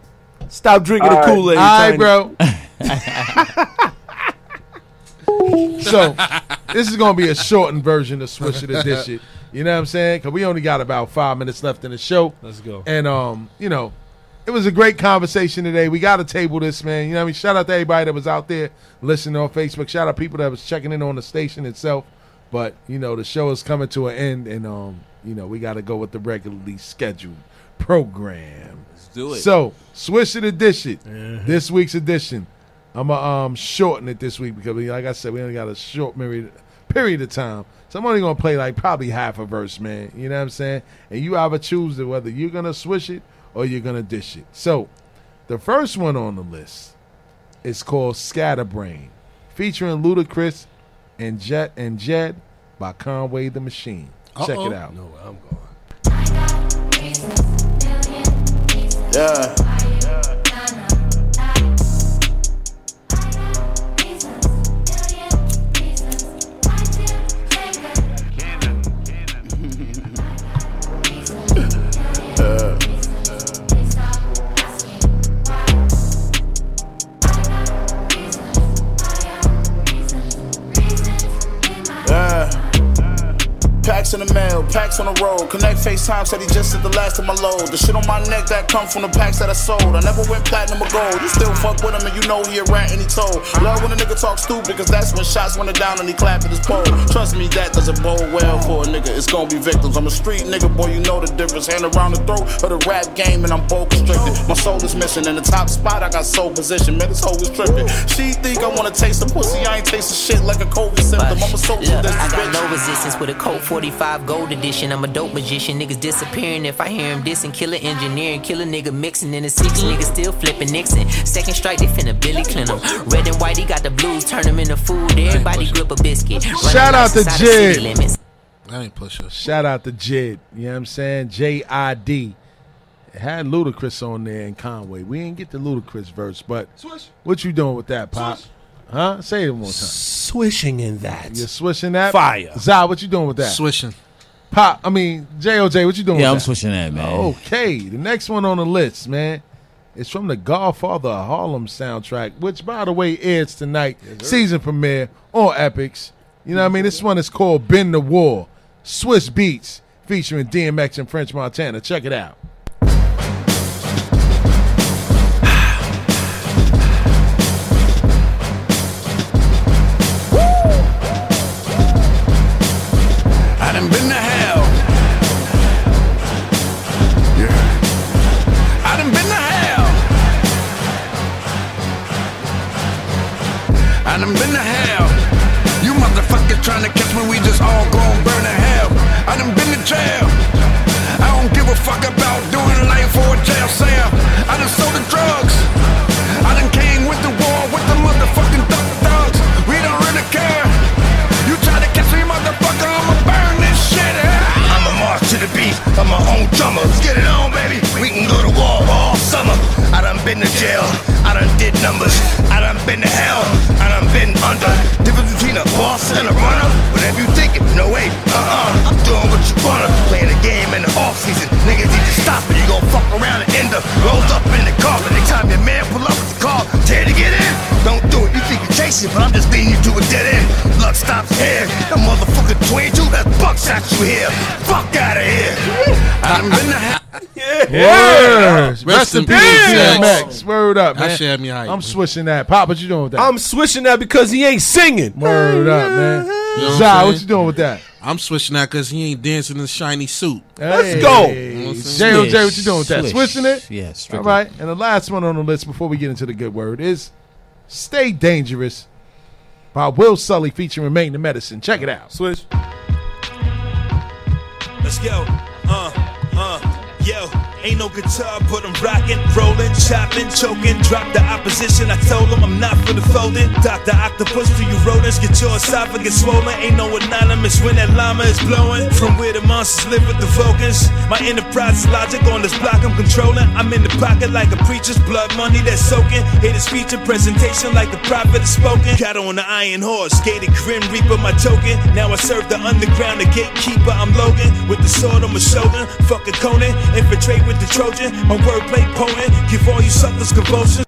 Stop drinking All the. Kool Aid. All right, bro. [laughs] [laughs] So this is gonna be a shortened version of Swish It or Dish It. You know what I'm saying? Because we only got about five minutes left in the show. Let's go. And um, you know, it was a great conversation today. We got to table this, man. You know what I mean? Shout out to everybody that was out there listening on Facebook. Shout out people that was checking in on the station itself. But you know, the show is coming to an end, and um, you know, we got to go with the regularly scheduled program. Let's do it. So, Swish it or dish it. This week's edition. I'm gonna um shorten it this week because, like I said, we only got a short period period of time. So I'm only gonna play like probably half a verse, man. You know what I'm saying? And you either choose whether you're gonna swish it or you're gonna dish it. So, the first one on the list is called Scatterbrain, featuring Ludacris and Jet and Jed by Conway the Machine. Check Uh-oh. it out. No, I'm going. Yeah. Packs in the mail, packs on the road. Connect FaceTime said he just hit the last of my load. The shit on my neck that come from the packs that I sold. I never went platinum or gold. You still fuck with him and you know he a rat and he told. Love when a nigga talk stupid, cause that's when shots went down and he clapped at his pole. Trust me, that doesn't bode well for a nigga. It's gonna be victims. I'm a street nigga, boy, you know the difference. Hand around the throat of the rap game and I'm both constricted. My soul is missing. In the top spot, I got soul position. Man, this hoe is tripping. She think I wanna taste the pussy. I ain't tasting shit like a COVID symptom. I'm a Look, distance I got bitch. no resistance with a Colt 45 gold edition. I'm a dope magician. Niggas disappearing if I hear him dissing. Killer engineering, kill a nigga mixing in the six. Niggas still flipping Nixon. Second strike, they finna Billy Clinton. Red and white, he got the blues. Turn them into food. Everybody grip a biscuit. Running Shout out to inside the city Jid. I ain't push us. Shout out to Jid. You know what I'm saying? J I D. It had Ludacris on there in Conway. We didn't get the Ludacris verse, but what you doing with that, Pop? Huh? Say it one more time. Swishing in that. You're swishing that? Fire. Zah, what you doing with that? Swishing. Pop, I mean, JOJ, what you doing Yeah, I'm with that? swishing that, man. Okay, the next one on the list, man, is from the Godfather of Harlem soundtrack, which, by the way, airs tonight, season premiere on Epix. You know what I mean? This one is called Bend the War, Swizz Beatz, featuring DMX and French Montana. Check it out. Yeah. Rest, Rest in in peace, peace, DMX. Word up, That man. shit had me hyped. I'm swishing that. Pop, what you doing with that? I'm swishing that because he ain't singing. Word up, man. You know what I'm what you doing with that? I'm switching that because he ain't dancing in a shiny suit. Hey. Let's go. JOJ, what you doing with that? Swish. Switching it? Yeah, All strictly. right. And the last one on the list before we get into the good word is Stay Dangerous by Will Sully featuring Main the Medicine. Check it out. Swish. Let's go. Uh, uh, yo. Ain't no guitar, but I'm rocking, rolling, chopping, choking. Drop the opposition. I told them I'm not for the folding. Dr. Octopus to you rodents, get your esophagus swollen. Ain't no anonymous when that llama is blowing. From where the monsters live with the Vulcans. My enterprise is logic on this block I'm controlling. I'm in the pocket like a preacher's blood money that's soaking. Hit speech and presentation like the prophet is spoken. Got on the iron horse, gated grim reaper my token. Now I serve the underground, the gatekeeper. I'm Logan with the sword on my shoulder. Fuck a Conan, infiltrate with the Trojan. My wordplay potent, give all you suckers convulsions.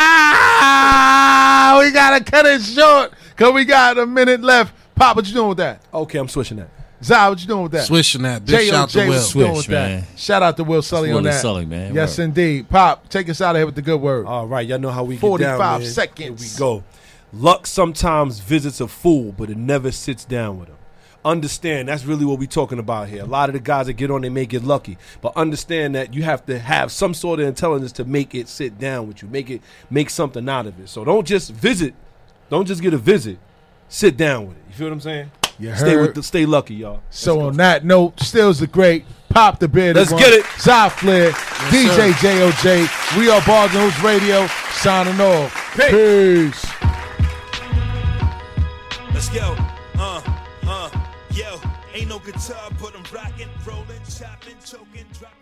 Ah, we gotta cut it short Cause we got a minute left. Pop, what you doing with that? Okay, I'm switching that. Zai, what you doing with that? Swishing that. Big shout out to Will. what you doing Swish, with that? man. Shout out to Will Sully It's on Willie that. Sully, man. Yes, Word. indeed. Pop, take us out of here with the good word. All right, y'all know how we get 45 down, man. seconds. Here we go. Luck sometimes visits a fool, but it never sits down with him. Understand that's really what we're talking about here. A lot of the guys that get on, they may get lucky, but understand that you have to have some sort of intelligence to make it sit down with you, make it make something out of it. So don't just visit, don't just get a visit, sit down with it. You feel what I'm saying? You stay heard? with the, stay lucky, y'all. So on that note, Stills the Great, Pop the Beard. Let's get it. Zy Flair, DJ J.O.J. We are Bars and Hoops Radio, signing off. Peace. Let's go. Uh. Ain't no guitar, but I'm rocking, rolling, chopping, choking, dropping.